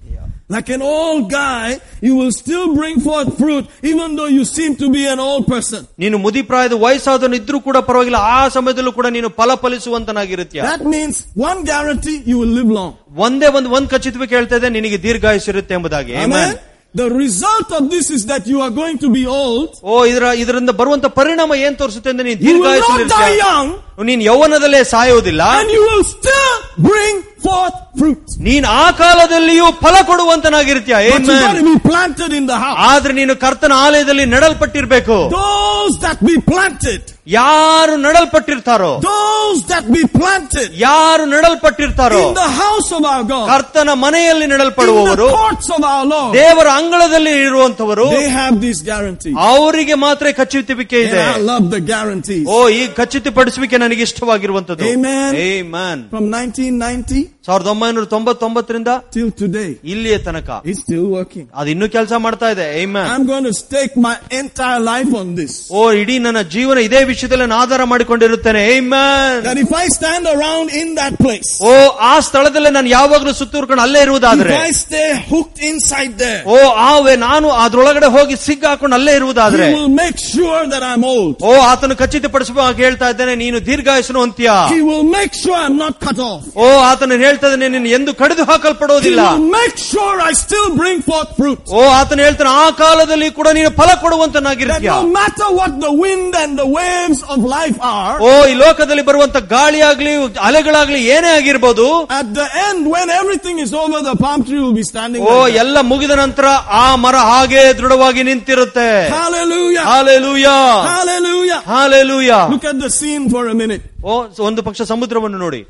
Like an old guy, you will still bring forth fruit even though you seem to be an old person. ನೀನು ಮುದಿ ಪ್ರಾಯದ ವಯಸ್ಸಾದವನು ಇದ್ರೂ ಕೂಡ ಪರವಾಗಿಲ್ಲ ಆ ಸಮಯದಲ್ಲೂ ಕೂಡ ನೀನು ಫಲ ಫಲಿಸುವಂತನಾಗಿರುತ್ತೀಯ That means one guarantee you will live long. ಒಂದೇ ಒಂದು ಒಂದ್ ಖಚಿತವಾಗಿ ಹೇಳ್ತಾ ಇದೆ ನಿನಗೆ ದೀರ್ಘಾಯುಷ್ಯರುತ್ತೆ ಎಂಬುದಾಗಿ Amen. Amen. The result of this is that you are going to be old. ಓ ಇದರ ಇದರಿಂದ ಬರುವಂತ ಪರಿಣಾಮ ಏನ್ ತೋರಿಸುತ್ತೆ ಅಂದ್ರೆ ನೀನು You will not die ದೀರ್ಘಾಯುಷ್ಯ young ನೀನ್ ಯೌವನದಲ್ಲೇ ಸಾಯುವುದಿಲ್ಲ and you will still bring forth fruit. ನೀನ್ ಆ ಕಾಲದಲ್ಲಿಯೂ ಫಲ ಕೊಡುವಂತನಾಗಿರ್ತೀಯ But you got Amen. to be planted in the house. ಆದ್ರೆ ನೀನು ಕರ್ತನ ಆಲಯದಲ್ಲಿ ನೆಡಲ್ಪಟ್ಟಿರ್ಬೇಕು Those that be planted, ಯಾರು ನೆಡಲ್ಪಟ್ಟಿರ್ತಾರೋ those that be planted ಯಾರು ನೆಡಲ್ಪಟ್ಟಿರ್ತಾರೋ in the house of our God, ಕರ್ತನ ಮನೆಯಲ್ಲಿ in ನೆಡಲ್ಪಡುವವರು the courts of our Lord, ದೇವರ ಅಂಗಳದಲ್ಲಿ ಇರುವಂತವರು they have these guarantees. ಅವರಿಗೆ ಮಾತ್ರ ಖಚಿತವಿಕೆ And ಇದೆ I love the guarantees. ಓ ಈ ಖಚಿತಪಡಿಸುವಿಕೆ ನನಗೆ ಇಷ್ಟವಾಗಿರುವಂತದ್ದು Amen. Amen. From 1990 ಸಾವಿರದ ಒಂಬೈನೂರ ತೊಂಬತ್ತೊಂಬತ್ತರಿಂದ till today, ಇಲ್ಲಿಯ ತನಕ it's still working. ಅದು ಇನ್ನೂ ಕೆಲಸ ಮಾಡ್ತಾ ಇದೆ Amen. I'm going to stake my entire life on this. ಓ ಇಡೀ ನನ್ನ ಜೀವನ ಇದೇ ವಿಷಯದಲ್ಲಿ ನಾನು ಆಧಾರ ಮಾಡಿಕೊಂಡಿರುತ್ತೇನೆ Amen. That if I stand around in that place, ಓ ಆ ಸ್ಥಳದಲ್ಲೇ ನಾನು ಯಾವಾಗಲೂ ಸುತ್ತೂರ್ಕೊಂಡು ಅಲ್ಲೇ if ಇರುವುದಾದ್ರೆ I stay hooked inside there, ಓ ಆವೆ ನಾನು ಅದ್ರೊಳಗಡೆ ಹೋಗಿ ಸಿಗ್ಗಾಕೊಂಡು ಅಲ್ಲೇ ಇರುವುದಾದ್ರೆ He will make sure that I'm old. ಓ ಆತನು ಖಚಿತಪಡಿಸುವಾಗ ಹೇಳ್ತಾ ಇದ್ದೇನೆ ನೀನು ದೀರ್ಘಾಯಸ್ಸನು ಅಂತ್ಯ He will make sure I'm not cut off. ಓ ಆತನು ಹೇಳ್ತಾ ಇದ್ದಾನೆ ನೀನು ಎಂದು ಕಡಿದು He ಹಾಕಲ್ಪಡೋದಿಲ್ಲ will make sure I still bring forth fruit. ಓ ಆತನು ಹೇಳ್ತಾನೆ ಆ ಕಾಲದಲ್ಲಿ ಕೂಡ ನೀನು ಫಲ That ಕೊಡುವಂತನಾಗಿರ್ತೀಯ no matter what the wind and the waves of life are, ಓ ಈ ಲೋಕದಲ್ಲಿ ಬರುವಂತ ಗಾಳಿಯಾಗ್ಲಿ ಅಲೆಗಳಾಗ್ಲಿ ಏನೇ ಆಗಿರ್ಬೋದು at the end, when everything is over, the palm tree will be standing. O like that. ಎಲ್ಲ ಮುಗಿದ ನಂತರ ಆ ಮರ ಹಾಗೆ ದೃಢವಾಗಿ ನಿಂತಿರುತ್ತೆ Hallelujah. Hallelujah Hallelujah. Hallelujah Look at the scene for a minute. ಓ ಒಂದು ಪಕ್ಷ ಸಮುದ್ರವನ್ನು ನೋಡಿ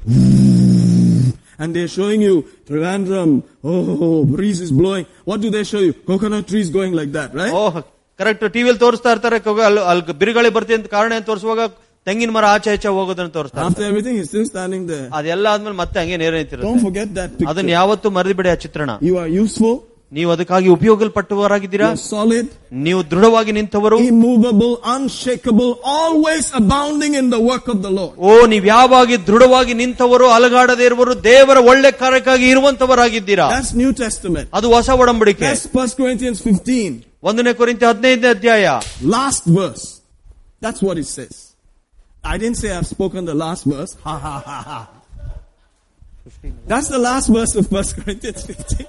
And they're showing you Trivandrum. Oh, breeze is blowing. What do they show you? Coconut trees going like that, right? O correct ಟಿವಿಯಲ್ಲಿ ತೋರಿಸ್ತಾ ಇರ್ತಾರೆ ಕೊಗ- ಅಲ್ಲಿ ಅಲ್ಲಿ ಬಿರುಗಾಳಿ ಬರ್ತಿ ಅಂತ ಕಾರಣ ಏನ್ ತೋರಿಸುವಾಗ ತೆಂಗಿನ ಮರ ಆಚೆ ಆಚೆ ಹೋಗೋದನ್ನ ತೋರಿಸ್ತಾರೆ After everything, he's still standing there. ಅದೆಲ್ಲ ಆದ್ಮೇಲೆ ಮತ್ತೆ ಹಂಗೆ ನೇರ ನಿಂತಿರುತ್ತೆ Don't forget that ಅದನ್ನ picture. ಯಾವತ್ತೂ ಮರೆದಿಬಿಡಿ ಆ ಚಿತ್ರಣ You are useful. ನೀವು ಅದಕ್ಕಾಗಿ ಉಪಯೋಗಲ್ಪಟ್ಟವರಾಗಿದ್ದೀರಾ You're solid. ನೀವು ದೃಢವಾಗಿ ನಿಂತವರು immovable, unshakable, always abounding in the work of the Lord. ಓ ನೀವ್ ಯಾವಾಗಿ ದೃಢವಾಗಿ ನಿಂತವರು ಅಲಗಾಡದೇ ಇರುವರು ದೇವರ ಒಳ್ಳೆ ಕಾರ್ಯಕ್ಕಾಗಿ ಇರುವಂತವರಾಗಿದ್ದೀರಾ That's New Testament. ಅದು ಹೊಸ ಒಡಂಬಡಿಕೆ That's 1 Corinthians 15, ಒಂದನೇ ಕುರಿತ ಹದಿನೈದನೇ ಅಧ್ಯಾಯ last verse. That's what it says. I didn't say I've spoken the last verse. Ha ha ha ha. That's the last verse of 1 Corinthians 15.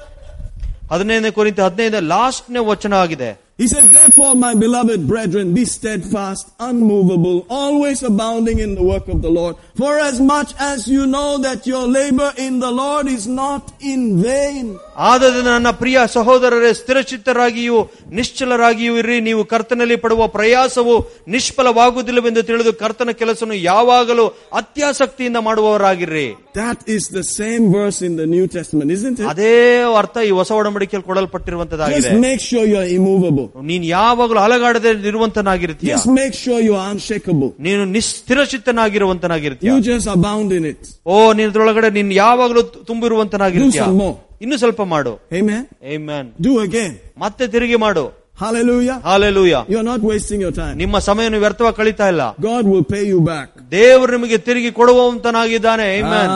ಹದಿನೈದನೇ ಕೋರಿಂತ ಹದಿನೈದನೇ ಲಾಸ್ಟ್ನೇ ವಚನ ಆಗಿದೆ. He said, Therefore, my beloved brethren, be steadfast, unmovable, always abounding in the work of the Lord, For as much as you know that your labor in the Lord is not in vain. ಆದದಿಂದ ನನ್ನ ಪ್ರಿಯ ಸಹೋದರರೇ ಸ್ಥಿರಚಿತ್ತರಾಗಿಯೂ ನಿಶ್ಚಲರಾಗಿಯೂ ಇರ್ರಿ ನೀವು ಕರ್ತನಲ್ಲಿ ಪಡುವ ಪ್ರಯಾಸವು ನಿಷ್ಫಲವಾಗುವುದಿಲ್ಲವೆಂದು ತಿಳಿದು ಕರ್ತನ ಕೆಲಸವನ್ನು ಯಾವಾಗಲೂ ಅತ್ಯಾಸಕ್ತಿಯಿಂದ ಮಾಡುವವರಾಗಿರ್ರಿ That is the same verse in the New Testament, isn't it? ಅದೇ ಅರ್ಥ ಈ ಹೊಸ ಒಡಂಬಡಿಕೆಯಲ್ಲಿ ಕೊಡಲ್ಪಟ್ಟಿರುವಂತದ್ದಾಗಿದೆ Just make sure you are immovable. ನೀನ್ ಯಾವಾಗಲೂ ಅಲಗಾಡದೆ ಇರುವಂತನಾಗಿರ್ತೀಯ Just make sure you are unshakable. ನೀನು ನಿಸ್ಥಿರಚಿತ್ತನಾಗಿರುವಂತನಾಗಿರ್ತೀಯ You just abound in it. ಓ ನೀನ್ ಇದ್ರೊಳಗಡೆ ನೀನ್ ಯಾವಾಗಲೂ ತುಂಬಿರುವಂತನಾಗಿರ್ತೀಯ Do some more. ಇನ್ನು ಸ್ವಲ್ಪ ಮಾಡು Amen. Amen. Do again. ಮತ್ತೆ ತಿರುಗಿ ಮಾಡು Hallelujah. Hallelujah You're not wasting your time. ನಿಮ್ಮ ಸಮಯವನ್ನು ವ್ಯರ್ಥವಾಗಿ ಕಳೀತಾ ಇಲ್ಲ God will pay you back. ದೇವರು ನಿಮಗೆ ತಿರುಗಿ ಕೊಡುವಂತನಾಗಿದ್ದಾನೆ Amen.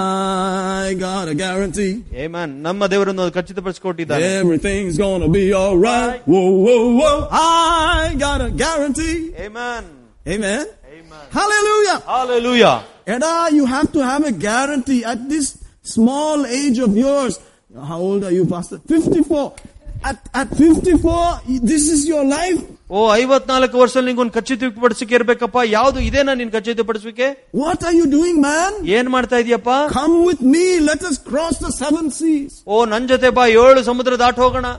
I got a guarantee. Amen. ನಮ್ಮ ದೇವರನ್ನು ಖಚಿತಪಡಿಸಿಕೊಟ್ಟಿದ್ದಾನೆ Everything's gonna be alright. Whoa, whoa, whoa. I got a guarantee. Amen. Amen. Amen. Hallelujah. Hallelujah. Eda, you have to have a guarantee at this small age of yours. How old are you, Pastor? 54. At, at 54, this is your life. ಓ ಐವತ್ನಾಲ್ಕು ವರ್ಷ ನಿಂಗೊಂದು ಖಚಿತಪಡಿಸಿಕೆ ಇರ್ಬೇಕಪ್ಪ ಯಾವ್ದು ಇದೇನಾ ನಿನ್ ಖಚಿತಪಡಿಸುವಿಕೆ What are you doing, man? ಏನ್ ಮಾಡ್ತಾ ಇದೀಯಪ್ಪ Come with me. Let us cross the seven seas. ಓ ನನ್ ಜೊತೆ ಬಾ ಏಳು ಸಮುದ್ರ ದಾಟ ಹೋಗೋಣ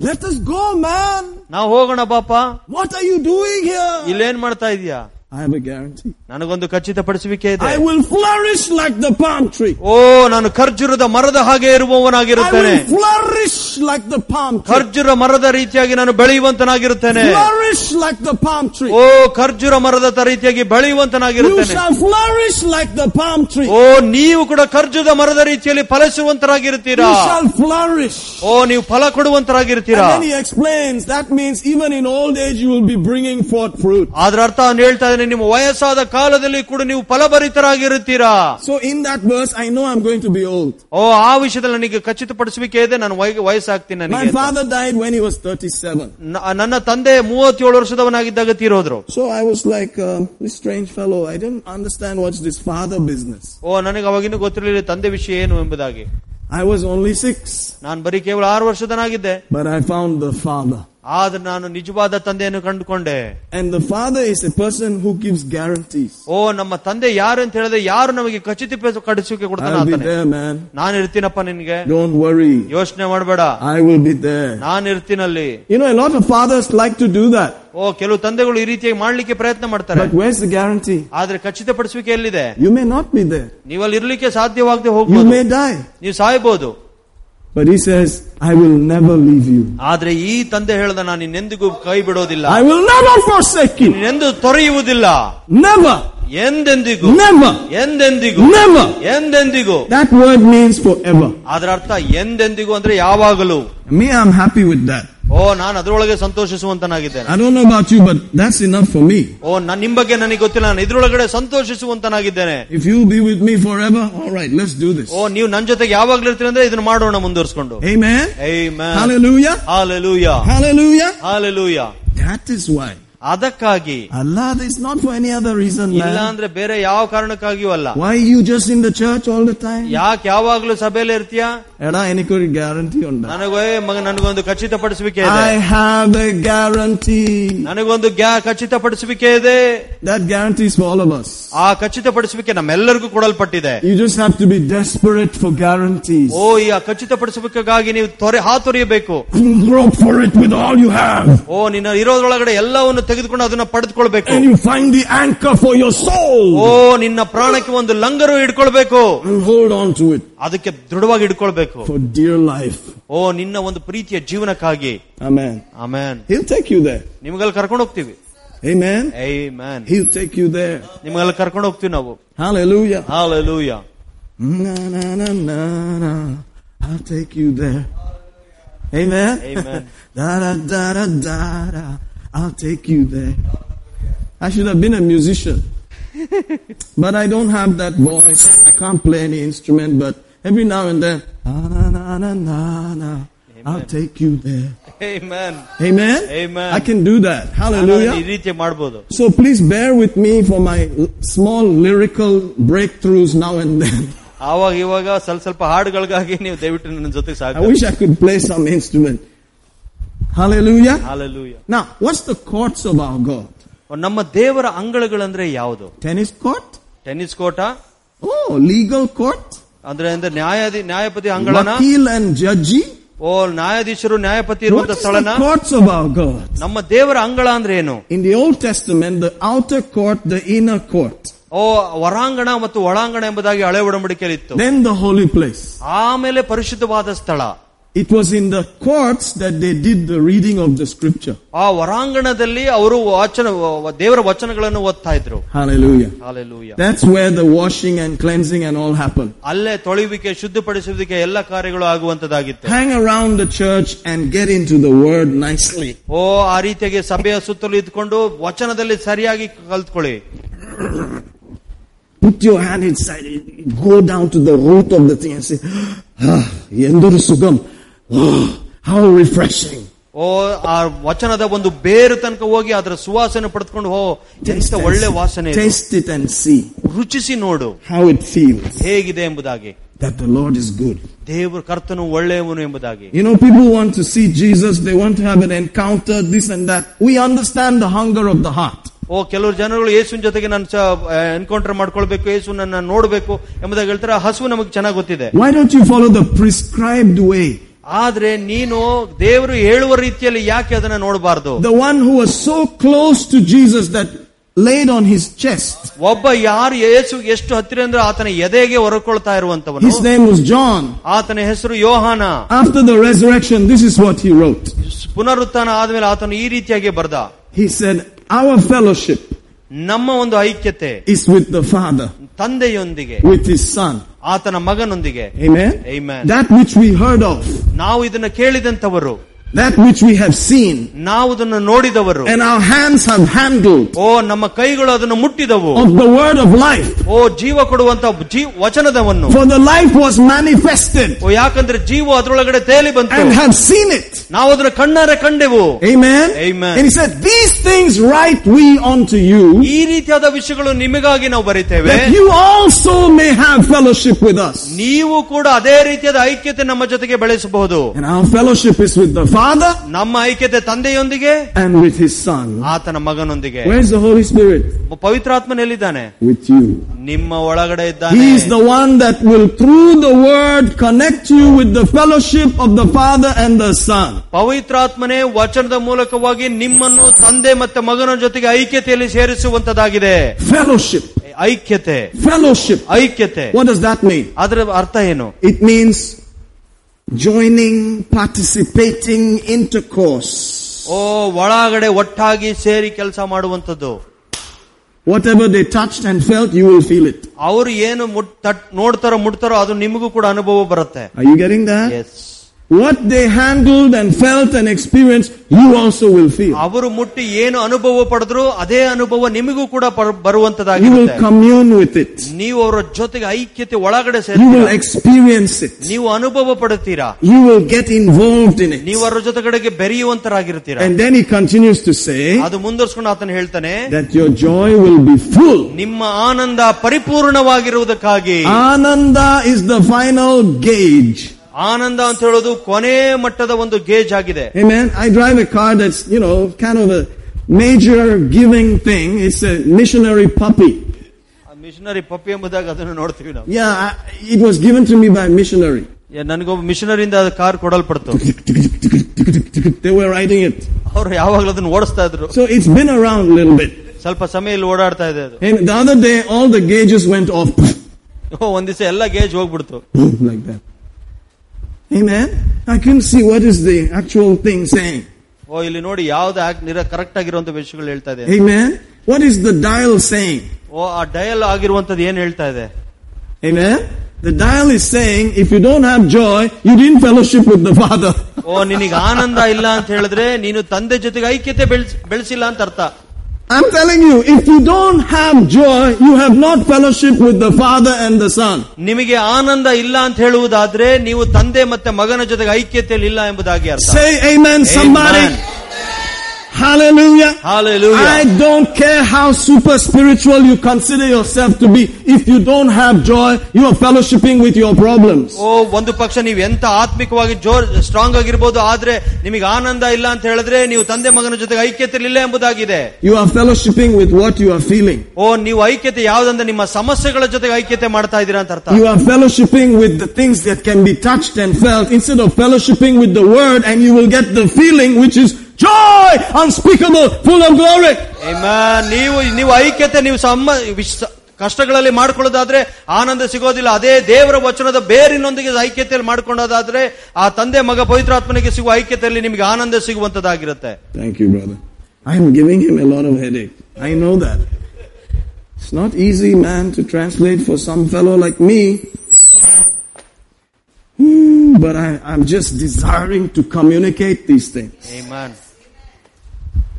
Let us go, man. ನಾವು ಹೋಗೋಣ ಬಾಪ What are you doing here? ಇಲ್ಲೇನ್ ಮಾಡ್ತಾ ಇದೀಯಾ I have a guarantee. ನನಗೊಂದು ಖಚಿತಪಡಿಸುವಿಕೆ ಇದೆ I will flourish like the palm tree. ಓ ನಾನು ಖರ್ಜುರದ ಮರದ ಹಾಗೆ I ಇರುವವನಾಗಿರುತ್ತೇನೆ will flourish like the palm tree. ಖರ್ಜುರ ಮರದ ರೀತಿಯಾಗಿ ನಾನು ಬೆಳೆಯುವಂತನಾಗಿರುತ್ತೇನೆ Flourish like the palm tree. ಓ ಖರ್ಜುರ ಮರದ ತ ರೀತಿಯಾಗಿ You ಬೆಳೆಯುವಂತನಾಗಿರುತ್ತೇನೆ shall flourish like the palm tree. ಓ ನೀವು ಕೂಡ ಖರ್ಜುದ ಮರದ ರೀತಿಯಲ್ಲಿ ಫಲಿಸುವಂತರಾಗಿರ್ತೀರಾ You shall flourish. ಓ ನೀವು ಫಲ ಕೊಡುವಂತರಾಗಿರ್ತೀರಾ And then he explains that means even in old age you will be bringing forth fruit. ಅದ್ರ ಅರ್ಥ ಅವ್ನು ಹೇಳ್ತಾ ಇದ್ದಾನೆ ನಿಮ್ಮ ವಯಸ್ಸಾದ ಕಾಲದಲ್ಲಿ ಕೂಡ ನೀವು ಫಲಭರಿತರಾಗಿರುತ್ತೀರಾ So in that verse I know I'm going to be old. ಓ ಆ ವಿಷಯದಲ್ಲಿ ನನಗೆ ಖಚಿತಪಡಿಸುವಿಕೆ ಇದೆ ನಾನು ವಯ- ವಯಸ್ಸಾಗ್ತೀನಿ My ನನಗೆ ಅಂತ. father died when he was 37. ನ- ನನ್ನ ತಂದೆ ಮೂವತ್ತೇಳು ವರ್ಷದವನಾಗಿದ್ದಾಗ ತೀರೋದ್ರು So I was like, uh, this strange fellow, I didn't understand what's this father business. ಓ ನನಗೆ ಅವಾಗಿನ್ನೂ ಗೊತ್ತಿರಲಿಲ್ಲ ತಂದೆ ವಿಷಯ ಏನು ಎಂಬುದಾಗಿ I was only six, ನಾನು ಬರೀ ಕೇವಲ ಆರು ವರ್ಷದನಾಗಿದ್ದೆ but I found the father. ಆದ್ರೆ ನಾನು ನಿಜವಾದ ತಂದೆಯನ್ನು ಕಂಡುಕೊಂಡೆ And the father is a person who gives guarantees. ಓ ನಮ್ಮ ತಂದೆ ಯಾರು ಅಂತ ಹೇಳಿದ್ರೆ ಯಾರು ನಮಗೆ ಖಚಿತಪಡಿಸುವಿಕೆ ಕೊಡ್ತಾನೆ I'll be ಆತನೇ. there, man. ನಾನು ಇರ್ತೀನಪ್ಪ ನಿನ್ಗೆ Don't worry. ಯೋಚನೆ ಮಾಡಬೇಡ I will be there. ನಾನು ಇರ್ತೀನಲ್ಲಿ You know, a lot of fathers like to do that. ಓ ಕೆಲವು ತಂದೆಗಳು ಈ ರೀತಿಯಾಗಿ ಮಾಡ್ಲಿಕ್ಕೆ ಪ್ರಯತ್ನ ಮಾಡ್ತಾರೆ But where's the guarantee? ಆದ್ರೆ ಖಚಿತಪಡಿಸುವಿಕೆ ಎಲ್ಲಿದೆ You may not be there. ನೀವಲ್ಲಿ ಇರ್ಲಿಕ್ಕೆ ಸಾಧ್ಯವಾಗದೆ You ಹೋಗ್ಬೋದು may die. ನೀವು ಸಾಯ್ಬೋದು But he says, I will never leave you. ಆದ್ರೆ ಈ ತಂದೆ ಹೇಳ್ದ ನಾನು ಇನ್ನೆಂದಿಗೂ ಕೈ ಬಿಡೋದಿಲ್ಲ I will never forsake you. ಇನ್ನೆಂದು ತೊರೆಯುವುದಿಲ್ಲ Never. ಎಂದೆಂದಿಗೂ Never. ಎಂದೆಂದಿಗೂ Never. ಎಂದೆಂದಿಗೂ That word means forever. ಅದರ ಅರ್ಥ ಎಂದೆಂದಿಗೂ ಅಂದ್ರೆ ಯಾವಾಗಲೂ Me, I'm happy with that. ಓ ನಾನು ಅದರೊಳಗೆ ಸಂತೋಷಿಸುವಂತನಾಗಿದ್ದೇನೆ I don't know about you, but that's enough for me. ಓ ನಾನು ನಿಮ್ ಬಗ್ಗೆ ನನಗೆ ಗೊತ್ತಿಲ್ಲ ನಾನು ಇದ್ರೊಳಗಡೆ ಸಂತೋಷಿಸುವಂತನಾಗಿದ್ದೇನೆ If you'll be with me forever, all right, let's do this. ಓ ನೀವು ನನ್ನ ಜೊತೆಗೆ ಯಾವಾಗ್ಲೂ ಇರ್ತೀರಿ ಅಂದ್ರೆ ಇದನ್ನ ಮಾಡೋಣ ಮುಂದುವರ್ಸ್ಕೊಂಡು Amen. Amen. Hallelujah. Hallelujah. Hallelujah. Hallelujah. That is why. ಅದಕ್ಕಾಗಿ Allah is not for any other reason, ಇಲ್ಲ man. ಅಂದ್ರೆ ಬೇರೆ ಯಾವ ಕಾರಣಕ್ಕಾಗಿಯೂ ಅಲ್ಲ Why you just in the church all the time? ಯಾಕೆ ಯಾವಾಗ್ಲೂ ಸಭೆಯಲ್ಲಿ ಇರ್ತೀಯ ಎಡ ಎನಿಕೋರಿ ಗ್ಯಾರಂಟಿ ಉಂಟ ನನಗೆ ಮಗ ನನಗೊಂದು ಖಚಿತಪಡಿಸುವಿಕೆ ಇದೆ I have a guarantee. ನನಗೊಂದು ಗ್ಯಾ ಖಚಿತಪಡಿಸುವಿಕೆ ಇದೆ That guarantee is for all of us. ಆ ಖಚಿತಪಡಿಸುವಿಕೆ ನಮ್ಮೆಲ್ಲರಿಗೂ ಕೊಡಲ್ಪಟ್ಟಿದೆ You just have to be desperate for guarantees. ಓ ಈ ಆ ಖಚಿತಪಡಿಸುವಿಕೆಗಾಗಿ ನೀವು ತೊರೆ ಹಾತೊರೆಯಬೇಕು Grope for it with all you have. ಓ ನಿನ್ನ ಇರೋದ್ರೊಳಗಡೆ ಎಲ್ಲವನ್ನು ತೆಗೆದುಕೊಂಡು ಅದನ್ನ ಪಡೆದುಕೊಳ್ಬೇಕು And you find the anchor for your O soul. ನಿನ್ನ ಪ್ರಾಣಕ್ಕೆ ಒಂದು ಲಂಗರು ಹಿಡ್ಕೊಳ್ಬೇಕು And hold on to it ಅದಕ್ಕೆ ದೃಢವಾಗಿ ಹಿಡ್ಕೊಳ್ಬೇಕು for dear life. ಓ ನಿನ್ನ ಒಂದು ಪ್ರೀತಿಯ ಜೀವನಕ್ಕಾಗಿ Amen. Amen He'll take you there. ನಿಮ್ಗಲ್ಲಿ ಕರ್ಕೊಂಡು ಹೋಗ್ತೀವಿ Amen. Amen. He'll take you there. ನಿಮ್ಗೆಲ್ಲ ಕರ್ಕೊಂಡು ಹೋಗ್ತೀವಿ ನಾವು Hallelujah. Hallelujah. Na na na na na. I'll take you there. Amen. Amen. <laughs> da da da da da da. I'll take you there. I should have been a musician. <laughs> but I don't have that voice. I can't play any instrument, but every now and then, na na na na na na. I'll take you there. Amen. Amen. Amen. I can do that. ನಾನು ಈ Hallelujah. ರೀತಿ ಮಾಡ್ಬೋದು So please bear with me for my l- small lyrical breakthroughs now and then. <laughs> ಆವಾಗ ಇವಾಗ ಸ್ವಲ್ಪ ಸ್ವಲ್ಪ ಹಾಡುಗಳಿಗಾಗಿ ನೀವು ದಯವಿಟ್ಟು ನನ್ನ ಜೊತೆ I ಸಾಕು wish I could play some instrument. Hallelujah. Hallelujah. Now, what's the courts of our God? ನಮ್ಮ ದೇವರ ಅಂಗಳಗಳಂದ್ರೆ ಯಾವುದು Tennis court? ಟೆನ್ನಿಸ್ ಕೋಟ Oh, legal court? ಅಂದ್ರೆ ಅಂದ್ರೆ ನ್ಯಾಯಾಧಿ ನ್ಯಾಯಪತಿ ಅಂಗಳನ Vakil and judgy? ಓ ನ್ಯಾಯಾಧೀಶರು ನ್ಯಾಯಪತಿ What ಇರುವಂತ is ಸ್ಥಳನ the courts of our God? ನಮ್ಮ ದೇವರ ಅಂಗಳ ಅಂದ್ರೆ ಏನು In the Old Testament, the outer court, the inner court. ಓ ಹೊರಾಂಗಣ ಮತ್ತು ಒಳಾಂಗಣ ಎಂಬುದಾಗಿ ಹಳೆ ಒಡಂಬಡಿಕೆಯಲ್ಲಿ ಇತ್ತು Then the holy place. ಆಮೇಲೆ ಪರಿಶುದ್ಧವಾದ ಸ್ಥಳ It was in the courts that they did the reading of the scripture. ಆ ಹೊರಾಂಗಣದಲ್ಲಿ ಅವರು ವಚನ ದೇವರ ವಚನಗಳನ್ನು ಓದ್ತಾ ಇದ್ರು Hallelujah. Hallelujah That's where the washing and cleansing and all happened. ಅಲ್ಲೇ ತೊಳೆಯುವಿಕೆ ಶುದ್ಧಪಡಿಸುವಿಕೆ ಎಲ್ಲ ಕಾರ್ಯಗಳು ಆಗುವಂತದ್ದಾಗಿತ್ತು Hang around the church and get into the word nicely. ಓ ಆ ರೀತಿಯಾಗಿ ಸಭೆಯ ಸುತ್ತಲೂ ಇದ್ಕೊಂಡು ವಚನದಲ್ಲಿ ಸರಿಯಾಗಿ ಕಲ್ತ್ಕೊಳ್ಳಿ Put your hand inside it. Go down to the root of the thing and say, ah, Yendur Sugam. Oh, how refreshing. ಓ ಆ ವಚನದ ಒಂದು ಬೇರು ತನಕ ಹೋಗಿ ಅದರ ಸುವಾಸನೆ ಪಡೆದುಕೊಂಡು ಹೋ ಎಂತ ಒಳ್ಳೆ ವಾಸನೆ ಇದು. Taste it and see ರುಚಿಸಿ ನೋಡು how it feels ಹೇಗಿದೆ ಎಂಬುದಾಗಿ that the Lord is good. ದೇವರು ಕರ್ತನು ಒಳ್ಳೆಯವನು ಎಂಬುದಾಗಿ You know, people want to see Jesus, they want to have an encounter, this and that. We understand the hunger of the heart. ಓ ಕೆಲವರು ಜನಗಳು ಯೇಸುವಿನ ಜೊತೆಗೆ ನಾನು ಎನ್ಕೌಂಟರ್ ಮಾಡ್ಕೊಳ್ಬೇಕು ಯೇಸುನನ್ನ ನೋಡ್ಬೇಕು ಎಂಬುದಾಗಿ ಹೇಳ್ತಾರೆ ಆ ಹಸು ನಮಗೆ ಚೆನ್ನಾಗಿ ಗೊತ್ತಿದೆ Why don't you follow the prescribed way? ಆದ್ರೆ ನೀನು ದೇವರು ಹೇಳುವ ರೀತಿಯಲ್ಲಿ ಯಾಕೆ ಅದನ್ನ ನೋಡಬಾರ್ದು The one who was so close to Jesus that laid on his chest. ಒಬ್ಬ ಯಾರು ಯೇಸು ಎಷ್ಟು ಹತ್ತಿರ ಅಂದ್ರೆ ಆತನ ಎದೆಗೆ ಹೊರಕೊಳ್ತಾ ಇರುವಂತವನು His name was John. ಆತನ ಹೆಸರು ಯೋಹಾನ After the resurrection, this is what he wrote. ಪುನರುತ್ಥಾನ ಆದ್ಮೇಲೆ ಆತನು ಈ ರೀತಿಯಾಗಿ ಬರ್ದ He said, Our fellowship ನಮ್ಮ ಒಂದು ಐಕ್ಯತೆ is with the Father, ತಂದೆಯೊಂದಿಗೆ with his Son. ಆತನ ಮಗನೊಂದಿಗೆ Amen? Amen. That which we heard of, ನಾವು ಇದನ್ನ ಕೇಳಿದಂತವರು that which we have seen, ನಾವು ಅದನ್ನು ನೋಡಿದವರು and our hands have handled ಓ ನಮ್ಮ ಕೈಗಳು ಅದನ್ನು ಮುಟ್ಟಿದವು of the word of life. ಓ ಜೀವ ಕೊಡುವಂತ ji ವಚನದವನ್ನು For the life was manifested ಓ ಯಾಕಂದ್ರೆ ಜೀವ ಅದರೊಳಗಡೆ ತೇಲಿ ಬಂತು and have seen it. ನಾವು ಅದನ್ನ ಕಣ್ಣಾರೆ ಕಂಡೆವು Amen? Amen. And he said, These things write we unto you, ಈ ರೀತಿಯಾದ ವಿಷಯಗಳು ನಿಮಗಾಗಿ ನಾವು ಬರಿತೇವೆ that you also may have fellowship with us. ನೀವು ಕೂಡ ಅದೇ ರೀತಿಯಾದ ಐಕ್ಯತೆ ನಮ್ಮ ಜೊತೆಗೆ ಬೆಳೆಸಬಹುದು And our fellowship is with the Father ನಮ್ಮ ಐಕ್ಯತೆ ತಂದೆಯೊಂದಿಗೆ and with his Son. ಆತನ ಮಗನೊಂದಿಗೆ Where's the Holy Spirit? ಪವಿತ್ರಾತ್ಮನೆಲ್ಲಿದ್ದಾನೆ With you. ನಿಮ್ಮ ಒಳಗಡೆ ಇದ್ದಾನೆ He is the one that will, through the word, connect you with the fellowship of the Father and the Son. ಪವಿತ್ರಾತ್ಮನೇ ವಚನದ ಮೂಲಕವಾಗಿ ನಿಮ್ಮನ್ನು ತಂದೆ ಮತ್ತೆ ಮಗನ ಜೊತೆಗೆ ಐಕ್ಯತೆಯಲ್ಲಿ ಸೇರಿಸುವಂತದಾಗಿದೆ Fellowship. ಐಕ್ಯತೆ Fellowship. ಐಕ್ಯತೆ What does that mean? ಅದರ ಅರ್ಥ ಏನು It means joining, participating, intercourse. ಓ ಒಳಗಡೆ ಒಟ್ಟಾಗಿ ಸೇರಿ ಕೆಲಸ ಮಾಡುವಂತದ್ದು Whatever they touched and felt, you will feel it. ಅವರು ಏನು ಮುಟ್- ತಟ್- ನೋಡ್ತಾರೋ ಮುಟ್ತಾರೋ ಅದು ನಿಮಗೂ ಕೂಡ ಅನುಭವ ಬರುತ್ತೆ Are you getting that? Yes What they handled and felt and experienced, you also will feel. ಅವರು ಮುಟ್ಟಿ ಏನು ಅನುಭವ ಪಡೆದ್ರು ಅದೇ ಅನುಭವ ನಿಮಗೂ ಕೂಡ per- You will ಬರುವಂತದಾಗಿರುತ್ತೆ commune with it. ನೀವು ಅವರ ಜೊತೆಗೆ ಐಕ್ಯತೆ ಒಳಗಡೆ You will ಸೇರ್ತೀರಾ experience it. ನೀವು ಅನುಭವ ಪಡುತ್ತೀರಾ You will get involved in ನೀವು it. ಅವರ ಜೊತೆಗಡೆಗೆ ಬೆರೆಯುವಂತರಾಗಿರ್ತೀರಾ And then he continues to say ಅದು ಮುಂದುವರ್ಸ್ಕೊಂಡು ಆತನ ಹೇಳ್ತಾನೆ that your joy will be full. ನಿಮ್ಮ ಆನಂದ ಪರಿಪೂರ್ಣವಾಗಿರುವುದಕ್ಕಾಗಿ Ananda is the final gauge. ಆನಂದ ಅಂತ ಹೇಳೋದು ಕೊನೆ ಮಟ್ಟದ ಒಂದು ಗೇಜ್ ಆಗಿದೆ Amen. I drive a car that's, you know, kind of a major giving thing. It's a missionary puppy. Missionary ಪಪ್ಪಿ ಎಂಬುದಾಗ ಅದನ್ನು ನೋಡ್ತೀವಿ ನಾವು Yeah, I, it was given to me by a missionary. ಏ, ನನಗೊಬ್ಬ ಮಿಷನರಿಯಿಂದ ಅದು ಕಾರ್ ಕೊಡಲ್ಪಡ್ತು They were riding it. ಅವರು ಯಾವಾಗಲೂ ಅದನ್ನು ಓಡಿಸ್ತಾ ಇದ್ರು So it's been around a little bit. ಸ್ವಲ್ಪ ಸಮಯ ಇಲ್ಲಿ ಓಡಾಡ್ತಾ ಇದೆ ಅದು And the other day, all the gauges went off. <laughs> ಓ, ಒಂದ್ ದಿವಸ ಎಲ್ಲ ಗೇಜ್ ಹೋಗ್ಬಿಡ್ತು like that. Amen. I couldn't see what is the actual thing saying. ಓ ಇಲ್ಲಿ ನೋಡಿ ಯಾವ್ದು ಕರೆಕ್ಟ್ ಆಗಿರುವಂತ ವಿಷಯಗಳು ಹೇಳ್ತಾ ಇದೆ Amen. What is the dial saying? ಓ ಆ ಡಯಲ್ ಆಗಿರುವಂತದ್ದು ಏನ್ ಹೇಳ್ತಾ ಇದೆ Amen. The dial is saying, if you don't have joy, you didn't fellowship with the Father. ಓ ನಿನಗೆ ಆನಂದ ಇಲ್ಲ ಅಂತ ಹೇಳಿದ್ರೆ ನೀನು ತಂದೆ ಜೊತೆಗೆ ಐಕ್ಯತೆ ಬೆಳ್ಸ್ ಬೆಳೆಸಿಲ್ಲ ಅಂತ ಅರ್ಥ I'm telling you, if you don't have joy, you have not fellowship with the Father and the Son. ನಿಮಗೆ ಆನಂದ ಇಲ್ಲ ಅಂತ ಹೇಳುವುದಾದ್ರೆ ನೀವು ತಂದೆ ಮತ್ತೆ ಮಗನ ಜೊತೆಗೆ ಐಕ್ಯತೆಯಲ್ಲಿ ಇಲ್ಲ ಎಂಬುದಾಗಿ ಅರ್ಥ Say amen, somebody. Amen. Hallelujah. Hallelujah. I don't care how super spiritual you consider yourself to be. If you don't have joy, you are fellowshipping with your problems. ಓ ಒಂದು ಪಕ್ಷ ನೀವು ಎಂತ ಆತ್ಮಿಕವಾಗಿ ಜೋರ್ ಸ್ಟ್ರಾಂಗ್ ಆಗಿರ್ಬೋದು ಆದ್ರೆ ನಿಮಗೆ ಆನಂದ ಇಲ್ಲ ಅಂತ ಹೇಳಿದ್ರೆ ನೀವು ತಂದೆ ಮಗನ ಜೊತೆಗೆ ಐಕ್ಯತೆ ಇಲ್ಲ ಎಂಬುದಾಗಿದೆ You are fellowshipping with what you are feeling. ಓ ನೀವು ಐಕ್ಯತೆ ಯಾವ್ದಂದ್ರೆ ನಿಮ್ಮ ಸಮಸ್ಯೆಗಳ ಜೊತೆಗೆ ಐಕ್ಯತೆ ಮಾಡ್ತಾ ಇದ್ದೀರಾ ಅಂತ ಅರ್ಥ You are fellowshipping with the things that can be touched and felt instead of fellowshipping with the word and you will get the feeling which is joy unspeakable, full of glory. Amen. ನೀವು ನೀವು ಐಕ್ಯತೆ ನೀವು ಸಮ ವಿಶ್ವ- ಕಷ್ಟಗಳಲ್ಲಿ ಮಾಡ್ಕೊಳ್ಳೋದಾದ್ರೆ ಆನಂದ ಸಿಗೋದಿಲ್ಲ ಅದೇ ದೇವರ ವಚನದ ಬೇರಿನೊಂದಿಗೆ ಐಕ್ಯತೆಯಲ್ಲಿ ಮಾಡ್ಕೊಳ್ಳೋದಾದ್ರೆ ಆ ತಂದೆ ಮಗ ಪವಿತ್ರಾತ್ಮನಿಗೆ ಸಿಗುವ ಐಕ್ಯತೆಯಲ್ಲಿ ನಿಮಗೆ ಆನಂದ ಸಿಗುವಂತದ್ದಾಗಿರುತ್ತೆ Thank you, brother. I am giving him a lot of headache. I know that. It's not easy, man, to translate for some fellow like me. Hmm, But I, I'm just desiring to communicate these things. Amen.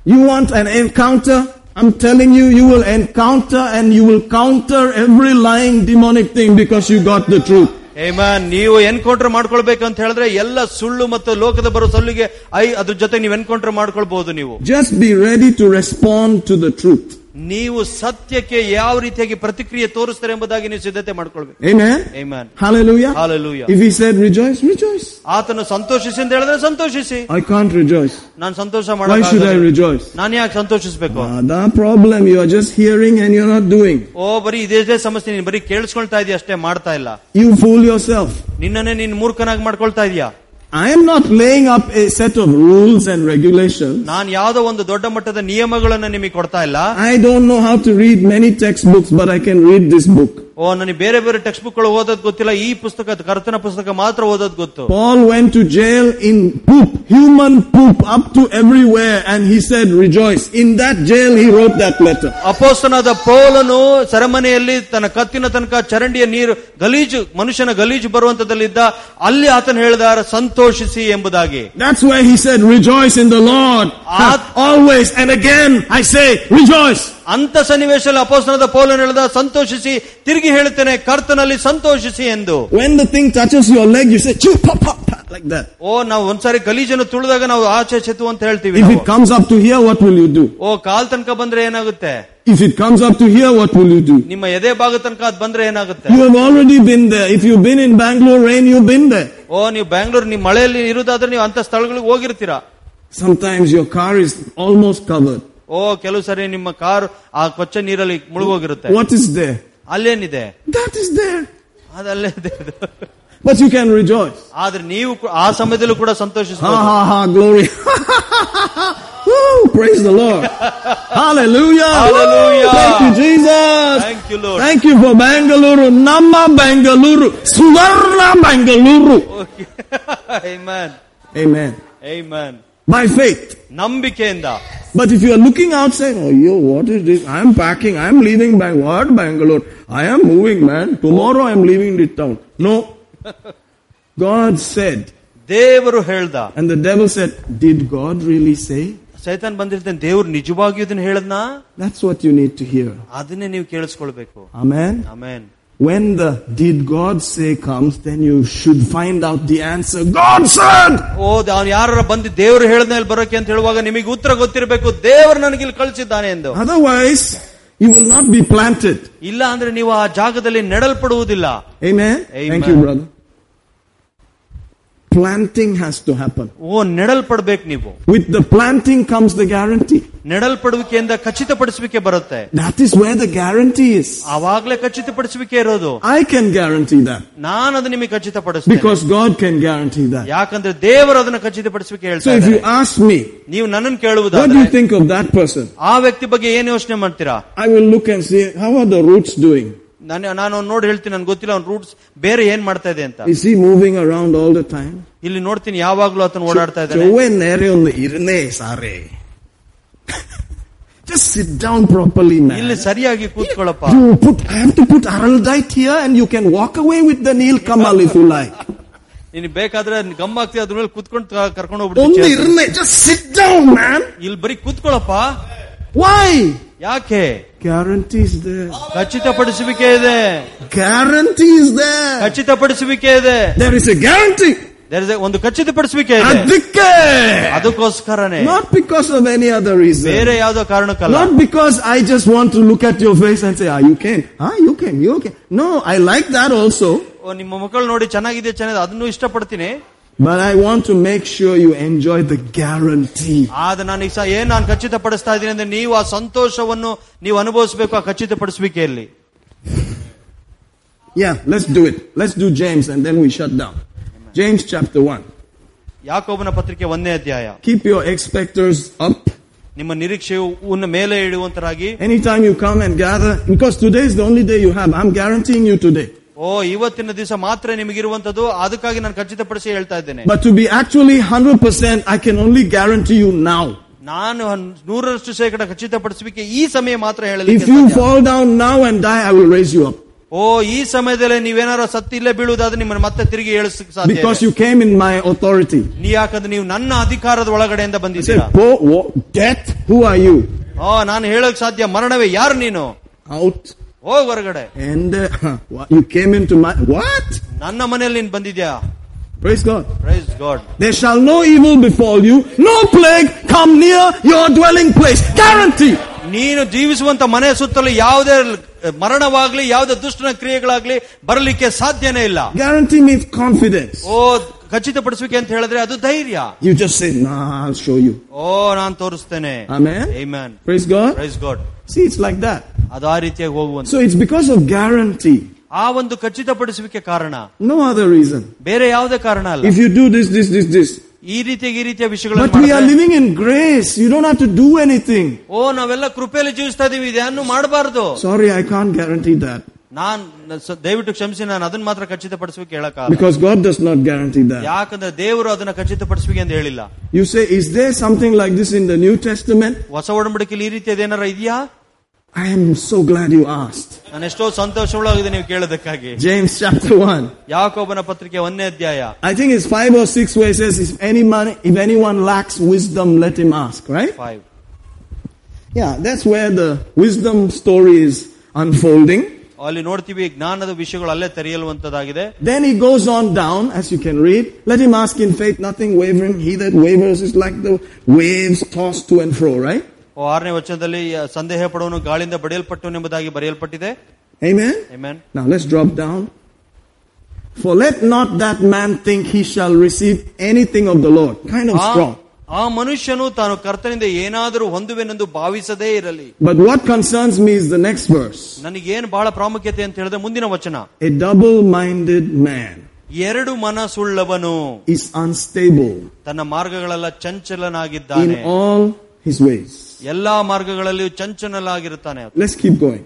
You want an encounter? I'm telling you, you will encounter and you will counter every lying demonic thing because you got the truth. Amen. ನೀವು encounter ಮಾಡ್ಕೊಳ್ಬೇಕು ಅಂತ ಹೇಳಿದ್ರೆ ಎಲ್ಲ ಸುಳ್ಳು ಮತ್ತು ಲೋಕದ ಬರೋ ಸೊಲ್ಲಿಗೆ I ಅದ್ರ ಜೊತೆ ನೀವು ಎನ್ಕೌಂಟರ್ ಮಾಡ್ಕೊಳ್ಬಹುದು ನೀವು Just be ready to respond to the truth. ನೀವು ಸತ್ಯಕ್ಕೆ ಯಾವ ರೀತಿಯಾಗಿ ಪ್ರತಿಕ್ರಿಯೆ ತೋರಿಸ್ತಾರೆ ಎಂಬುದಾಗಿ ನೀವು ಸಿದ್ಧತೆ ಮಾಡ್ಕೊಳ್ಬೇಕು Amen? Amen. Hallelujah. Hallelujah. If he said rejoice, rejoice. ಆತನು ಸಂತೋಷಿಸಿ ಅಂತ ಹೇಳಿದ್ರೆ ಸಂತೋಷಿಸಿ I can't rejoice. ನಾನು ಸಂತೋಷ Why should I ಮಾಡಲ್ಲ rejoice? ನಾನು ಯಾಕೆ ಸಂತೋಷಿಸ್ಬೇಕು Ah, the problem you are just hearing and you're not doing. ಓ ಬರೀ ಇದೇ ಸಮಸ್ಯೆ ನೀನ್ ಬರೀ ಕೇಳಿಸ್ಕೊಳ್ತಾ ಇದೀಯ ಅಷ್ಟೇ ಮಾಡ್ತಾ ಇಲ್ಲ You fool yourself. ನಿನ್ನನ್ನೇ ನೀನ್ ಮೂರ್ಖನಾಗಿ ಮಾಡ್ಕೊಳ್ತಾ ಇದೀಯಾ I am not laying up a set of rules and regulations. ನಾನ್ ಯಾವ್ದೋ ಒಂದು ದೊಡ್ಡ ಮಟ್ಟದ ನಿಯಮಗಳನ್ನ ನಿಮಗೆ ಕೊಡ್ತಾ ಇಲ್ಲ I don't know how to read many textbooks, but I can read this book. ಓ ನನಗೆ ಬೇರೆ ಬೇರೆ ಟೆಕ್ಸ್ಟ್ ಬುಕ್ ಗಳು ಓದೋದ್ ಗೊತ್ತಿಲ್ಲ ಈ ಪುಸ್ತಕ ಕರ್ತನ ಪುಸ್ತಕ ಮಾತ್ರ ಓದೋದ್ ಗೊತ್ತು Paul went to jail in poop, human poop, up to everywhere, and he said, rejoice. In that jail, he wrote that letter. ಅಪೋಸ್ತನಾದ ಪೌಲನು ಸೆರೆಮನೆಯಲ್ಲಿ ತನ್ನ ಕತ್ತಿನ ತನಕ ಚರಂಡಿಯ ನೀರು ಗಲೀಜು ಮನುಷ್ಯನ ಗಲೀಜು ಬರುವಂತದಲ್ಲಿದ್ದ ಅಲ್ಲಿ ಆತನ ಹೇಳಿದಾರ ಸಂತೋಷಿಸಿ ಎಂಬುದಾಗಿ That's why he said, rejoice in the Lord. At- Always and again, I say, rejoice. ಅಂತ ಸನ್ನಿವೇಶದಲ್ಲಿ ಅಪೋಸ್ತನದ ಪೌಲನು ಹೇಳಿದ ಸಂತೋಷಿಸಿ ತಿರುಗಿ ಹೇಳುತ್ತೇನೆ ಕರ್ತನಲ್ಲಿ ಸಂತೋಷಿಸಿ ಎಂದು When the thing touches your leg, you say, chew, pop, pop, pop, like that. ಓ ನಾವು ಒಂದ್ಸಾರಿ ಗಲೀಜನ್ನು ತುಳಿದಾಗ ನಾವು ಆಚೆ ಚೆತ್ತು ಅಂತ ಹೇಳ್ತೀವಿ If ನಾವು. it comes up to here, what will you do? ಓ ಕಾಲ್ ತನಕ ಬಂದ್ರೆ ಏನಾಗುತ್ತೆ If it comes up to here, what will you do? ನಿಮ್ಮ ಎದೆ ಭಾಗ ತನಕ ಅದ್ ಬಂದ್ರೆ ಏನಾಗುತ್ತೆ You have already been there. If you've been in Bangalore rain, you've been there. ಓ ನೀವು ಬ್ಯಾಂಗ್ಳೂರ್ ನಿಮ್ ಮಳೆಯಲ್ಲಿ ಇರುದಾದ್ರೆ ನೀವು ಅಂತ ಸ್ಥಳಗಳಿಗೆ ಹೋಗಿರ್ತೀರಾ Sometimes your car is almost covered. ಓ ಕೆಲವು ಸರಿ ನಿಮ್ಮ ಕಾರ್ ಆ ಕೊಚ್ಚ ನೀರಲ್ಲಿ ಮುಳುಗೋಗಿರುತ್ತೆ What is there? ಅಲ್ಲೇನಿದೆ That is there. ಅದಲ್ಲೇ ಇದೆ ಅದು. But you can rejoice. ಆದ್ರೆ ನೀವು ಕೂಡ- ಆ ಸಮಯದಲ್ಲೂ ಕೂಡ Ha ಸಂತೋಷಿಸಬಹುದು ha ha, glory. <laughs> Woo, praise the Lord. Hallelujah. <laughs> Hallelujah. Thank you, Jesus. Thank you, Lord. Thank you for Bangalore. Nama Bangalore. Suvarna Bangalore. <laughs> Amen. Amen. Amen. By faith. ನಂಬಿಕೆಯಿಂದ But if you are looking outside, oh, yo, what is this? I am packing. I am leaving Bang. What Bangalore? I am moving, man. Tomorrow I am leaving this town. No. God said, ದೇವರು ಹೇಳ್ದ and the devil said, did God really say? ಸೈತಾನ್ ಬಂದಿರ್ತೇನೆ ದೇವ್ರು ನಿಜವಾಗಿಯೂ ಇದನ್ನ ಹೇಳದ್ನ That's what you need to hear. ಅದನ್ನೇ ನೀವು ಕೇಳಿಸ್ಕೊಳ್ಬೇಕು Amen. Amen When the did God say comes, then you should find out the answer. God said! ಓ ಅವ್ನು ಯಾರ ಬಂದು ದೇವ್ರು ಹೇಳ್ದ ಇಲ್ಲಿ ಬರೋಕೆ ಅಂತ ಹೇಳುವಾಗ ನಿಮಗೆ ಉತ್ತರ ಗೊತ್ತಿರಬೇಕು ದೇವರು ನನಗೆ ಇಲ್ಲಿ ಕಳಿಸಿದ್ದಾನೆ ಎಂದು Otherwise, you will not be planted. ಇಲ್ಲ ಅಂದ್ರೆ ನೀವು ಆ ಜಾಗದಲ್ಲಿ ನೆಡಲ್ಪಡುವುದಿಲ್ಲ Amen? Amen. Thank you, brother. Planting has to happen. ಓ ನೆಡಲ್ಪಡ್ಬೇಕು ನೀವು With the planting comes the guarantee. ನೆಡಲ್ಪಡುವಿಕೆಯಿಂದ ಖಚಿತಪಡಿಸುವಿಕೆ ಬರುತ್ತೆ That is where the guarantee is. ಆವಾಗ್ಲೇ ಖಚಿತಪಡಿಸುವಿಕೆ ಇರೋದು I can guarantee that. ನಾನು ಅದು ನಿಮಗೆ ಖಚಿತಪಡಿಸ್ತೇನೆ Because God can guarantee that. ಯಾಕಂದ್ರೆ ದೇವರು ಅದನ್ನ ಖಚಿತಪಡಿಸುವಿಕೆ So ಹೇಳ್ತಾ if you ಇದ್ದಾರೆ. ask me, ನೀವು ನನ್ನನ್ನು what do ಕೇಳುವುದಾದ್ರೆ you think of that person? ಆ ವ್ಯಕ್ತಿ ಬಗ್ಗೆ ಏನ್ ಯೋಚನೆ ಮಾಡ್ತೀರಾ I will look and see, how are the roots doing? ನಾನು ನಾನು ನೋಡಿ ಹೇಳ್ತೀನಿ ನನ್ಗೆ ಗೊತ್ತಿಲ್ಲ ಅವ್ನು ರೂಟ್ಸ್ ಬೇರೆ ಏನ್ ಮಾಡ್ತಾ ಇದೆ ಅಂತ is he moving around all the time ಇಲ್ಲಿ ನೋಡ್ತೀನಿ ಯಾವಾಗ್ಲೂ ಆತನ ಓಡಾಡ್ತಾ ಇದ್ದಾನೆ ಒಂದು ಇರನೇ ಸಾರೇ <laughs> Just sit down properly, man. You, you put, I have to put araldite here and you can walk away with the Nilkamal if you like. <laughs> Just sit down, man. Why? ಯಾಕೆ Guarantee is there. ಖಚಿತಪಡಿಸುವಿಕೆ ಇದೆ Guarantee is there. ಖಚಿತಪಡಿಸುವಿಕೆ ಇದೆ There is a guarantee. There is a- ಒಂದು ಖಚಿತಪಡಿಸುವಿಕೆ ಇದೆ ಅದಕ್ಕೆ ಅದಕ್ಕೋಸ್ಕರನೇ not because of any other reason ಬೇರೆ ಯಾವ್ದೋ ಕಾರಣಕ್ಕಲ್ಲ not because I just want to look at your face and say ah you can ah you can you can no I like that also ಓ, ನಿಮ್ಮ ಮಕ್ಕಳು ನೋಡಿ ಚೆನ್ನಾಗಿದೆ ಚೆನ್ನಾಗಿದೆ ಅದನ್ನು ಇಷ್ಟಪಡ್ತೀನಿ but I want to make sure you enjoy the guarantee ಆದ್ರೆ ನಾನು ಈಗ ಏನ್ ನಾನು ಖಚಿತಪಡಿಸ್ತಾ ಇದ್ದೀನಿ ಅಂದ್ರೆ ನೀವು ಆ ಸಂತೋಷವನ್ನು ನೀವು ಅನುಭವಿಸಬೇಕು ಆ ಖಚಿತಪಡಿಸುವಿಕೆಯಲ್ಲಿ yeah let's do it let's do James and then we shut down James chapter 1 ಯಾಕೋಬನ ಪತ್ರಿಕೆ ಒಂದೇ ಅಧ್ಯಾಯ keep your expectors up ನಿಮ್ಮ ನಿರೀಕ್ಷೆಯು ಉನ್ನ ಮೇಲೆ ಇಡುವಂತರಾಗಿ anytime you come and gather because today is the only day you have I'm guaranteeing you today ಓ ಇವತ್ತಿನ ದಿವಸ ಮಾತ್ರ ನಿಮಗಿರುವಂತದ್ದು ಅದಕ್ಕಾಗಿ ನಾನು ಖಚಿತಪಡಿಸಿ ಹೇಳ್ತಾ ಇದ್ದೇನೆ but to be actually 100% I can only guarantee you now ನಾನು ಹನ್- ನೂರರಷ್ಟು ಶೇಕಡ ಖಚಿತಪಡಿಸುವಿಕೆ ಈ ಸಮಯ ಮಾತ್ರ if ಹೇಳಲಿಕ್ಕೆ you ಸಾಧ್ಯ. fall down now and die I will raise you up ಓ ಈ ಸಮಯದಲ್ಲಿ ನೀವೇನಾರ ಸತ್ತಿ ಇಲ್ಲೇ ಬೀಳುವುದಾದ್ರೆ ನಿಮ್ಮನ್ನು ಮತ್ತೆ ತಿರುಗಿ ಏಳಿಸಕ್ಕೆ ಸಾಧ್ಯ because ಇದೆ. you came in my authority ನೀ ಯಾಕಂದ್ರೆ ನೀವು ನನ್ನ ಅಧಿಕಾರದ ಒಳಗಡೆಯಿಂದ I said, ಬಂದಿದ್ದೀರಾ "Po- wo- death, who are you? ಓ ನಾನು ಹೇಳಕ್ ಸಾಧ್ಯ ಮರಣವೇ ಯಾರು ನೀನು Out. ಹೋಗ್ ಹೊರಗಡೆ And uh, what, you came into my, what? ನನ್ನ ಮನೆಯಲ್ಲಿ ನೀನ್ ಬಂದಿದ್ಯಾ Praise God. Praise god There shall no evil befall you, no plague come near your dwelling place. Guarantee. ನೀನು ಜೀವಿಸುವಂತ ಮನೆ ಸುತ್ತಲೂ ಯಾವುದೇ ಮರಣವಾಗ್ಲಿ ಯಾವುದೇ ದುಷ್ಟನ ಕ್ರಿಯೆಗಳಾಗ್ಲಿ ಬರಲಿಕ್ಕೆ ಸಾಧ್ಯನೇ ಇಲ್ಲ Guarantee means confidence. ಓ ಖಚಿತಪಡಿಸುವಿಕೆ ಅಂತ ಹೇಳಿದ್ರೆ ಅದು ಧೈರ್ಯ You just say, nah, I'll show you. ಓ ನಾನ್ ತೋರಿಸ್ತೇನೆ Amen. Amen. Praise God. Praise god See, it's like that. ಅದು ಆ ರೀತಿಯಾಗಿ ಹೋಗುವಂತ So it's because of guarantee. ಆ ಒಂದು ಖಚಿತಪಡಿಸುವಿಕೆ ಕಾರಣ No other reason. ಬೇರೆ ಯಾವುದೇ ಕಾರಣ ಅಲ್ಲ If you do this, this, this, this. ಈ ರೀತಿಯಾಗಿ ಈ ರೀತಿಯ But ವಿಷಯಗಳನ್ನು we are ಮಾಡಿದ್ರೆ, living in grace. You don't have to do anything. ಓ ನಾವೆಲ್ಲ ಕೃಪೆಯಲ್ಲಿ ಜೀವಿಸ್ತಾ ಇದೀವಿ ಇದನ್ನು ಮಾಡಬಾರ್ದು Sorry, I can't guarantee that. ನಾನ್ ಸ- ದಯವಿಟ್ಟು ಕ್ಷಮಿಸಿ ನಾನು ಅದನ್ನ ಮಾತ್ರ ಖಚಿತಪಡಿಸುವಿಕೆ ಹೇಳಕ್ಕಾಗಲ್ಲ Because God does not guarantee that. ಯಾಕಂದ್ರೆ ದೇವರು ಅದನ್ನ ಖಚಿತಪಡಿಸುವಿಕೆ ಅಂತ ಹೇಳಿಲ್ಲ You say, is there something like this in the New Testament? ಹೊಸ ಒಡಂಬಡಿಕೆಯಲ್ಲಿ ಈ ರೀತಿಯದ ಏನಾರ ಇದೆಯಾ I am so glad you asked. ನಾನು ಎಷ್ಟೋ ಸಂತೋಷವಾಗಿದೆ ನೀವು ಕೇಳೋದಕ್ಕಾಗಿ James chapter 1. ಯಾಕೋಬನ ಪತ್ರಿಕೆ ಒಂದೇ ಅಧ್ಯಾಯ I think it's five or six where it says, if any money, if anyone lacks wisdom, let him ask, right? Five Yeah, that's where the wisdom story is unfolding. ಅಲ್ಲಿ ನೋಡ್ತೀವಿ ಜ್ಞಾನದ ವಿಷಯಗಳು ಅಲ್ಲೇ ತೆರೆಯಲ್ವಂತದಾಗಿದೆ Then he goes on down, as you can read. Let him ask in faith, nothing wavering. He that wavers is like the waves tossed to and fro, right? ಓ, ಆರನೇ ವಚನದಲ್ಲಿ ಆ, ಸಂದೇಹ ಪಡುವನು ಗಾಳಿಯಿಂದ ಬಡಿಯಲ್ಪಟ್ಟನೆಂಬುದಾಗಿ ಬರೆಯಲ್ಪಟ್ಟಿದೆ Amen? Amen. Now let's drop down. For let not that man think he shall receive anything of the Lord. Kind of ಆ- strong. ಆ ಮನುಷ್ಯನು ತಾನು ಕರ್ತನಿಂದ ಏನಾದರೂ ಹೊಂದುವೆನೆಂದು ಭಾವಿಸದೇ ಇರಲಿ But what concerns me is the next verse. ನನಗೇನು ಬಹಳ ಪ್ರಾಮುಖ್ಯತೆ ಅಂತ ಹೇಳಿದ್ರೆ ಮುಂದಿನ ವಚನ A double-minded man ಎರಡು ಮನಸ್ಸುಳ್ಳವನು is unstable ತನ್ನ ಮಾರ್ಗಗಳೆಲ್ಲ in ಚಂಚಲನಾಗಿದ್ದಾನೆ all his ways. ಎಲ್ಲಾ ಮಾರ್ಗಗಳಲ್ಲಿಯೂ ಚಂಚಲನಾಗಿರುತ್ತಾನೆ Let's keep going.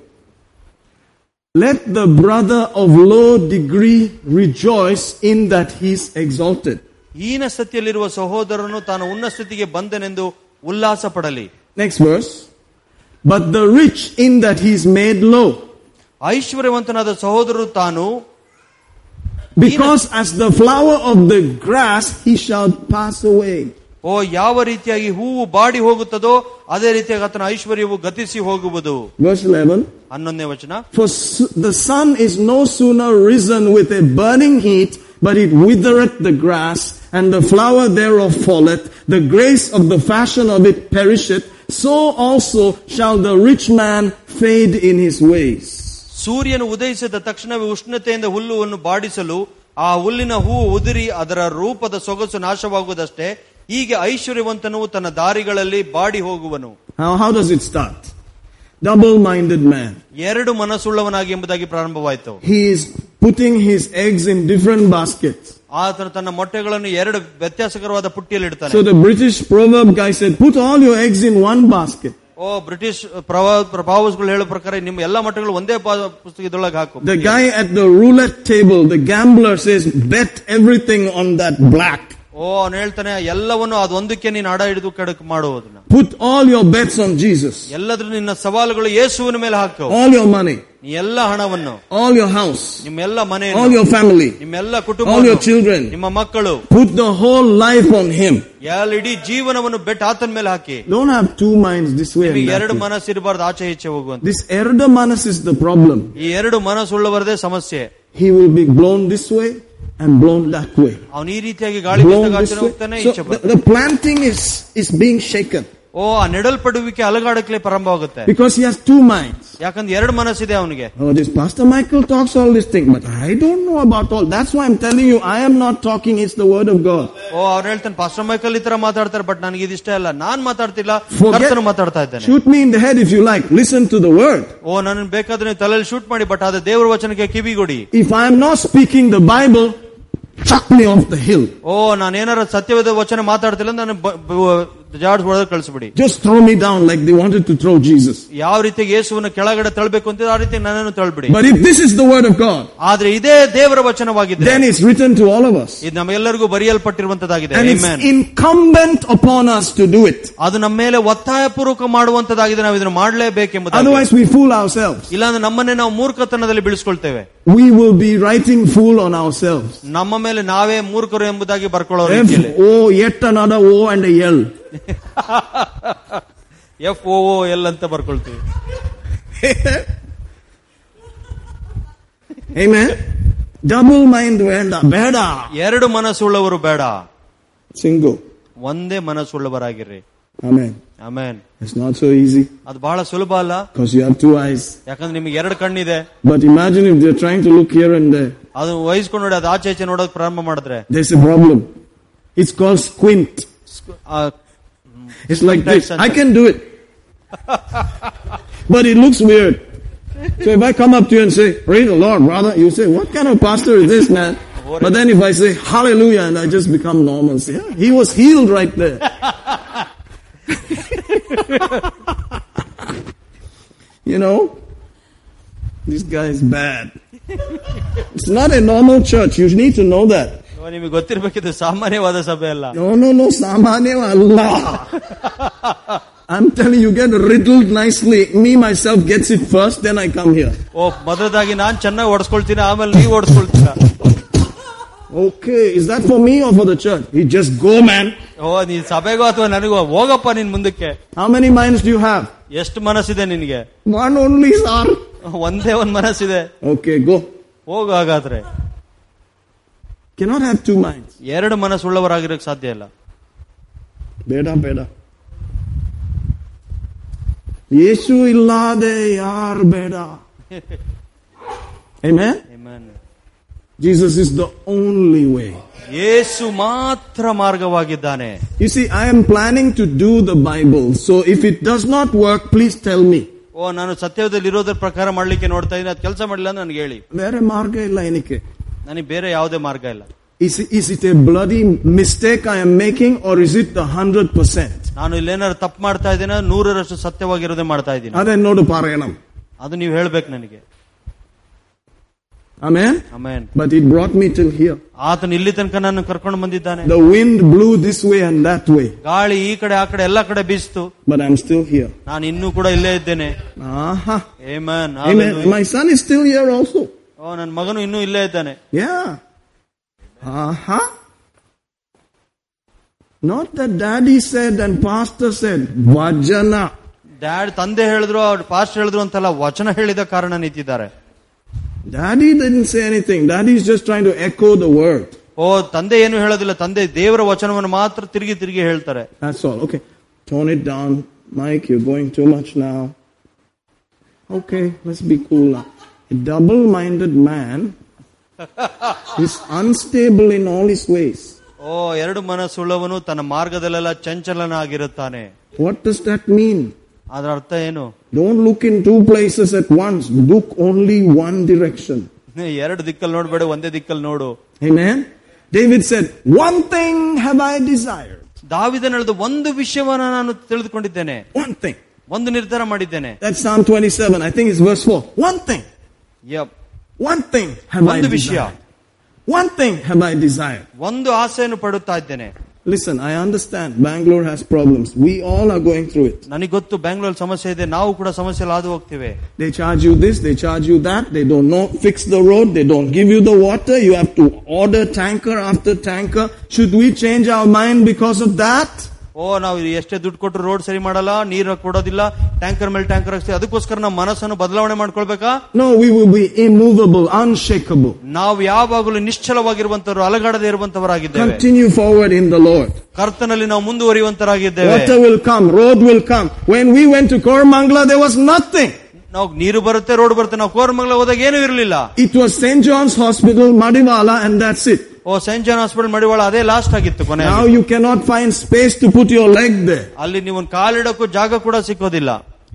Let the brother of low degree rejoice in that he is exalted. ಹೀನ ಸ್ಥಿತಿಯಲ್ಲಿರುವ ಸಹೋದರನು ತಾನು ಉನ್ನ ಸ್ಥಿತಿಗೆ ಬಂದನೆಂದು ಉಲ್ಲಾಸ ಪಡಲಿ Next verse. But the rich in that he is made low. ಐಶ್ವರ್ಯವಂತನಾದ ಸಹೋದರರು ತಾನು Because as the flower of the grass he shall pass away. ಓ ಯಾವ ರೀತಿಯಾಗಿ ಹೂವು ಬಾಡಿ ಹೋಗುತ್ತದೋ ಅದೇ ರೀತಿಯಾಗಿ ಆತನ ಐಶ್ವರ್ಯವು ಗತಿಸಿ ಹೋಗುವುದು Verse 11. ಹನ್ನೊಂದನೇ ವಚನ For su- the sun is no sooner risen with a burning heat, but it withereth the grass, and the flower thereof falleth. The grace of the fashion of it perisheth. So also shall the rich man fade in his ways. ಸೂರ್ಯನು ಉದಯಿಸಿದ ತಕ್ಷಣವೇ ಉಷ್ಣತೆಯಿಂದ ಹುಲ್ಲುವನ್ನು ಬಾಡಿಸಲು ಆ ಹುಲ್ಲಿನ ಹೂವು ಉದುರಿ ಅದರ ರೂಪದ ಸೊಗಸು ನಾಶವಾಗುವುದಷ್ಟೇ ಹೀಗೆ ಐಶ್ವರ್ಯವಂತನು ತನ್ನ ದಾರಿಗಳಲ್ಲಿ ಬಾಡಿ ಹೋಗುವನು Now, how does it start? Double-minded man. ಎರಡು ಮನಸ್ಸುಳ್ಳವನಾಗಿ ಎಂಬುದಾಗಿ ಪ್ರಾರಂಭವಾಯಿತು He is putting his eggs in different baskets. ಆತನು ತನ್ನ ಮೊಟ್ಟೆಗಳನ್ನು ಎರಡು ವ್ಯತ್ಯಾಸಕರವಾದ ಪುಟ್ಟಿಯಲ್ಲಿ ಇಡ್ತಾನೆ So the British proverb guy said, put all your eggs in one basket. O British ಪ್ರಭಾವ ಪ್ರಭಾವಗಳು ಹೇಳೋ ಪ್ರಕಾರ ನಿಮ್ಮ ಎಲ್ಲಾ ಮೊಟ್ಟೆಗಳು ಒಂದೇ ಪಾ- ಪುಸ್ತಕದೊಳಗೆ ಹಾಕು The guy at the roulette table, the gambler says, bet everything on that black. ಓ ಅವನು ಹೇಳ್ತಾನೆ ಎಲ್ಲವನ್ನು ಅದೊಂದಕ್ಕೆ ನೀನು ಅಡ ಹಿಡಿದು ಕಡಕ್ ಮಾಡುವುದನ್ನ Put all your bets on Jesus. ಎಲ್ಲದ್ರೂ ನಿನ್ನ ಸವಾಲುಗಳು ಯೇಸುವಿನ ಮೇಲೆ ಹಾಕು All your money, ನೀ ಎಲ್ಲ ಹಣವನ್ನು all your house, ನಿಮ್ಮೆಲ್ಲ ಮನೆ all your family, ನಿಮ್ಮೆಲ್ಲ all ಕುಟುಂಬ your children. ನಿಮ್ಮ ಮಕ್ಕಳು Put the whole life on him. ಎಲ್ಲ ಇಡೀ ಜೀವನವನ್ನು ಬೆಟ್ ಆತನ ಮೇಲೆ ಹಾಕಿ Don't have two minds this way and ನಿಮಗೆ that ಎರಡು way. ಮನಸ್ಸು ಇರಬಾರ್ದು ಆಚೆ ಈಚೆ ಹೋಗುವಂತ This erda manas is the problem. ಈ ಎರಡು ಮನಸ್ಸುಳ್ಳವರದೇ ಸಮಸ್ಯೆ He will be blown this way and blown that way. So the, the planting is, is being shaken. ಓ ಆ ನೆಡಲ್ಪಡುವಿಕೆ ಅಲಗಾಡಕ್ಲೆ ಪ್ರಾರಂಭವಾಗುತ್ತೆ because he has two minds. ಯಾಕಂದ್ರೆ ಎರಡು ಮನಸ್ಸಿದೆ ಅವನಿಗೆ Oh, this Pastor Michael talks all this thing, but I don't know about all. That's why I'm telling you, I am not talking, it's the word of God. ಓ ಅವ್ರು ಹೇಳ್ತಾನೆ pastor Michael ಈ ತರ ಮಾತಾಡ್ತಾರೆ but ನನಗೆ ಇದಿಷ್ಟ ಇಲ್ಲ ನಾನ್ ಮಾತಾಡ್ತಿಲ್ಲ Forget- ಕರ್ತನು ಮಾತಾಡ್ತಾ ಇದ್ದಾನೆ Shoot me in the head if you like. Listen to the word. ಓ ನನ್ನ ಬೇಕಾದ್ರೆ ನೀವು ತಲೆಯಲ್ಲಿ ಶೂಟ್ ಮಾಡಿ ಬಟ್ ಅದೇ ದೇವರ ವಚನಕ್ಕೆ ಕಿವಿಗೊಡಿ If I am not speaking the Bible, chuck me off the hill. ಓ ನಾನು ಏನಾರ ಸತ್ಯವಾದ ವಚನ ಮಾತಾಡ್ತಿಲ್ಲ ನಾನು ಜಾಡ್ಸ್ ಹೊಡೆದ್ರೆ ಕಳಿಸ್ಬಿಡಿ Just throw me down like they wanted to throw Jesus. ಯಾವ ರೀತಿ ಯೇಸುವನ್ನ ಕೆಳಗಡೆ ತಳ್ಬೇಕು ಅಂತ ಆ ರೀತಿ ನನ್ನನ್ನು ತಳ್ಬಿಡಿ But if this is the word of God, ಆದ್ರೆ ಇದೇ ದೇವರ ವಚನವಾಗಿದೆ then it's written to all of us. ಇದು ನಮ್ಮೆಲ್ಲರಿಗೂ ಬರೆಯಲ್ಪಟ್ಟಿರುವಂತದ್ದಾಗಿದೆ And it's Amen. incumbent upon us to do it. ಅದು ನಮ್ಮ ಮೇಲೆ ಒತ್ತಾಯಪೂರ್ವಕ ಮಾಡುವಂತದ್ದಾಗಿದೆ ನಾವು ಇದನ್ನು ಮಾಡಲೇಬೇಕೆಂಬುದು Otherwise we fool ourselves. ಇಲ್ಲಾಂದ್ರೆ ನಮ್ಮನ್ನೇ ನಾವು ಮೂರ್ಖತನದಲ್ಲಿ ಬೀಳಿಸ್ಕೊಳ್ತೇವೆ We will be writing fool on ourselves. ನಮ್ಮ ಮೇಲೆ ನಾವೇ ಮೂರ್ಖರು ಎಂಬುದಾಗಿ ಬರ್ಕೊಳ್ಳೋ ರೀತಿಯಲ್ಲಿ F O yet another O and a L. F O O L ಅಂತ ಬರ್ಕೊಳ್ತೀವಿ Amen. Double mind venda beda. ಎರಡು ಮನಸ್ಸುಳ್ಳವರು ಬೇಡ Single. ಒಂದೇ ಮನಸ್ಸುಳ್ಳವರಾಗಿರ್ರಿ Amen. Amen It's not so easy ಅದು ಬಹಳ ಸುಲಭ ಅಲ್ಲ because you have two eyes. ಯಾಕಂದ್ರೆ ನಿಮ್ಗೆ ಎರಡು ಕಣ್ಣಿದೆ But imagine if they're trying to look here and there. ಅದು ವಹಿಸ್ಕೊಂಡು ನೋಡಿ ಅದು ಆಚೆ ಈಚೆ ನೋಡೋಕ್ ಪ್ರಾರಂಭ ಮಾಡಿದ್ರೆ There's a problem. It's called squint. ಆ, it's like this. I can do it. <laughs> but it looks weird. So if I come up to you and say, praise the Lord, brother, you say, what kind of pastor is this man? But then if I say hallelujah and I just become normal, say, yeah, he was healed right there. <laughs> you know, this guy is bad. It's not a normal church. You need to know that. ಅನಿಮಿಗೆ ಗೊತ್ತಿರಬೇಕಿದು ಸಾಮಾನ್ಯವಾದ ಸಭೆ ಅಲ್ಲ. No no no ಸಾಮಾನ್ಯವಲ್ಲ. I am telling you get a riddled nicely me my self gets it first then I come here ಓ ಮದರಗಾಗಿ ನಾನು ಚೆನ್ನಾಗಿ ಓಡಿಸ್ಕೊಳ್ತೀನಿ ಆಮೇಲೆ ನೀ ಓಡಿಸ್ಕೊಳ್ತೀಯ okay is that for me or for the church he just go man ಓ ನೀ ಸಭೆಗೋ ಅಥವಾ ನನಗೋ? ಹೋಗಪ್ಪ ನಿನ್ ಮುಂದಕ್ಕೆ. How many minds do you have ಎಷ್ಟು ಮನಸ್ಸು ನಿನಗೆ? ಮನ್ ಓನ್ಲಿ ಸಾರ್ ಒಂದೇ ಒಂದ್ ಮನಸ್ಸಿದೆ. ಓಕೆ ಗೋ ಹೋಗು ಹಾಗಾದ್ರೆ. Cannot have two minds. ಎರಡು ಮನಸ್ಸುಳ್ಳವರಾಗಿರಕ್ ಸಾಧ್ಯ ಇಲ್ಲ Beda, beda. Yeshu illade yar <laughs> beda. Amen? Amen. Jesus is the only way. ಯೇಸು ಮಾತ್ರ ಮಾರ್ಗವಾಗಿದ್ದಾನೆ You see, I am planning to do the Bible. So if it does not work, please tell me. ಓ ನಾನು ಸತ್ಯದಲ್ಲಿ ಇರೋದ್ರ ಪ್ರಕಾರ ಮಾಡ್ಲಿಕ್ಕೆ ನೋಡ್ತಾ ಇದ್ದೀನಿ ಅದು ಕೆಲಸ ಮಾಡಿಲ್ಲ ಅಂತ ನನಗೆ ಹೇಳಿ ಬೇರೆ ಮಾರ್ಗ ಇಲ್ಲ ಏನಕ್ಕೆ ನನಗೆ ಬೇರೆ ಯಾವುದೇ ಮಾರ್ಗ ಇಲ್ಲ Is, it a bloody mistake I am making or is it the hundred percent? ನಾನು ಇಲ್ಲೇನಾದ್ರು ತಪ್ಪು ಮಾಡ್ತಾ ಇದ್ದೀನ ನೂರರಷ್ಟು ಸತ್ಯವಾಗಿರೋದೇ ಮಾಡ್ತಾ ಇದ್ದೀನಿ ಅದೇ ನೋಡು ಪಾರಾಯಣಂ ಅದು ನೀವು ಹೇಳ್ಬೇಕು ನನಗೆ Amen? Amen. But it brought me till here. The wind blew this way and that way. But I'm still here. ನಾನು ಇನ್ನೂ Amen. My son is still here also. ಓ ನನ್ನ ಮಗನು ಇನ್ನೂ ಇಲ್ಲೇ ಇದ್ದಾನೆ Yeah. Aha. Not that daddy said and pastor said, Vajana. Dad ತಂದೆ ಹೇಳಿದ್ರು ಅವ್ರ ಪಾಸ್ಟ್ ಹೇಳಿದ್ರು ಅಂತಲ್ಲ ವಚನ ಹೇಳಿದ ಕಾರಣ ನಿಂತಿದ್ದಾರೆ Daddy didn't say anything. Daddy is just trying to echo the word. ಓ ತಂದೆ ಏನು ಹೇಳೋದಿಲ್ಲ ತಂದೆ ದೇವರ ವಚನವನ್ನು ಮಾತ್ರ ತಿರುಗಿ ತಿರುಗಿ ಹೇಳ್ತಾರೆ That's all. Okay. Tone it down. Mike, you're going too much now. Okay, let's be cool now. A double minded man is unstable in all his ways. ಓ ಎರಡು ಮನಸ್ಸುಳ್ಳವನು ತನ್ನ ಮಾರ್ಗದಲ್ಲೆಲ್ಲ ಚಂಚಲನಾಗಿರುತ್ತಾನೆ What does that mean? ಅದರ ಅರ್ಥ ಏನು Don't look in two places at once. Look only one direction. ಎರಡು ದಿಕ್ಕಲ್ಲಿ ನೋಡ್ಬೇಡ ಒಂದೇ ದಿಕ್ಕಲ್ಲಿ ನೋಡು Amen. David said, One thing have I desired. ದಾವಿದನ ಹೇಳಿದ ಒಂದು ವಿಷಯವನ್ನ ನಾನು ತಿಳಿದುಕೊಂಡಿದ್ದೇನೆ One thing. ಒಂದು ನಿರ್ಧಾರ ಮಾಡಿದ್ದೇನೆ That's Psalm 27. I think it's verse 4. One thing. ಯಪ್. One thing have I ಒಂದು ವಿಷಯ desired. One thing have I desired. ಒಂದು ಆಸೆಯನ್ನು ಪಡುತ್ತಾ ಇದ್ದೇನೆ Listen, I understand Bangalore has problems. We all are going through it. ನನಗೆ ಗೊತ್ತು ಬೆಂಗಳೂರಲ್ಲಿ ಸಮಸ್ಯೆ ಇದೆ ನಾವು ಕೂಡ ಸಮಸ್ಯೆ ಹಾದು ಹೋಗ್ತಿವೆ They charge you this, they charge you that, they don't know, fix the road, they don't give you the water, you have to order tanker after tanker. Should we change our mind because of that? ಓ ನಾವು ಎಷ್ಟೇ ದುಡ್ಡು ಕೊಟ್ಟರು road ಸರಿ ಮಾಡಲ್ಲ ನೀರು ಕೊಡೋದಿಲ್ಲ tanker ಮೇಲೆ ಟ್ಯಾಂಕರ್ ಹಾಕ್ತೀವಿ ಅದಕ್ಕೋಸ್ಕರ ನಮ್ಮ ಮನಸ್ಸನ್ನು ಬದಲಾವಣೆ ಮಾಡ್ಕೊಳ್ಬೇಕಾ No, we will be immovable, unshakable. ನಾವು ಯಾವಾಗಲೂ ನಿಶ್ಚಲವಾಗಿರುವಂತವ್ರು ಅಲಗಾಡದೆ ಇರುವಂತವರಾಗಿದ್ದೇವೆ Continue forward in the Lord. ಕರ್ತನಲ್ಲಿ ನಾವು ಮುಂದುವರಿಯುವಂತರಾಗಿದ್ದೇವೆ Water will come, road will come. When we went to Koramangala, there was nothing. ನಾವು ನೀರು ಬರುತ್ತೆ ರೋಡ್ ಬರುತ್ತೆ ನಾವು ಕೋರಮಂಗಲ ಹೋದಾಗ ಏನೂ ಇರಲಿಲ್ಲ It was St. John's Hospital, Madiwala, and that's it. O Saint John hospital Madiwala ಅದೇ ಲಾಸ್ಟ್ ಆಗಿತ್ತು ಕೊನೆ Now you cannot find space to put your leg there. ಅಲ್ಲಿ ನೀವು ಒಂದು ಕಾಲಿಡಕ್ಕೂ ಜಾಗ ಕೂಡ ಸಿಕ್ಕೋದಿಲ್ಲ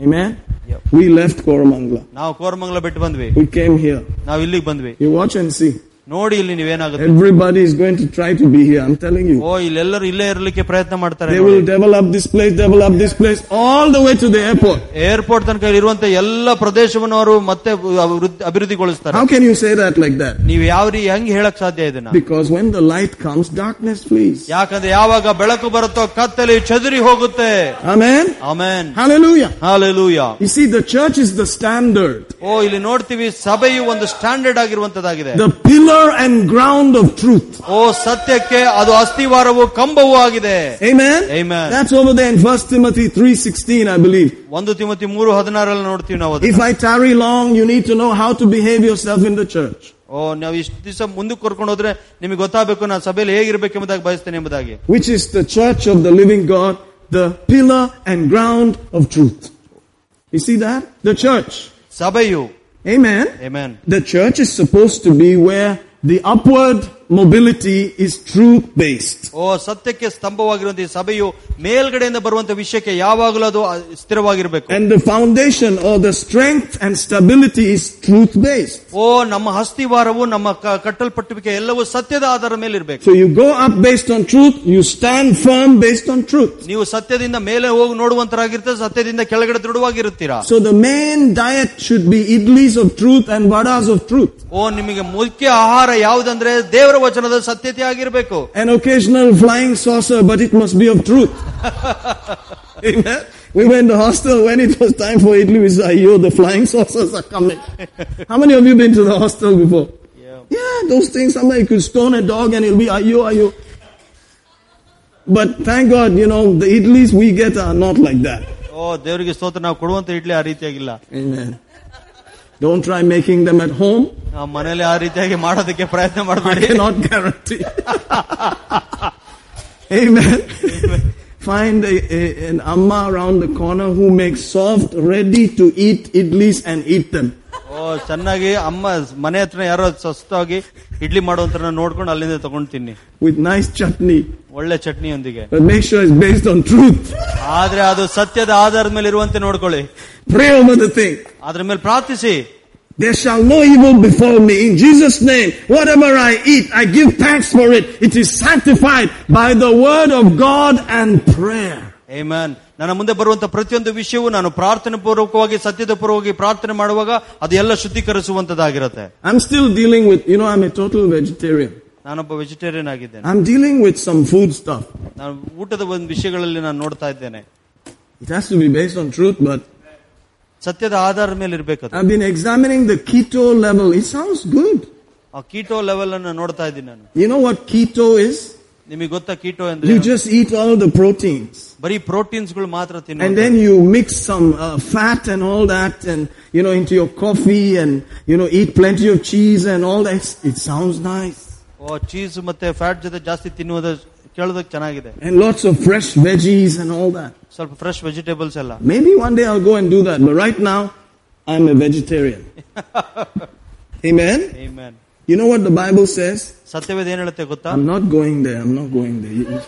Amen? Yep. We left Koramangala. ನಾವು ಕೋರಮಂಗಲ ಬಿಟ್ಟು ಬಂದ್ವಿ We came here. ನಾವು ಇಲ್ಲಿಗೆ ಬಂದ್ವಿ You watch and see. ನೋಡಿ ಇಲ್ಲಿ ನೀವೇನಾಗುತ್ತೆ Everybody is going to try to be here. I'm telling you. ಓ ಇಲ್ಲೆಲ್ಲರೂ ಇಲ್ಲೇ ಇರ್ಲಿಕ್ಕೆ ಪ್ರಯತ್ನ ಮಾಡ್ತಾರೆ They will develop this place, develop this place, all the way to the airport. Airport ತನಕ ಇರುವಂತ ಎಲ್ಲ ಪ್ರದೇಶವನ್ನು ಅವರು ಮತ್ತೆ ಅಭಿವೃದ್ಧಿ- ಅಭಿವೃದ್ಧಿಗೊಳಿಸ್ತಾರೆ How can you say that like that? ನೀವು ಯಾವ ರೀ ಹೆಂಗ್ ಹೇಳಕ್ ಸಾಧ್ಯ ಇದನ್ನ Because when the light comes, darkness flees. ಯಾಕಂದ್ರೆ ಯಾವಾಗ ಬೆಳಕು ಬರುತ್ತೋ ಕತ್ತಲಿ ಚದುರಿ ಹೋಗುತ್ತೆ Amen? Amen Hallelujah. Hallelujah You see, the church is the standard, ಓ ಇಲ್ಲಿ ನೋಡ್ತೀವಿ ಸಭೆಯು ಒಂದು standard ಆಗಿರುವಂತದ್ದಾಗಿದೆ the pillar and ground of truth. ಓ ಸತ್ಯಕ್ಕೆ ಅದು ಅಸ್ಥಿವಾರವು ಕಂಬವೂ ಆಗಿದೆ Amen? Amen. That's over there in 1 Timothy 3.16, I believe. ಒಂದು ತಿಮತಿ ಮೂರು ಹದಿನಾರಲ್ಲಿ ನೋಡ್ತೀವಿ ನಾವು ಅದನ್ನ. If I tarry long, you need to know how to behave yourself in the church. ಓ ನಾವು ಇಷ್ಟು ದಿವಸ ಮುಂದಕ್ಕೆ ಕರ್ಕೊಂಡು ಹೋದ್ರೆ ನಿಮಗೆ ಗೊತ್ತಾಗಬೇಕು ನಾನು ಸಭೆಯಲ್ಲಿ ಹೇಗಿರ್ಬೇಕೆಂಬುದಾಗಿ ಬಯಸ್ತೇನೆ ಎಂಬುದಾಗಿ Which is the church of the living God, the pillar and ground of truth. You see that? The church. ಸಭೆಯು Amen. Amen. The church is supposed to be where the upward mobility is truth based. ಓ ಸತ್ಯಕ್ಕೆ ಸ್ತಂಭವಾಗಿರುವಂತಹ ಈ ಸಭೆಯು ಮೇಲ್ಗಡೆಯಿಂದ ಬರುವಂತ ವಿಷಯಕ್ಕೆ ಯಾವಾಗಲೂ ಅದು ಸ್ಥಿರವಾಗಿರ್ಬೇಕು And the foundation or the strength and stability is truth based. ಓ ನಮ್ಮ ಹಸ್ತಿವಾರವು ನಮ್ಮ ಕ- ಕಟ್ಟಲ್ಪಟ್ಟುವಿಕೆ ಎಲ್ಲವೂ ಸತ್ಯದ ಆಧಾರದ ಮೇಲೆ ಇರಬೇಕು So you go up based on truth, you stand firm based on truth. ನೀವು ಸತ್ಯದಿಂದ ಮೇಲೆ ಹೋಗಿ ನೋಡುವಂತರಾಗಿರ್ತೀರ ಸತ್ಯದಿಂದ ಕೆಳಗಡೆ ದೃಢವಾಗಿರುತ್ತೀರಾ So the main diet should be idlis of truth and vadas of truth. ಓ ನಿಮಗೆ ಮುಖ್ಯ ಆಹಾರ ಯಾವುದಂದ್ರೆ ದೇವರ ವಚನದ ಸತ್ಯತೆ ಆಗಿರಬೇಕು <laughs> an occasional flying saucer but it must be of truth <laughs> we were in the hostel when it was time for idli. We said, yo, the flying saucers are coming. <laughs> How many of you been to the hostel before? Yeah. Yeah, those things, somebody could stone a dog and it'll be, "Ayo, you, are you? But thank God, you know, the idlis we get are not like that. Oh, Amen. Don't try making them at home. ನಾವು ಮನೇಲಿ ಆ ರೀತಿಯಾಗಿ ಮಾಡೋದಕ್ಕೆ ಪ್ರಯತ್ನ I ಮಾಡಬೇಡಿ cannot guarantee. Amen. Find a, a, an amma around the corner who makes soft, ready to eat idlis and eat them. ಓ ಚೆನ್ನಾಗಿ ಅಮ್ಮ ಮನೆ ಹತ್ರ ಯಾರೋ ಸ್ವಸ್ಥವಾಗಿ ಇಡ್ಲಿ ಮಾಡುವಂತ ನೋಡ್ಕೊಂಡು ಅಲ್ಲಿಂದ ತಗೊಂಡು ತಿನ್ನಿ with nice chutney. ಒಳ್ಳೆ ಚಟ್ನಿಯೊಂದಿಗೆ But make sure it's based on truth. ಆದ್ರೆ ಅದು ಸತ್ಯದ ಆಧಾರದ ಮೇಲೆ ಇರುವಂತೆ ನೋಡ್ಕೊಳ್ಳಿ Pray over the thing. ಅದ್ರ ಮೇಲೆ ಪ್ರಾರ್ಥಿಸಿ There shall no evil befall me. In Jesus' name, whatever I eat, I give thanks for it. It is sanctified by the word of God and prayer. ಏಮನ್ ನನ್ನ ಮುಂದೆ ಬರುವಂತ ಪ್ರತಿಯೊಂದು ವಿಷಯವು ನಾನು ಪ್ರಾರ್ಥನೆ ಪೂರ್ವಕವಾಗಿ ಸತ್ಯದ ಪೂರ್ವಕವಾಗಿ ಪ್ರಾರ್ಥನೆ ಮಾಡುವಾಗ ಅದು ಎಲ್ಲ ಶುದ್ಧೀಕರಿಸುವಂತದ್ದಾಗಿರುತ್ತೆ I'm still dealing with, you know, I'm a total vegetarian. ನಾನೊಬ್ಬ ವೆಜಿಟೇರಿಯನ್ ಆಗಿದ್ದೇನೆ I'm dealing with some food stuff. ನಾನು ಊಟದ ಒಂದು ವಿಷಯಗಳಲ್ಲಿ ನಾನು ನೋಡ್ತಾ ಇದ್ದೇನೆ It has to be based on truth, but ಸತ್ಯದ ಆಧಾರದ ಮೇಲೆ ಇರ್ಬೇಕದು I've been examining the keto level. It sounds good. ಆ ಕೀಟೋ ಲೆವೆಲ್ ಅನ್ನು ನೋಡ್ತಾ ಇದ್ದೀನಿ ನಾನು You know what keto is? ನಿಮಗೆ ಗೊತ್ತಾ ಕೀಟೋ ಅಂದ್ರೆ You just eat all the proteins. ಬರೀ ಪ್ರೋಟೀನ್ಸ್ ಗಳು ಮಾತ್ರ And ತಿನ್ನೋದು then you mix some uh, fat and all that and, you know, into your coffee and, you know, eat plenty of cheese and all that. It sounds nice. ಓ cheese ಮತ್ತೆ fat ಜೊತೆ ಜಾಸ್ತಿ ತಿನ್ನುವುದು ಕೇಳೋದಕ್ಕೆ ಚೆನ್ನಾಗಿದೆ And lots of fresh veggies and all that. ಸ್ವಲ್ಪ fresh vegetables ಎಲ್ಲ Maybe one day I'll go and do that. But right now, I'm a vegetarian. <laughs> Amen? Amen. You know what the Bible says? ಸತ್ಯವೇದ ಏನ್ ಹೇಳುತ್ತೆ ಗೊತ್ತಾ I'm not going there. I'm not going there. You-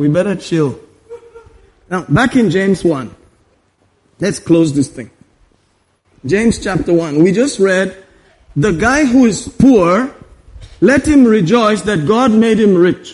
We better chill. Now, back in James 1. Let's close this thing. James chapter 1. We just read, the guy who is poor, let him rejoice that God made him rich.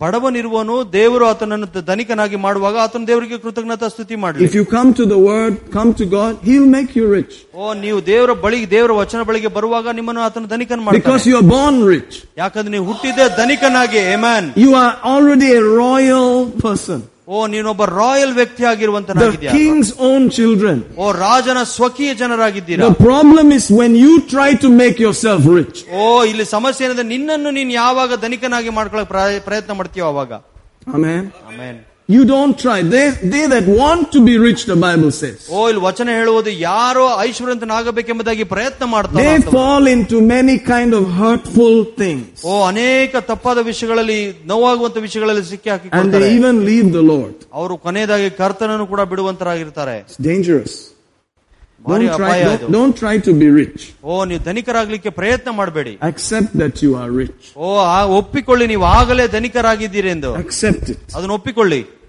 ಬಡವನಿರುವನು ದೇವರು ಆತನನ್ನು ಧನಿಕನಾಗಿ ಮಾಡುವಾಗ ಆತನ ದೇವರಿಗೆ ಕೃತಜ್ಞತಾ ಸ್ತುತಿ ಮಾಡಲಿ If you come to the word, come to God, he'll make you rich. ಓ ನೀವು ದೇವರ ಬಳಿ ದೇವರ ವಚನ ಬಳಿಗೆ ಬರುವಾಗ ನಿಮ್ಮನ್ನು ಆತನ ಧನಿಕನ್ Because ಮಾಡ್ತಾನೆ you are born rich. ಯಾಕಂದ್ರೆ ನೀವು ಹುಟ್ಟಿದ್ದೆ ಧನಿಕನಾಗಿ ಏಮನ್ You are already a royal person. ಓ ನೀನೊಬ್ಬ ರಾಯಲ್ ವ್ಯಕ್ತಿ The ಆಗಿರುವಂತನಾಗಿದ್ಯಾ king's own children. ಓ ರಾಜನ ಸ್ವಕೀಯ ಜನರಾಗಿದ್ದೀರಾ The problem is when you try to make yourself rich. ಓ ಇಲ್ಲಿ ಸಮಸ್ಯೆ ಏನಂದ್ರೆ ನಿನ್ನನ್ನು ನೀನು ಯಾವಾಗ ಧನಿಕನಾಗಿ ಮಾಡ್ಕೊಳಕ್ ಪ್ರಯ- ಪ್ರಯತ್ನ ಮಾಡ್ತೀಯೋ ಅವಾಗ Amen. Amen You don't try. They, they that want to be rich, the Bible says. ಓ ಇಲ್ಲಿ ವಚನ ಹೇಳುವುದು ಯಾರೋ ಐಶ್ವರ್ಯಂತನಾಗಬೇಕೆಂಬುದಾಗಿ ಪ್ರಯತ್ನ ಮಾಡ್ತಾರೆ They fall into many kind of hurtful things. ಓ ಅನೇಕ ತಪ್ಪಾದ ವಿಷಯಗಳಲ್ಲಿ ನೋವಾಗುವಂತ ವಿಷಯಗಳಲ್ಲಿ ಸಿಕ್ಕಿ And ಹಾಕಿಕೊಳ್ತಾರೆ they even leave the Lord. ಅವರು ಕೊನೆಯದಾಗಿ ಕರ್ತನನ್ನು ಕೂಡ ಬಿಡುವಂತರಾಗಿರ್ತಾರೆ It's dangerous. ಭಾರಿ Don't try, ಅಪಾಯ don't, ಇದು don't try to be rich. ಓ ನೀವು ಧನಿಕರಾಗ್ಲಿಕ್ಕೆ ಪ್ರಯತ್ನ ಮಾಡಬೇಡಿ Accept that you are rich. ಓ ಆ ಒಪ್ಪಿಕೊಳ್ಳಿ ನೀವು ಆಗಲೇ ಧನಿಕರಾಗಿದ್ದೀರಿ ಎಂದು Accept it. ಅದನ್ನ ಒಪ್ಪಿಕೊಳ್ಳಿ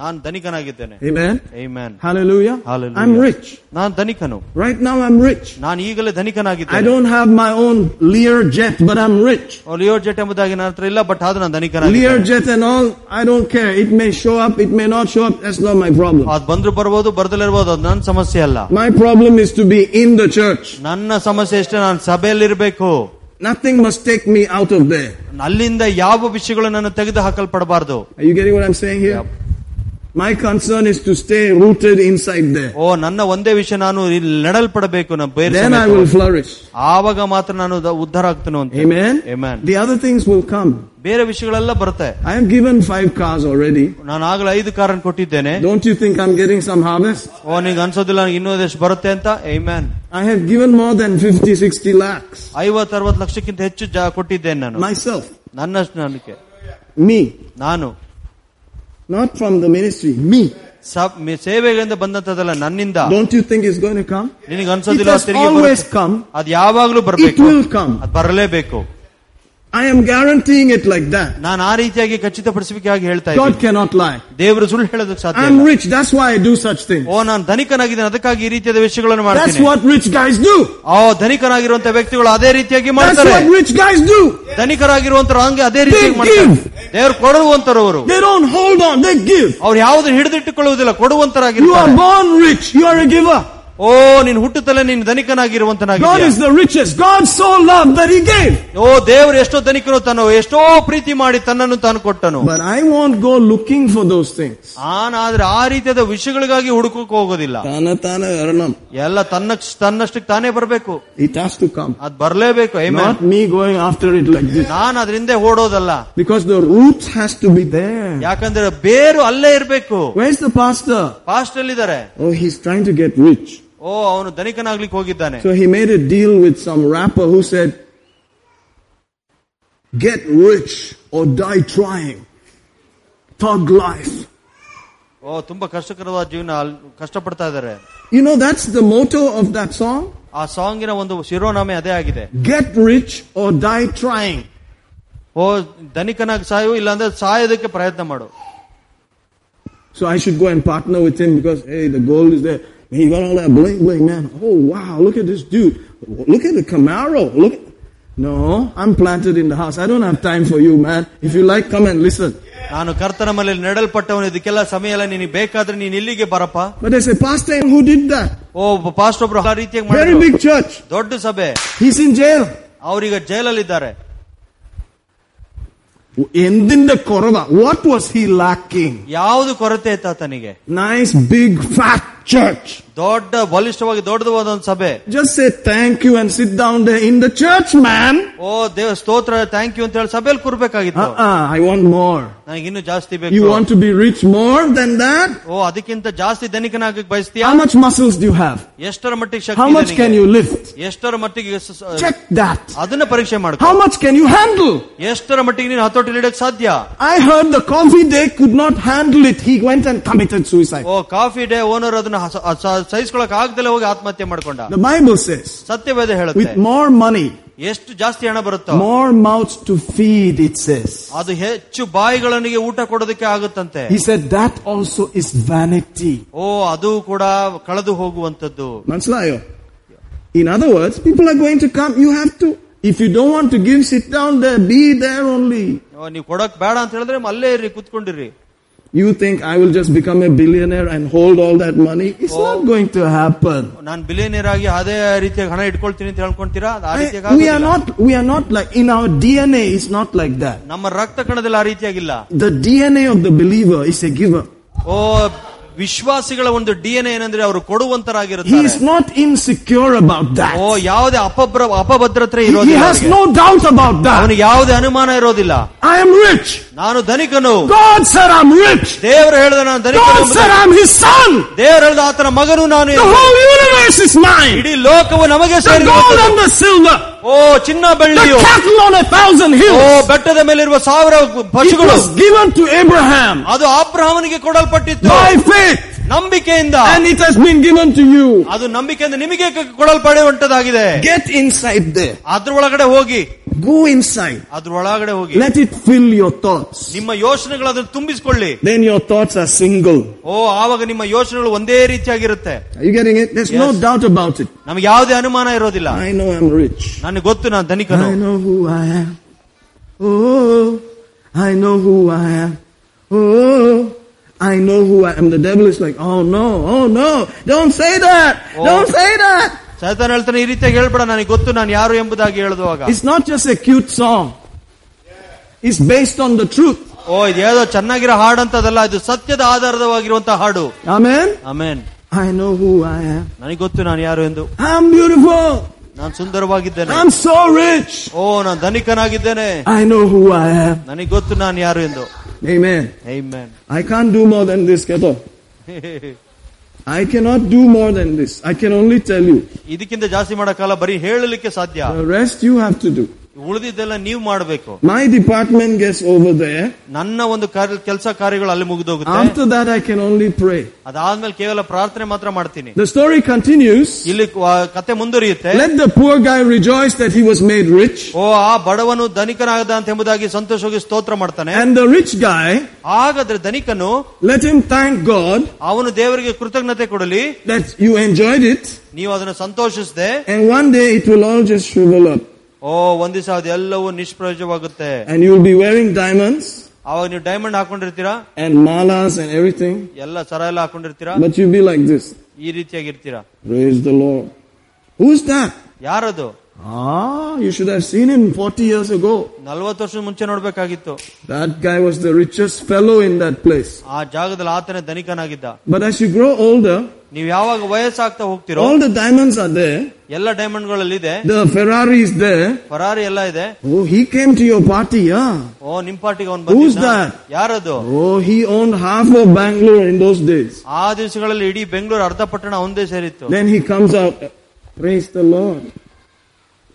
ನಾನು ಧನಿಕನಾಗಿದ್ದೇನೆ Amen. Amen. Hallelujah. Hallelujah. I'm rich. ನಾನು ಧನಿಕನು Right now I'm rich. ನಾನು ಈಗಲೇ I ಧನಿಕನಾಗಿದ್ದೇನೆ don't have my own Lear jet, but I'm rich. Leo jet ಎಂಬುದಾಗಿ ನನ್ನ ಹತ್ರ ಇಲ್ಲ ಬಟ್ ಆದ್ರೂ ನಾನು Lear ಧನಿಕನಾಗಿದ್ದೇನೆ jet and all, I don't care. It may show up, it may not show up. That's not my problem. ಅದ್ ಬಂದ್ರು ಬರ್ಬೋದು ಬರ್ದಲಿರ್ಬೋದು ಅದು ನನ್ನ ಸಮಸ್ಯೆ ಅಲ್ಲ My problem is to be in the church. ನನ್ನ ಸಮಸ್ಯೆ ಅಷ್ಟೇ ನಾನು ಸಭೆಯಲ್ಲಿರ್ಬೇಕು Nothing must take me out of there. ಅಲ್ಲಿಂದ ಯಾವ ವಿಷಯಗಳು ನನ್ನ ತೆಗೆದು ಹಾಕಲ್ಪಡಬಾರ್ದು Are you getting what I'm saying here? My concern is to stay rooted inside there. ಓ ನನ್ನ ಒಂದೇ ವಿಷಯ ನಾನು ಇಲ್ಲಿ ನೆಡಲ್ಪಡಬೇಕು ನಾನು ಬೇರೆ Then I ಸಮೇತವಾಗಿ. will flourish. ಆವಾಗ ಮಾತ್ರ ನಾನು ದ- ಉದ್ಧಾರ ಆಗ್ತೇನೆ ಅಂತ Amen. Amen. The other things will come. ಬೇರೆ ವಿಷಯಗಳೆಲ್ಲ ಬರುತ್ತೆ I have given five cars already. ನಾನು ಆಗಲೇ ಐದು ಕಾರನ್ನು ಕೊಟ್ಟಿದ್ದೇನೆ Don't you think I'm getting some harvest? ಓ ನಿಂಗೆ ಅನ್ಸೋದಿಲ್ಲ ನನಗೆ ಇನ್ನೂ ಎಷ್ಟು ಬರುತ್ತೆ ಅಂತ amen I have given more than 50, 60 lakhs. ಐವತ್ ಅರವತ್ ಲಕ್ಷಕ್ಕಿಂತ ಹೆಚ್ಚು ಜಾ- ಕೊಟ್ಟಿದ್ದೇನೆ ನಾನು Myself. ನನ್ನಷ್ಟು ನನಗೆ Me. ನಾನು Not from the ministry. Me. ಸ- ಮೆ- ಸೇವೆಗಳಿಂದ ಬಂದಂತದಲ್ಲ ನನ್ನಿಂದ Don't you think it's going to come? ನಿನಗೆ It ಅನ್ಸೋದಿಲ್ಲ has ಅದು ತಿರುಗಿ always ಬರುತ್ತೆ. come. ಅದು ಯಾವಾಗ್ಲೂ It ಬರ್ಬೇಕು will come. ಅದು ಬರಲೇಬೇಕು I am guaranteeing it like that. ನಾನು ಆ ರೀತಿಯಾಗಿ ಖಚಿತಪಡಿಸಬೇಕಾಗಿ ಹೇಳ್ತಾ God ಇದ್ದೀನಿ cannot lie. ದೇವರು ಸುಳ್ಳು ಹೇಳೋದಕ್ಕೆ ಸಾಧ್ಯ I'm ಇಲ್ಲ. rich. That's why I do such things. ಓ ನಾನು ಧನಿಕನಾಗಿದ್ದೇನೆ ಅದಕ್ಕಾಗಿ ಈ ರೀತಿಯಾದ ವಿಷಯಗಳನ್ನು That's ಮಾಡ್ತೀನಿ what rich guys do. ಓ ಧನಿಕನಾಗಿರುವಂತ ವ್ಯಕ್ತಿಗಳು ಅದೇ ರೀತಿಯಾಗಿ That's ಮಾಡ್ತಾರೆ what rich guys do. ಧನಿಕರಾಗಿರುವಂತರು ಹಂಗೆ ಅದೇ ರೀತಿಯಾಗಿ They ಮಾಡ್ತಾರೆ give. ದೇವರು ಕೊಡುವಂತರವರು They don't hold on. They give. ಅವ್ರು ಯಾವುದನ್ನು ಹಿಡಿದಿಟ್ಟುಕೊಳ್ಳುವುದಿಲ್ಲ You are ಕೊಡುವಂತರಾಗಿರ್ತಾರೆ born rich. You are a giver. ಓ ನೀನು ಹುಟ್ಟುತ್ತಲೇ ನೀನು God ಧನಿಕನಾಗಿರುವಂತನಾಗಿದ್ದೀಯ is the richest. God so loved that He gave. ಓ ದೇವರು ಎಷ್ಟೋ ಧನಿಕನು ತಾನು ಎಷ್ಟೋ ಪ್ರೀತಿ ಮಾಡಿ ತನ್ನನ್ನು ತಾನು ಕೊಟ್ಟನು But I won't go looking for those things. ಆನಾದ್ರೆ ಆ ರೀತಿಯಾದ ವಿಷಯಗಳಿಗಾಗಿ ಹುಡುಕಕ್ಕೆ ಹೋಗೋದಿಲ್ಲ Tana tana aranam. ಎಲ್ಲ ತನ್ನ ತನ್ನಷ್ಟಕ್ಕೆ ತಾನೇ ಬರಬೇಕು It has to come. ಅದ್ ಬರ್ಲೇಬೇಕು Amen. Not me going after it like this. ನಾನು ಅದ್ರಿಂದ ಓಡೋದಲ್ಲ Because the roots has to be there. ಯಾಕಂದ್ರೆ ಬೇರು ಅಲ್ಲೇ ಇರ್ಬೇಕು Where's the pastor? Past ಅಲ್ಲಿದ್ದಾರೆ Oh, he's trying to get rich. ಓ ಅವನು ಧನಿಕನಾಗ್ಲಿಕ್ಕೆ ಹೋಗಿದ್ದಾನೆ So he made a deal with some rapper who said, get rich or die trying. Thug life. ಓ ತುಂಬಾ ಕಷ್ಟಕರವಾದ ಜೀವನ ಅಲ್- ಕಷ್ಟಪಡ್ತಾ ಇದ್ದಾರೆ You know, that's the motto of that song. ಆ ಸಾಂಗಿನ ಒಂದು ಶಿರೋನಾಮೆ ಅದೇ ಆಗಿದೆ Get rich or die trying. ಓ ಧನಿಕನಾಗಿ ಸಾಯು ಇಲ್ಲಾಂದ್ರೆ ಸಾಯೋದಕ್ಕೆ ಪ್ರಯತ್ನ ಮಾಡು So I should go and partner with him because, hey, the gold is there. He got all that bling bling, man. Oh, wow, look at this dude. Look at the Camaro. Look. At... No, I'm planted in the house. I don't have time for you, man. If you like, come and listen. ನಾನು ಕರ್ತನ ಮೇಲೆ ನೆಡಲ್ಪಟ್ಟವನು ಇದಕ್ಕೆಲ್ಲ ಸಮಯ ಎಲ್ಲ ನಿನಗೆ ಬೇಕಾದ್ರೆ ನೀನ್ ಇಲ್ಲಿಗೆ ಬರಪ್ಪ But there's a pastor who did that. ಓ ಪಾಸ್ಟ್ ಒಬ್ರು ಆ ರೀತಿಯಾಗಿ Very ಮಾಡಿದ್ರು big church. ದೊಡ್ಡ ಸಭೆ He's in jail. ಅವ್ರೀಗ ಜೈಲಲ್ಲಿದ್ದಾರೆ ಎಂದಿಂದ Korava what was he lacking ಯಾವುದು ಕೊರತೆ ಇತ್ತ ಆತನಿಗೆ ನೈಸ್ ಬಿಗ್ ಫ್ಯಾಟ್ ಚರ್ಚ್ ದೊಡ್ಡ ಬಲಿಷ್ಠವಾಗಿ ದೊಡ್ಡದಾದ ಒಂದು ಸಭೆ just say thank you and sit down they in the church man ಓ ದೇವ ಸ್ತೋತ್ರ ಥ್ಯಾಂಕ್ ಯು ಅಂತ ಹೇಳಿ ಸಭೆಯಲ್ಲಿ ಕೂರ್ಬೇಕಾಗಿತ್ತು ಐ ವಾಂಟ್ ಮೋರ್ ನನಗೆ ಇನ್ನೂ ಜಾಸ್ತಿ ಯು ಬೇಕು want to be rich more than that ಓ ಅದಕ್ಕಿಂತ ಜಾಸ್ತಿ ಧನಿಕನಾಗಕ್ಕೆ ಬಯಸ್ತೀಯಾ how much muscles do have ಎಷ್ಟರ ಮಟ್ಟಿಗೆ ಹೌ ಶಕ್ತಿ ಮಚ್ ಇದೆ ಕ್ಯಾನ್ ನಿನಗೆ? ಯು ಲಿಫ್ಟ್ ಎಷ್ಟರ ಮಟ್ಟಿಗೆ ಸ- ಸ- ಚೆಕ್ ದಟ್ ಅದನ್ನ ಪರೀಕ್ಷೆ ಮಾಡ್ಕೊ how much can you handle ಎಷ್ಟರ ಮಟ್ಟಿಗೆ ನೀನು ಹತೋಟಿ ಇಡಕ್ ಸಾಧ್ಯ I heard the coffee day could not handle it he went and committed suicide O coffee day owner ಅದನ್ನ ಹಸ- ಸ- ಸಹಿಸ್ಕೊಳಕ್ ಆಗ್ದಲೇ ಹೋಗಿ ಆತ್ಮಹತ್ಯೆ ಮಾಡ್ಕೊಂಡ ದ ಬೈಬಲ್ ಸೇಸ್ ಸತ್ಯವೇದ ಹೇಳುತ್ತೆ ವಿತ್ ಮೋರ್ ಮನಿ ಎಷ್ಟು ಜಾಸ್ತಿ ಹಣ ಬರುತ್ತೋ more mouths to feed, it says. ಅದು ಹೆಚ್ಚು ಬಾಯಿಗಳನಿಗೆ ಊಟ ಕೊಡೋದಕ್ಕೆ ಆಗುತ್ತಂತೆ He said that also is vanity. ಓ ಅದು ಕೂಡ ಕಳೆದು ಹೋಗುವಂತದ್ದು Manslayo. In other words, people are going to come. You have to, if you don't want to give, sit down there, be there only. ಓ, ನೀವು ಕೊಡಕ್ ಬೇಡ ಅಂತ ಹೇಳಿದ್ರೆ ಅಲ್ಲೇ ಇರ್ರಿ ಕುತ್ಕೊಂಡಿರ್ರಿ You think I will just become a billionaire and hold all that money? It's Oh. not going to happen. ನಾನು billionaire ಆಗಿ ಅದೇ ರೀತಿಯಾಗಿ ಹಣ ಇಟ್ಕೊಳ್ತೀನಿ ಅಂತ ಹೇಳ್ಕೊಂತೀರಾ ಅದು ಆ I- ರೀತಿಯಾಗಿ we are ಆಗೋದಿಲ್ಲ. not, we are not like, in our DNA, it's not like that. ನಮ್ಮ ರಕ್ತ ಕಣದಲ್ಲಿ ಆ ರೀತಿಯಾಗಿಲ್ಲ The DNA of the believer is a giver. ಓ ವಿಶ್ವಾಸಿಗಳ ಒಂದು ಡಿಎನ್ಎ ಏನಂದ್ರೆ ಅವರು He ಕೊಡುವಂತರಾಗಿರುತ್ತಾರೆ is not insecure about that. ಓ ಯಾವುದೇ ಅಪಭ್ರ ಅಪಭದ್ರತೆ He, he ಇರೋದಿಲ್ಲ has ಅವನಿಗೆ. no doubt about that. ಅವನಿಗೆ ಯಾವುದೇ ಅನುಮಾನ ಇರೋದಿಲ್ಲ I am rich. ನಾನು ಧನಿಕನು God said I'm rich. ದೇವರು ಹೇಳಿದ ನಾನು ಧನಿಕನು God ಎಂಬುದಾಗಿ. said I'm his son. ದೇವರು ಹೇಳಿದ ಆತನ ಮಗನು ನಾನು The ಎಂದು. whole universe is mine. ಇಡೀ ಲೋಕವು ನಮಗೆ The gold ಸೇರಿರುವಂತದ್ದು. and the silver. ಓ ಚಿನ್ನ The ಬೆಳ್ಳಿಯು cattle on a thousand O hills. ಬೆಟ್ಟದ ಮೇಲಿರುವ ಸಾವಿರ It ಪಶುಗಳು was given to Abraham ಅದು ಅಬ್ರಹಾಮನಿಗೆ ಕೊಡಲ್ಪಟ್ಟಿತ್ತು by faith. ನಂಬಿಕೆಯಿಂದ And it has been given to you. ಅದು ನಂಬಿಕೆಯಿಂದ ನಿಮಗೆ ಕೊಡಲ್ಪಡುವಂತದಾಗಿದೆ Get inside there. ಅದ್ರೊಳಗಡೆ ಹೋಗಿ Go inside. ಅದ್ರೊಳಗಡೆ ಹೋಗಿ Let it fill your thoughts. ನಿಮ್ಮ ಯೋಚನೆಗಳು ಅದನ್ನು ತುಂಬಿಸ್ಕೊಳ್ಳಿ Then your thoughts are single. ಓ ಆವಾಗ ನಿಮ್ಮ ಯೋಚನೆಗಳು ಒಂದೇ ರೀತಿಯಾಗಿರುತ್ತೆ Are you getting it? There's no Yes. doubt about it. ನಮಗೆ ಯಾವುದೇ ಅನುಮಾನ ಇರೋದಿಲ್ಲ I know I'm rich. ನನಗೆ ಗೊತ್ತು ನಾನು ಧನಿಕನು I know who I am. Oh, I know who I am. Oh, I know who I am. The devil is like, oh no, oh no, don't say that. Oh. Don't say that. ಸೈತಾನ್ ಹೇಳ್ತಾನೆ ಈ ರೀತಿಯಾಗಿ ಹೇಳ್ಬೇಡ ನನಗೆ ಗೊತ್ತು ನಾನು ಯಾರು ಎಂಬುದಾಗಿ ಹೇಳುವಾಗ It's not just a cute song. It's based on the truth. ಓ ಇದು ಯಾವುದೋ ಚೆನ್ನಾಗಿರೋ ಹಾಡು ಅಂತದಲ್ಲ ಇದು ಸತ್ಯದ ಆಧಾರವಾಗಿರುವಂತಹ ಹಾಡು Amen. Amen I know who I am. ನನಗೆ ಗೊತ್ತು ನಾನು ಯಾರು ಎಂದು I'm beautiful. ನಾನು ಸುಂದರವಾಗಿದ್ದೇನೆ I'm so rich. ಓ ನಾನು ಧನಿಕನಾಗಿದ್ದೇನೆ I know who I am. ನನಗೆ ಗೊತ್ತು ನಾನು ಯಾರು ಎಂದು Amen. Amen. I can't do more than this, Keto. <laughs> I cannot do more than this. I can only tell you. ಇದಕ್ಕಿಂತ ಜಾಸ್ತಿ ಮಾಡಕ್ಕಲ್ಲ ಬರೀ ಹೇಳಲಿಕ್ಕೆ ಸಾಧ್ಯ The rest you have to do. ಉಳಿದಿದ್ದೆಲ್ಲ ನೀವು ಮಾಡಬೇಕು My department gets over there. ನನ್ನ ಒಂದು ಕೆಲಸ ಕಾರ್ಯಗಳು ಅಲ್ಲಿ ಮುಗಿದೋಗುತ್ತೆ After that, I can only pray. ಅದಾದ್ಮೇಲೆ ಕೇವಲ ಪ್ರಾರ್ಥನೆ ಮಾತ್ರ ಮಾಡ್ತೀನಿ The story continues. ಇಲ್ಲಿ ವ- ಕತೆ ಮುಂದುವರಿಯುತ್ತೆ Let the poor guy rejoice that he was made rich. ಓ ಆ ಬಡವನು ಧನಿಕನಾಗದ ಅಂತ ಎಂಬುದಾಗಿ ಸಂತೋಷವಾಗಿ ಸ್ತೋತ್ರ ಮಾಡ್ತಾನೆ And the rich guy, ಹಾಗಾದ್ರೆ ಧನಿಕನು let him thank God ಅವನು ದೇವರಿಗೆ ಕೃತಜ್ಞತೆ ಕೊಡಲಿ that you enjoyed it. ನೀವು ಅದನ್ನು ಸಂತೋಷಿಸದೆ And one day it will all just shrivel up. ಓ ಒಂದ್ ದಿವಸ ಅದೆಲ್ಲವೂ ನಿಷ್ಪ್ರಯೋಜವಾಗುತ್ತೆ And you will be wearing diamonds ಅವಾಗ ನೀವು ಡೈಮಂಡ್ ಹಾಕೊಂಡಿರ್ತೀರಾ and malas and everything. ಎಲ್ಲ ಸರ ಎಲ್ಲ ಹಾಕೊಂಡಿರ್ತೀರಾ But you'll be like this. ಈ ರೀತಿಯಾಗಿರ್ತೀರಾ Praise the Lord. Who's that? ಯಾರದು Ah, you should have seen him 40 years ago. ನಲ್ವತ್ತು ವರ್ಷದ ಮುಂಚೆ ನೋಡ್ಬೇಕಾಗಿತ್ತು That guy was the richest fellow in that place. ಆ ಜಾಗದಲ್ಲಿ ಆತನೇ ಧನಿಕನಾಗಿದ್ದ But as you grow older, ನೀವು ಯಾವಾಗ ವಯಸ್ಸಾಗ್ತಾ ಹೋಗ್ತಿರೋ all the diamonds are there. ಎಲ್ಲ ಡೈಮಂಡ್ ಗಳಲ್ಲಿ ಇದೆ The Ferrari is there. Ferrari ಎಲ್ಲ ಇದೆ Oh, he came to your party, yeah. ಓ ನಿಮ್ ಪಾರ್ಟಿಗೆ ಅವ್ನು Who's ಬಂದಿದ್ದ that? ಯಾರದು Oh, he owned half of Bangalore in those days. ಆ ದಿವಸಗಳಲ್ಲಿ ಇಡೀ ಬೆಂಗಳೂರು ಅರ್ಧ ಪಟ್ಟಣ ಒಂದೇ ಸೇರಿತ್ತು Then he comes out. Praise the Lord.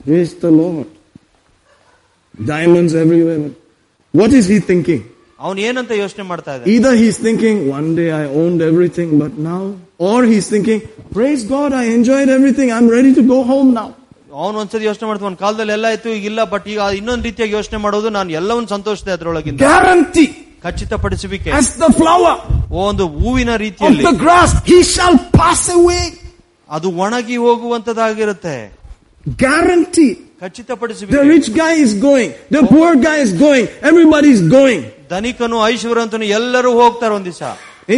Praise the Lord. Diamonds everywhere. What is he thinking? ಅವನು ಏನಂತ ಯೋಚನೆ ಮಾಡ್ತಾ ಇದ್ದ Either he's thinking, one day I owned everything, but now, or he's thinking, praise God, I enjoyed everything, I'm ready to go home now. ಅವನು ಒಂದ್ಸತಿ ಯೋಚನೆ ಮಾಡ್ತಾನೆ ಒಂದ್ ಕಾಲದಲ್ಲಿ ಎಲ್ಲ ಆಯ್ತು ಈಗ ಇಲ್ಲ ಬಟ್ ಈಗ ಇನ್ನೊಂದ್ ರೀತಿಯಾಗಿ ಯೋಚನೆ ಮಾಡೋದು ನಾನು ಎಲ್ಲವನ್ನು ಸಂತೋಷದೆ ಅದ್ರೊಳಗಿಂದ Guarantee, ಖಚಿತಪಡಿಸುವಿಕೆ as the flower ಓ ಒಂದು ಹೂವಿನ of ರೀತಿಯಲ್ಲಿ the grass, he shall pass away. ಅದು ಒಣಗಿ ಹೋಗುವಂತದಾಗಿರುತ್ತೆ Guarantee. The ಖಚಿತಪಡಿಸುವಿಕೆ rich guy is going, the poor guy is going, everybody's going. ಧನಿಕನು ಐಶ್ವರ್ಯವಂತನು ಎಲ್ಲರೂ ಹೋಗ್ತಾರೆ ಒಂದ್ ದಿವಸ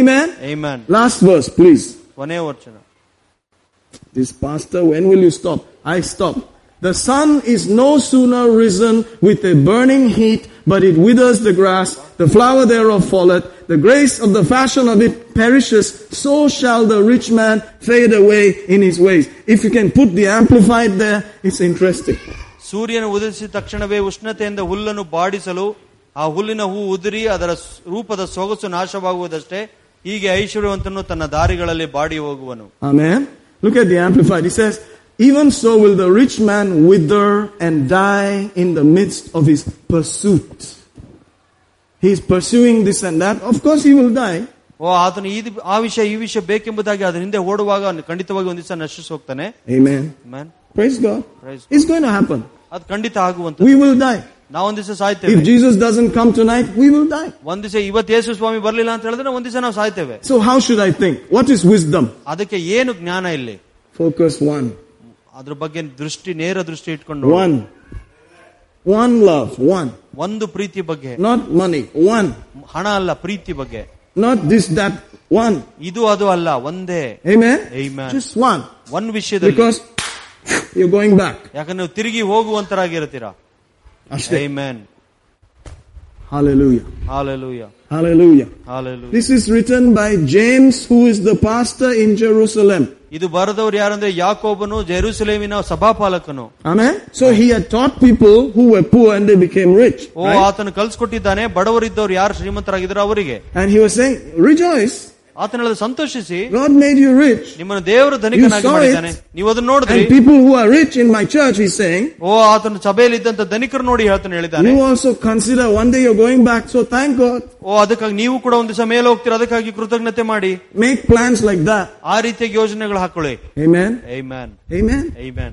Amen. Man Last verse, please. ಕೊನೆ ವರ್ಷನ This pastor, when will you stop? I stop. The sun is no sooner risen with a burning heat, but it withers the grass, the flower thereof falleth, the grace of the fashion of it perishes, so shall the rich man fade away in his ways. If you can put the amplified there, it's interesting. ಸೂರ್ಯನು ಉದಯಿಸಿದ ತಕ್ಷಣವೇ ಉಷ್ಣತೆಯಿಂದ ಹುಲ್ಲನ್ನು ಬಾಡಿಸಲು ಆ ಹುಲ್ಲಿನ ಹೂ ಉದುರಿ ಅದರ ಸ್- ರೂಪದ ಸೊಗಸು ನಾಶವಾಗುವುದಷ್ಟೇ ಹೀಗೆ ಐಶ್ವರ್ಯವಂತನು ತನ್ನ ದಾರಿಗಳಲ್ಲಿ ಬಾಡಿ ಹೋಗುವನು Amen. Look at the amplified. He says, even so will the rich man wither and die in the midst of his pursuit. He's pursuing this and that. Of course he will die. ಓ ಆತನು ಈ the- ಆ ವಿಷಯ ಈ ವಿಷಯ ಬೇಕೆಂಬುದಾಗಿ ಅದರ ಹಿಂದೆ ಓಡುವಾಗ ಅವನು ಖಂಡಿತವಾಗಿ ಒಂದ್ ದಿವಸ ನಶಿಸಿ ಹೋಗ್ತಾನೆ Amen. Man Praise God. Praise It's going to happen. ಅದು ಖಂಡಿತ ಆಗುವಂತ We will die. ನಾವೊಂದ್ ದಿವಸ ಸಾಯ್ತೇವೆ If Jesus doesn't come tonight, we will die. ಒಂದ್ ದಿವಸ ಇವತ್ತು ಯೇಸು ಸ್ವಾಮಿ ಬರ್ಲಿಲ್ಲ ಅಂತ ಹೇಳಿದ್ರೆ ಒಂದ್ ದಿವಸ ನಾವು ಸಾಯ್ತೇವೆ So how should I think? What is wisdom? ಅದಕ್ಕೆ ಏನು ಜ್ಞಾನ ಇಲ್ಲಿ Focus one. ಅದ್ರ ಬಗ್ಗೆ ದೃಷ್ಟಿ ನೇರ ದೃಷ್ಟಿ ಇಟ್ಕೊಂಡು One. One love. One. ಒಂದು ಪ್ರೀತಿ ಬಗ್ಗೆ Not money. One. ಹಣ ಅಲ್ಲ ಪ್ರೀತಿ ಬಗ್ಗೆ Not this, that. One. ಇದು ಅದು ಅಲ್ಲ ಒಂದೇ Amen? Amen. Just one. ಒಂದ್ ವಿಷಯದಲ್ಲಿ Because you're going back. ಯಾಕಂದ್ರೆ ನೀವು ತಿರುಗಿ ಹೋಗುವಂತರಾಗಿರ್ತೀರಾ Ashton. Amen. Hallelujah. Hallelujah. Hallelujah. Hallelujah. This is written by James, who is the pastor in Jerusalem. ಇದು ಬರೆದವರು ಯಾರಂದ್ರೆ ಯಾಕೋಬನು ಜೆರೂಸಲೇಮಿನ ಸಭಾಪಾಲಕನು Amen. So he had taught people who were poor and they became rich. O right? ಆತನು ಕಲ್ಸ್ಕೊಟ್ಟಿದ್ದಾನೆ ಬಡವರಿದ್ದವ್ರು ಯಾರು ಶ್ರೀಮಂತರಾಗಿದ್ರು ಅವರಿಗೆ And he was saying, rejoice. ಆತನ ಹೇಳಿದ ಸಂತೋಷಿಸಿ God made you rich. ನಿಮ್ಮನ್ನು ದೇವರು ಧನಿಕನಾಗಿ You saw ಮಾಡಿದ್ದಾನೆ it. ನೀವು ಅದನ್ನ ನೋಡಿದ್ರಿ And people who are rich in my church, he's saying, ಓ ಆತನ ಸಭೆಯಲ್ಲಿ ಇದ್ದಂತ ಧನಿಕರು ನೋಡಿ ಹೇಳ್ತಾನೆ ಹೇಳಿದ್ದಾನೆ you also consider one day you're going back. So thank God. ಓ ಅದಕ್ಕಾಗಿ ನೀವು ಕೂಡ ಒಂದು ದಿವಸ ಮೇಲೆ ಹೋಗ್ತೀರಾ ಅದಕ್ಕಾಗಿ ಕೃತಜ್ಞತೆ ಮಾಡಿ Make plans like that. ಆ ರೀತಿಯಾಗಿ ಯೋಜನೆಗಳು ಹಾಕೊಳ್ಳಿ Amen. Amen. Amen. Amen.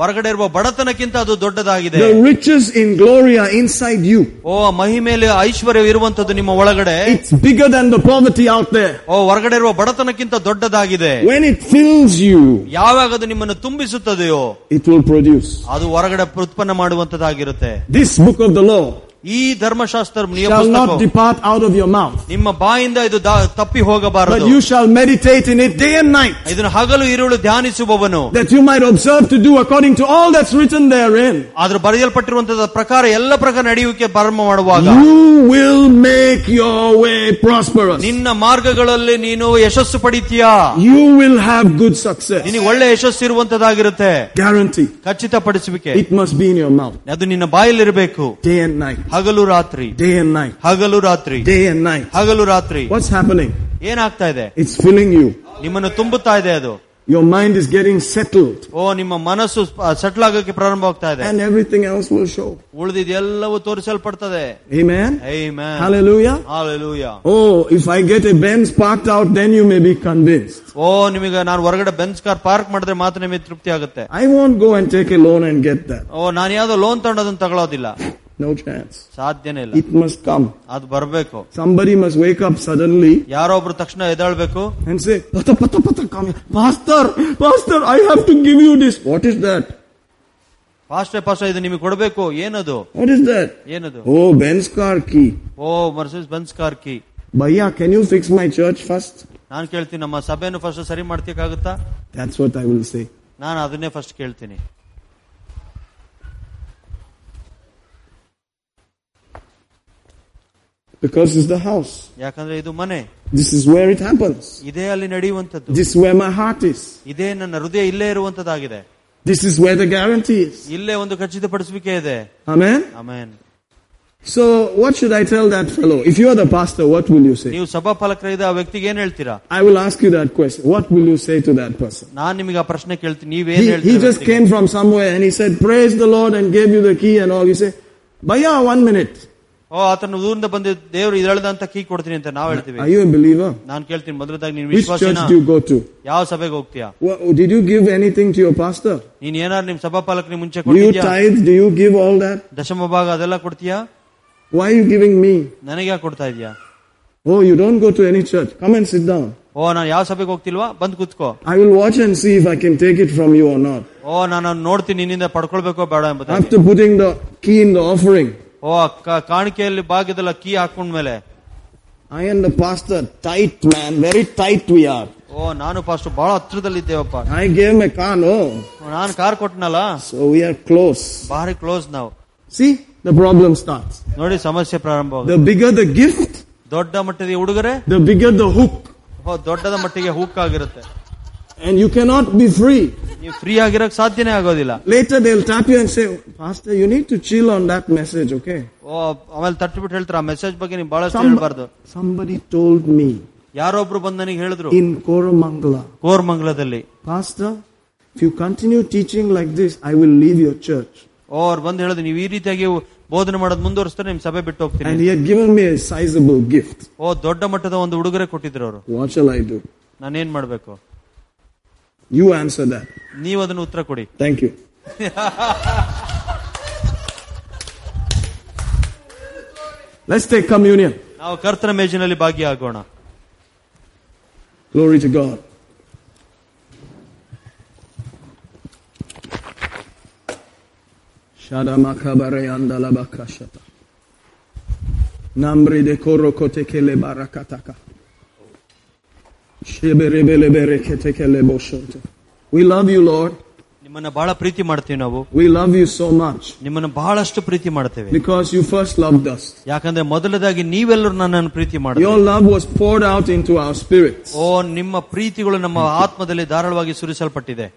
ಹೊರಗಡೆ ಇರುವ ಬಡತನಕ್ಕಿಂತ ಅದು ದೊಡ್ಡದಾಗಿದೆ The riches in glory are inside you. ಓ ಮಹಿಮೇಲೆ ಐಶ್ವರ್ಯ ಇರುವಂತದ್ದು ನಿಮ್ಮ ಒಳಗಡೆ It's bigger than the poverty out there. ಓ ಹೊರಗಡೆ ಇರುವ ಬಡತನಕ್ಕಿಂತ ದೊಡ್ಡದಾಗಿದೆ When it fills you, ಯಾವಾಗ ಅದು ನಿಮ್ಮನ್ನು ತುಂಬಿಸುತ್ತದೆಯೋ it will produce. ಅದು ಹೊರಗಡೆ ಉತ್ಪನ್ನ ಮಾಡುವಂತದ್ದಾಗಿರುತ್ತೆ This book of the law ಈ ಧರ್ಮಶಾಸ್ತ್ರ ನಿಯಮ shall not ಪುಸ್ತಕವು depart out of your mouth, ನಿಮ್ಮ ಬಾಯಿಂದ ಇದು ದಾ- ತಪ್ಪಿ but ಹೋಗಬಾರದು you shall meditate in it day and night, ಇದನ್ನು ಹಗಲು ಇರುಳು ಧ್ಯಾನಿಸುವವನು that you might observe to do according to all that's written therein. ಆದ್ರೆ ಬರೆಯಲ್ಪಟ್ಟಿರುವಂತಹ ಪ್ರಕಾರ ಎಲ್ಲ ಪ್ರಕಾರ ನಡೆಯುವಿಕೆ ಪ್ರಾರಂಭ ಮಾಡುವಾಗ You will make your way prosperous. ನಿನ್ನ ಮಾರ್ಗಗಳಲ್ಲಿ ನೀನು ಯಶಸ್ಸು ಪಡಿತೀಯಾ You will have good success. ನಿನಗೆ ಒಳ್ಳೆ ಯಶಸ್ಸು ಇರುವಂತದಾಗಿರುತ್ತೆ Guarantee. ಖಚಿತಪಡಿಸುವಿಕೆ It must be in your mouth. ಅದು ನಿನ್ನ ಬಾಯಲ್ಲಿರಬೇಕು Day and night. ಹಗಲು ರಾತ್ರಿ Day and night. ಹಗಲು ರಾತ್ರಿ Day and night. ಹಗಲು ರಾತ್ರಿ What's happening? ಏನಾಗ್ತಾ ಇದೆ It's filling you. ನಿಮ್ಮನ್ನು ತುಂಬುತ್ತಾ ಇದೆ ಅದು Your mind is getting settled ಓ ನಿಮ್ಮ ಮನಸ್ಸು ಸೆಟ್ಲ್ ಆಗೋಕೆ ಪ್ರಾರಂಭವಾಗ್ತಾ ಇದೆ and everything else will show. ಉಳಿದಿದೆಲ್ಲವೂ ತೋರಿಸಲ್ಪಡ್ತದೆ Amen. Amen. Hallelujah. Hallelujah. Oh, if I get a Benz parked out, then you may be convinced. ಓ ನಿಮಗೆ ನಾನು ಹೊರಗಡೆ ಬೆಂಚ್ ಕಾರ್ ಪಾರ್ಕ್ ಮಾಡಿದ್ರೆ ಮಾತ್ರ ನಿಮಗೆ ತೃಪ್ತಿ ಆಗುತ್ತೆ I won't go and take a loan and get that. ಓ ನಾನು ಯಾವ್ದೋ ಲೋನ್ ತಗೊಂಡೋದನ್ನ ತಗೊಳ್ಳೋದಿಲ್ಲ No chance. ಸಾಧ್ಯನೇ ಇಲ್ಲ It must come. ಅದು ಬರಬೇಕು Somebody must wake up suddenly ಯಾರೋ ಒಬ್ರು ತಕ್ಷಣ ಎದ್ದಾಳ್ಬೇಕು and say, Pata, pata, pata, come here. Pastor, Pastor, I have to give you this. What is that? Fast fast ಇದು ನಿಮಗೆ ಕೊಡಬೇಕು ಏನದು What is that? ಏನದು Oh, Benz car key. O ಮರ್ಸಿಸ್ Benz car Ki Bhaiya, can you fix my church first? ನಾನು ಕೇಳ್ತೀನಿ ನಮ್ಮ ಸಭೆಯನ್ನು first ಸರಿ ಮಾಡ್ತಿಕ್ಕಾಗುತ್ತಾ That's what I will say. ನಾನು ಅದನ್ನೇ ಫಸ್ಟ್ ಕೇಳ್ತೀನಿ Because it's the house. ಯಾಕಂದ್ರೆ ಇದು ಮನೆ This is where it happens. ಇದೇ ಅಲ್ಲಿ ನಡೆಯುವಂತದ್ದು This is where my heart is. ಇದೇ ನನ್ನ ಹೃದಯ ಇಲ್ಲೇ ಇರುವಂತದ್ದಾಗಿದೆ This is where the guarantee is. ಇಲ್ಲೇ ಒಂದು ಖಚಿತಪಡಿಸುವಿಕೆ ಇದೆ Amen? Amen So, what should I tell that fellow? If you are the pastor, what will you say? ನೀವು ಸಭಾಪಾಲಕರಿದ್ದ ಆ ವ್ಯಕ್ತಿಗೆ ಏನ್ ಹೇಳ್ತೀರಾ I will ask you that question. What will you say to that person? ನಾನ್ ನಿಮಗೆ ಆ ಪ್ರಶ್ನೆ ಕೇಳ್ತೀನಿ ನೀವೇನ್ He, he ಹೇಳ್ತೀರಾ just ವ್ಯಕ್ತಿಗೆ? came from somewhere and he said, Praise the Lord and gave you the key and all. You say, Bhaiya, one minute. ಓ ಆತನ ಊರಿಂದ ಬಂದ ದೇವರು ಇದ್ರಳ್ದಂತ ಕೀ ಕೊಡ್ತೀನಿ ಅಂತ ನಾವ್ ಹೇಳ್ತೀವಿ Are you a believer? ನಾನ್ ಕೇಳ್ತೀನಿ ಮೊದಲದಾಗಿ ನೀನ್ Which church ವಿಶ್ವಾಸಿನ do you go to? ಯಾವ ಸಭೆಗೆ ಹೋಗ್ತೀಯಾ What, did you give anything to your pastor? ನೀನ್ ಏನಾರು ನಿಮ್ ಸಭಾಪಾಲಕನಿಗೆ ಮುಂಚೆ Do you ಕೊಟ್ಟಿದ್ಯಾ tithe? Do you give all that? ದಶಮ ಭಾಗ ಅದೆಲ್ಲ ಕೊಡ್ತೀಯಾ Why are you giving me? ನನಗೆ ಯಾಕೆ ಕೊಡ್ತಾ ಇದೀಯಾ Oh, you don't go to any church. Come and sit down. ಓ ನಾನು ಯಾವ ಸಭೆಗೆ ಹೋಗ್ತಿಲ್ವಾ ಬಂದ್ ಕೂತ್ಕೋ I will watch and see if I can take it from you or not. ಓ ನಾನು ನೋಡ್ತೀನಿ ನಿನ್ನಿಂದ ಪಡ್ಕೊಳ್ಬೇಕೋ ಬೇಡ ಎಂಬುದಾಗಿ After putting the key in the offering, ಓ ಕಾಣಿಕೆಯಲ್ಲಿ ಭಾಗ್ಯದಲ್ಲ ಕೀ ಹಾಕೊಂಡ ಮೇಲೆ. I am pastor tight man very tight we are ಓ ನಾನು ಪಾಸ್ಟರ್ ಬಹಳ ಹತ್ರದಲ್ಲಿ ಇದ್ದೇವಪ್ಪ ಐ ಗೇವ್ ಎ ಕಾನ್ ನಾನು ಕಾರ್ ಕೊಟ್ಟನಲ್ಲ? ಸೊ ವಿ ಆರ್ ಕ್ಲೋಸ್ ಬಾರಿ ಕ್ಲೋಸ್ ನಾವು. ಸಿ ದ ಪ್ರಾಬ್ಲಮ್ ಸ್ಟಾರ್ಟ್ ನೋಡಿ ಸಮಸ್ಯೆ ಪ್ರಾರಂಭ ದ ಬಿಗರ್ ದ ಗಿಫ್ಟ್ ದೊಡ್ಡ ಮಟ್ಟದ ಉಡುಗೊರೆ? ದ ಬಿಗರ್ ದ ಹುಕ್ ದೊಡ್ಡದ ಮಟ್ಟಿಗೆ ಹುಕ್ ಆಗಿರುತ್ತೆ. And you cannot be free. ನೀವು ಫ್ರೀ ಆಗಿರಕ್ ಸಾಧ್ಯನೇ ಆಗೋದಿಲ್ಲ Later they'll tap you and say, Pastor, you need to chill on that message, okay? ಓ ಆಮೇಲೆ ತಟ್ಟು ಬಿಟ್ಟು ಹೇಳ್ತಾರೆ ಆ ಮೆಸೇಜ್ ಬಗ್ಗೆ ನೀವು ಬಹಳಷ್ಟು Some- ಹೇಳ್ಬಾರ್ದು somebody told me ಯಾರೊಬ್ರು ಬಂದು ನನಗೆ ಹೇಳಿದ್ರು in Koramangala, ಕೋರ್ಮಂಗಲದಲ್ಲಿ Pastor, if you continue teaching like this, I will leave your church. ಓ ಅವ್ರು ಬಂದು ಹೇಳಿದ್ರು ನೀವು ಈ ರೀತಿಯಾಗಿ ಬೋಧನೆ ಮಾಡೋದು ಮುಂದುವರಿಸ್ತಾರೆ ನಿಮ್ ಸಭೆ ಬಿಟ್ಟು ಹೋಗ್ತೀನಿ And he had given me a sizable gift. ಓ ದೊಡ್ಡ ಮಟ್ಟದ ಒಂದು ಉಡುಗೊರೆ ಕೊಟ್ಟಿದ್ರು ಅವರು What shall I do? ನಾನೇನ್ ಮಾಡ್ಬೇಕು You answer that. ನೀವು ಅದನ್ನ ಉತ್ತರ ಕೊಡಿ Thank you. Let's take communion. ನಾವು ಕರ್ತನ ಮೇಜಿನಲ್ಲಿ ಭಾಗಿಯಾಗೋಣ Glory to God. Shadamakabare andalabakashata. Namri de korokotekele barakataka. Sheberebelebere ketekele boshonto. We love you, Lord. ನಿಮ್ಮನ್ನ ಬಹಳ ಪ್ರೀತಿ ಮಾಡ್ತೀವಿ ನಾವು We love you so much ನಿಮ್ಮನ್ನ ಬಹಳಷ್ಟು ಪ್ರೀತಿ ಮಾಡ್ತೇವೆ because you first loved us. ಯಾಕಂದ್ರೆ ಮೊದಲದಾಗಿ ನೀವೆಲ್ಲರೂ ನನ್ನನ್ನು ಪ್ರೀತಿ ಮಾಡಿ Your love was poured out into our spirits. ಓ ನಿಮ್ಮ ಪ್ರೀತಿಗಳು ನಮ್ಮ ಆತ್ಮದಲ್ಲಿ ಧಾರಾಳವಾಗಿ ಸುರಿಸಲ್ಪಟ್ಟಿದೆ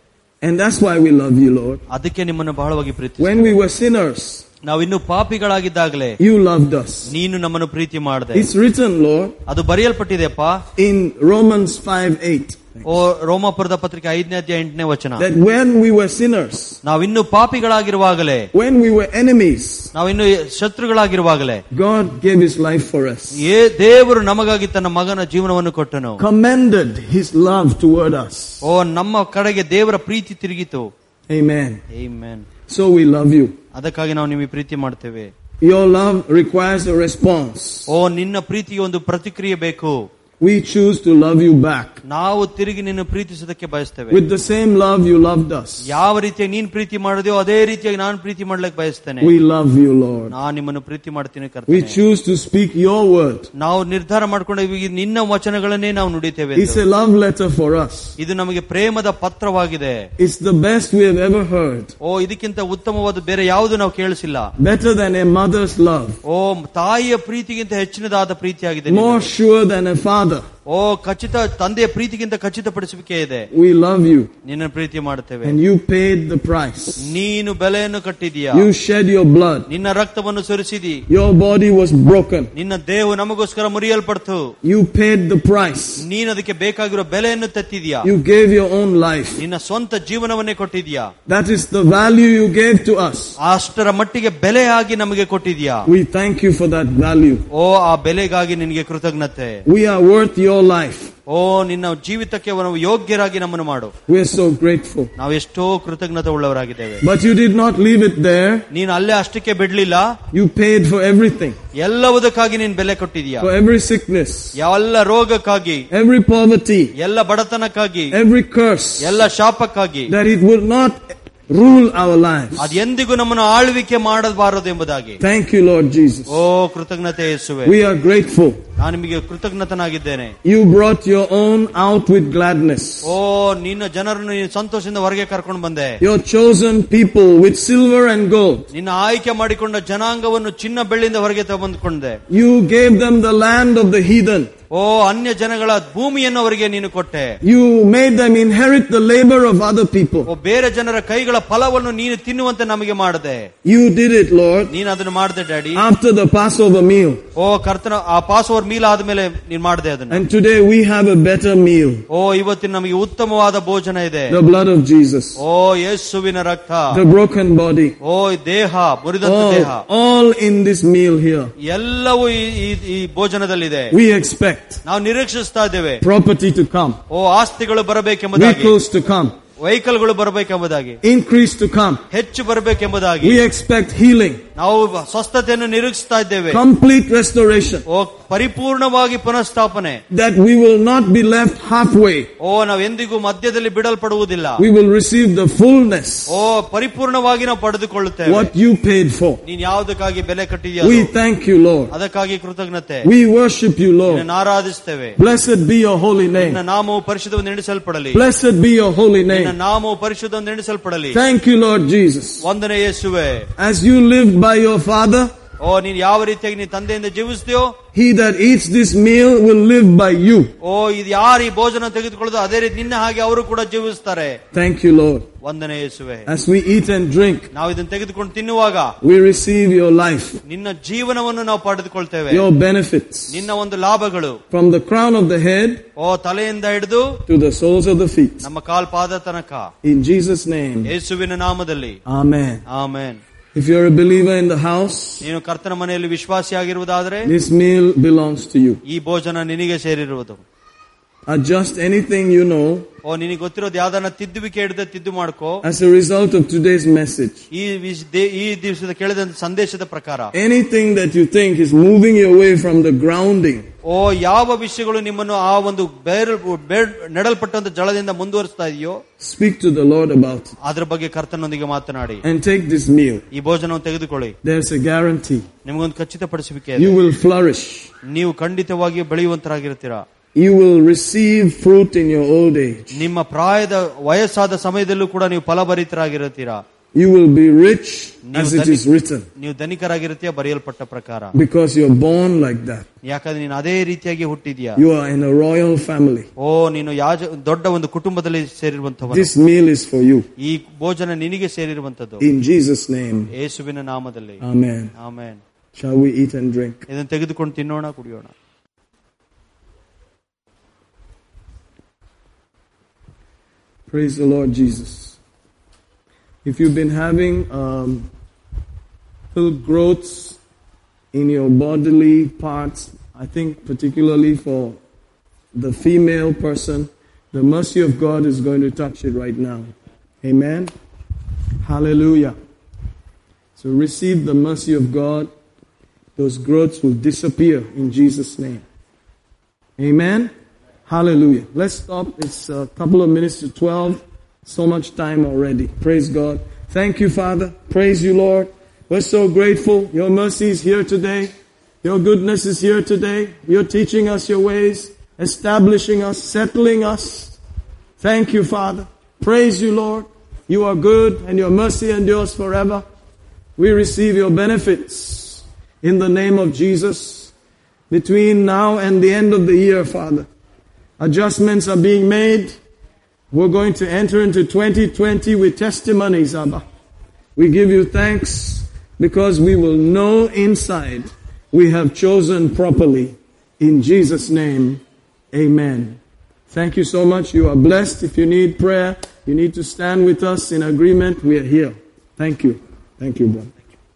And that's why we love you, Lord. ಅದಕ್ಕೆ ನಿಮ್ಮನ್ನು ಬಹಳವಾಗಿ ಪ್ರೀತಿ When we were sinners, ನಾವು ಇನ್ನು ಪಾಪಿಗಳಾಗಿದ್ದಾಗಲೇ you loved us. ನೀನು ನಮ್ಮನ್ನು ಪ್ರೀತಿ ಮಾಡಿದೆ It's written, Lord, ಅದು ಬರೆಯಲ್ಪಟ್ಟಿದೆಪ್ಪ in Romans 5 8, ಓ ರೋಮಾಪುರದ ಪತ್ರಿಕೆ ಐದನೇ ಅಧ್ಯಾಯ ಎಂಟನೇ ವಚನ that when we were sinners, ನಾವಿನ್ನು ಪಾಪಿಗಳಾಗಿರುವಾಗಲೇ when we were enemies, ನಾವಿನ್ನು ಶತ್ರುಗಳಾಗಿರುವಾಗಲೇ God gave his life for us, ಏ ದೇವರು ನಮಗಾಗಿ ತನ್ನ ಮಗನ ಜೀವನವನ್ನು ಕೊಟ್ಟನು commended his love toward us. ಓ ನಮ್ಮ ಕಡೆಗೆ ದೇವರ ಪ್ರೀತಿ ತಿರುಗಿತು Amen. Amen. So we love you. ಅದಕ್ಕಾಗಿ ನಾವು ನಿಮಗೆ ಪ್ರೀತಿ ಮಾಡ್ತೇವೆ Your love requires a response. ಓ ನಿನ್ನ ಪ್ರೀತಿಗೆ ಒಂದು ಪ್ರತಿಕ್ರಿಯೆ ಬೇಕು We choose to love you back ನಾವು ತಿರುಗಿ ನಿನ್ನ ಪ್ರೀತಿಸೋದಕ್ಕೆ ಬಯಸ್ತೇವೆ with the same love you loved us. ಯಾವ ರೀತಿಯಾಗಿ ನೀನ್ ಪ್ರೀತಿ ಮಾಡಿದೆಯೋ ಅದೇ ರೀತಿಯಾಗಿ ನಾನು ಪ್ರೀತಿ ಮಾಡ್ಲಿಕ್ಕೆ ಬಯಸ್ತೇನೆ We love you, Lord. ನಾನು ನಿಮ್ಮನ್ನು ಪ್ರೀತಿ ಮಾಡ್ತೀನಿ We ಕರ್ತನೆ choose to speak your word. ನಾವು ನಿರ್ಧಾರ ಮಾಡ್ಕೊಂಡೀವಿ ನಿನ್ನ ವಚನಗಳನ್ನೇ ನಾವು ನುಡಿತೇವೆ It's ಎಂದು. a love letter for us. ಇದು ನಮಗೆ ಪ್ರೇಮದ ಪತ್ರವಾಗಿದೆ It's the best we have ever heard. ಓ ಇದಕ್ಕಿಂತ ಉತ್ತಮವಾದ ಬೇರೆ ಯಾವುದು ನಾವು ಕೇಳಿಸಿಲ್ಲ Better than a mother's love. ಓ ತಾಯಿಯ ಪ್ರೀತಿಗಿಂತ ಹೆಚ್ಚಿನದಾದ ಪ್ರೀತಿಯಾಗಿದೆ ನಿನ್ನದು. More sure than a father. mother ಓ ಖಚಿತ ತಂದೆಯ ಪ್ರೀತಿಗಿಂತ ಖಚಿತಪಡಿಸುವಿಕೆ ಇದೆ We love you. ನಿನ್ನ ಪ್ರೀತಿ ಮಾಡುತ್ತೇವೆ And you paid the price. ನೀನು ಬೆಲೆಯನ್ನು ಕಟ್ಟಿದೀಯಾ You shed your blood. ನಿನ್ನ ರಕ್ತವನ್ನು ಸುರಿಸಿದಿ Your body was broken. ನಿನ್ನ ದೇಹವು ನಮಗೋಸ್ಕರ ಮುರಿಯಲ್ಪಡ್ತು You paid the price. ನೀನು ಅದಕ್ಕೆ ಬೇಕಾಗಿರೋ ಬೆಲೆಯನ್ನು ತೆತ್ತಿದ್ಯಾ You gave your own life. ನಿನ್ನ ಸ್ವಂತ ಜೀವನವನ್ನೇ ಕೊಟ್ಟಿದ್ಯಾ That is the value you gave to us. ಅಷ್ಟರ ಮಟ್ಟಿಗೆ ಬೆಲೆಯಾಗಿ ನಮಗೆ ಕೊಟ್ಟಿದ್ಯಾ We thank you for that value. ಓ ಆ ಬೆಲೆಗಾಗಿ ನಿನಗೆ ಕೃತಜ್ಞತೆ We are worth your life. ಓ ನಿನ್ನ ಜೀವಿತಕ್ಕೆ ನಾವು ಯೋಗ್ಯರಾಗಿ ನಮ್ಮನ್ನು ಮಾಡು We are so grateful. ನಾವು ಎಷ್ಟೋ ಕೃತಜ್ಞತೆ ಉಳ್ಳವರಾಗಿದ್ದೇವೆ But you did not leave it there. ನೀನು ಅಲ್ಲೇ ಅಷ್ಟಕ್ಕೆ ಬಿಡ್ಲಿಲ್ಲ You paid for everything. ಎಲ್ಲವುದಕ್ಕಾಗಿ ನೀನು ಬೆಲೆ ಕೊಟ್ಟಿದ್ಯಾ For every sickness, ಎಲ್ಲ ರೋಗಕ್ಕಾಗಿ every poverty, ಎಲ್ಲ ಬಡತನಕ್ಕಾಗಿ every curse. ಎಲ್ಲ ಶಾಪಕ್ಕಾಗಿ That it would not rule our lives. ಅದು ಎಂದಿಗೂ ನಮ್ಮನ್ನು ಆಳ್ವಿಕೆ ಮಾಡಬಾರದು ಎಂಬುದಾಗಿ Thank you, Lord Jesus. ಓ ಕೃತಜ್ಞತೆ ಯೇಸುವೆ We are grateful. ನಾನು ನಿಮಗೆ ಕೃತಜ್ಞತನಾಗಿದ್ದೇನೆ You brought your own out with gladness. ಓ ನಿನ್ನ ಜನರನ್ನು ನೀನು ಸಂತೋಷದಿಂದ ಹೊರಗೆ ಕರ್ಕೊಂಡು ಬಂದೆ Your chosen people with silver and gold. ನಿನ್ನ ಆಯ್ಕೆ ಮಾಡಿಕೊಂಡ ಜನಾಂಗವನ್ನು ಚಿನ್ನ ಬೆಳ್ಳಿಯಿಂದ ಹೊರಗೆ ತಗೊಂಡ್ಕೊಂಡೆ You gave them the land of the heathen. ಓ ಅನ್ಯ ಜನಗಳ ಭೂಮಿಯನ್ನು ಅವರಿಗೆ ನೀನು ಕೊಟ್ಟೆ You made them inherit the labor of other O people. ಬೇರೆ ಜನರ ಕೈಗಳ ಫಲವನ್ನು ನೀನು ತಿನ್ನುವಂತೆ ನಮಗೆ ಮಾಡಿದೆ You did it, Lord, ನೀನು ಅದನ್ನು ಮಾಡಿದೆ daddy after the Passover meal. ಓ ಕರ್ತನ ಆ ಪಾಸ್ ಓವರ್ ಮೀಲ್ ಆದ್ಮೇಲೆ ನೀನ್ ಮಾಡಿದೆ ಅದನ್ನ And today we have a better meal. ಓ ಇವತ್ತಿನ ನಮಗೆ ಉತ್ತಮವಾದ ಭೋಜನ ಇದೆ The blood of Jesus. ಓ ಯೇಸುವಿನ ರಕ್ತ The broken body. ಓ ದೇಹ ಮುರಿದಂತ ದೇಹ All, all in this meal here. ಎಲ್ಲವೂ ಈ- ಈ- ಈ ಭೋಜನದಲ್ಲಿದೆ We expect ನಾವು ನಿರೀಕ್ಷಿಸ್ತಾ ಇದ್ದೇವೆ property to come, ಓ ಆಸ್ತಿಗಳು ಬರಬೇಕೆಂಬುದಾಗಿ vehicles to come, ವೆಹಿಕಲ್ಗಳು ಬರಬೇಕೆಂಬುದಾಗಿ increase to come. ಹೆಚ್ಚು ಬರಬೇಕೆಂಬುದಾಗಿ We expect healing, ನಾವು ಸ್ವಸ್ಥತೆಯನ್ನು ನಿರೀಕ್ಷಿಸ್ತಾ ಇದ್ದೇವೆ complete restoration, ಓ ಪರಿಪೂರ್ಣವಾಗಿ ಪುನಃಸ್ಥಾಪನೆ that we will not be left halfway. ಓ ನಾವು ಎಂದಿಗೂ ಮಧ್ಯದಲ್ಲಿ ಬಿಡಲ್ಪಡುವುದಿಲ್ಲ We will receive the fullness, ಓ ಪರಿಪೂರ್ಣವಾಗಿ ನಾವು ಪಡೆದುಕೊಳ್ಳುತ್ತೇವೆ what you paid for. ನೀನ್ ಯಾವುದಕ್ಕಾಗಿ ಬೆಲೆ ಕಟ್ಟಿದ್ಯಾ We thank you, Lord. ಅದಕ್ಕಾಗಿ ಕೃತಜ್ಞತೆ We worship you, Lord. ನಿನ್ನನ್ನು ಆರಾಧಿಸ್ತೇವೆ Blessed be your holy ನಿನ್ನ name. ನಾಮವು ಪರಿಶುದ್ಧವೆಂದು ಎಣಿಸಲ್ಪಡಲಿ Blessed be your holy ನಿನ್ನ name. ನಾಮವು ಪರಿಶುದ್ಧವೆಂದು ಎಣಿಸಲ್ಪಡಲಿ Thank you, Lord Jesus. ವಂದನೆ ಯೇಸುವೆ As you lived by your Father, ಓ ನೀನ್ ಯಾವ ರೀತಿಯಾಗಿ ನೀನ್ ತಂದೆಯಿಂದ ಜೀವಿಸ್ತೀಯೋ he that eats this meal will live by you. ಓ ಇದು ಯಾರು ಈ ಭೋಜನ ತೆಗೆದುಕೊಳ್ಳೋದು ಅದೇ ರೀತಿ ನಿನ್ನ ಹಾಗೆ ಅವರು ಕೂಡ ಜೀವಿಸ್ತಾರೆ Thank you, Lord. ವಂದನೆ ಯೇಸುವೆ As we eat and drink, ನಾವು ಇದನ್ನು ತೆಗೆದುಕೊಂಡು ತಿನ್ನುವಾಗ we receive your life, ನಿನ್ನ ಜೀವನವನ್ನು ನಾವು ಪಡೆದುಕೊಳ್ತೇವೆ your benefits, ನಿನ್ನ ಒಂದು ಲಾಭಗಳು from the crown of the head ಓ ತಲೆಯಿಂದ ಹಿಡಿದು to the soles of the feet. ನಮ್ಮ ಕಾಲ್ ಪಾದ ತನಕ In Jesus' name, ಯೇಸುವಿನ ನಾಮದಲ್ಲಿ Amen. Amen If you're a believer in the house, ನೀನು ಕರ್ತನ ಮನೆಯಲ್ಲಿ ವಿಶ್ವಾಸಿಯಾಗಿರುವುದಾದರೆ this meal belongs to you. ಈ ಭೋಜನ ನಿನಗೆ ಸೇರಿರುವುದು Adjust anything you know ಓ ನಿನಗೆ ಗೊತ್ತಿರೋದು ಯಾವ್ದನ್ನ ತಿದ್ದುವಿಕೆ ಹಿಡಿದ ತಿದ್ದು ಮಾಡ್ಕೋ as a result of today's message. ಈ ವಿಶ್- ದೇ- ಈ ದಿವಸದ ಕೇಳಿದಂತ ಸಂದೇಶದ ಪ್ರಕಾರ Anything that you think is moving you away from the grounding, ಓ ಯಾವ ವಿಷಯಗಳು ನಿಮ್ಮನ್ನು ಆ ಒಂದು ಬೇರೆ ಬೇರ್- ನೆಡಲ್ಪಟ್ಟಂತ ಜಳದಿಂದ ಮುಂದುವರಿಸ್ತಾ ಇದೆಯೋ speak to the Lord about it ಅದ್ರ ಬಗ್ಗೆ ಕರ್ತನೊಂದಿಗೆ ಮಾತನಾಡಿ and take this meal. ಈ ಭೋಜನವನ್ನು ತೆಗೆದುಕೊಳ್ಳಿ There's a guarantee. ನಿಮಗೊಂದು ಖಚಿತಪಡಿಸುವಿಕೆ ಇದೆ. You will flourish. ನೀವು ಖಂಡಿತವಾಗಿ ಬೆಳೆಯುವಂತರಾಗಿರ್ತೀರಾ You will receive fruit in your old age. ನಿಮ್ಮ ಪ್ರಾಯದ ವಯಸ್ಸಾದ ಸಮಯದಲ್ಲೂ ಕೂಡ ನೀವು ಫಲಭರಿತರಾಗಿರುತ್ತೀರಾ You will be rich ನೀವು as it Dhani- is written ನೀವು ಧನಿಕರಾಗಿರುತ್ತೀಯ ಬರೆಯಲ್ಪಟ್ಟ ಪ್ರಕಾರ because you're born like that. ಯಾಕಂದ್ರೆ ನೀನು ಅದೇ ರೀತಿಯಾಗಿ ಹುಟ್ಟಿದ್ಯಾ You are in a royal family. ಓ ನೀನು ಯಾಜ ದೊಡ್ಡ ಒಂದು ಕುಟುಂಬದಲ್ಲಿ ಸೇರಿರುವಂತವ This meal is for you. ಈ ಭೋಜನ ನಿನಗೆ ಸೇರಿರುವಂತದ್ದು In Jesus' name. ಯೇಸುವಿನ ನಾಮದಲ್ಲಿ Amen. Amen Shall we eat and drink? ಇದನ್ನು ತೆಗೆದುಕೊಂಡು ತಿನ್ನೋಣ ಕುಡಿಯೋಣ Praise the Lord Jesus. If you've been having um, little growths in your bodily parts, I think particularly for the female person, the mercy of God is going to touch it right now. Amen. Hallelujah. So receive the mercy of God. Those growths will disappear in Jesus' name. Amen. Hallelujah. Let's stop. It's a couple of minutes to 12. So much time already. Praise God. Thank you, Father. Praise you, Lord. We're so grateful. Your mercy is here today. Your goodness is here today. You're teaching us your ways, establishing us, settling us. Thank you, Father. Praise you, Lord. You are good and your mercy endures forever. We receive your benefits in the name of Jesus between now and the end of the year, Father. Adjustments are being made. We're going to enter into 2020 with testimonies, Abba. We give you thanks because we will know inside we have chosen properly. In Jesus' name, amen. Thank you so much. You are blessed. If you need prayer, you need to stand with us in agreement. We are here. Thank you. Thank you, brother.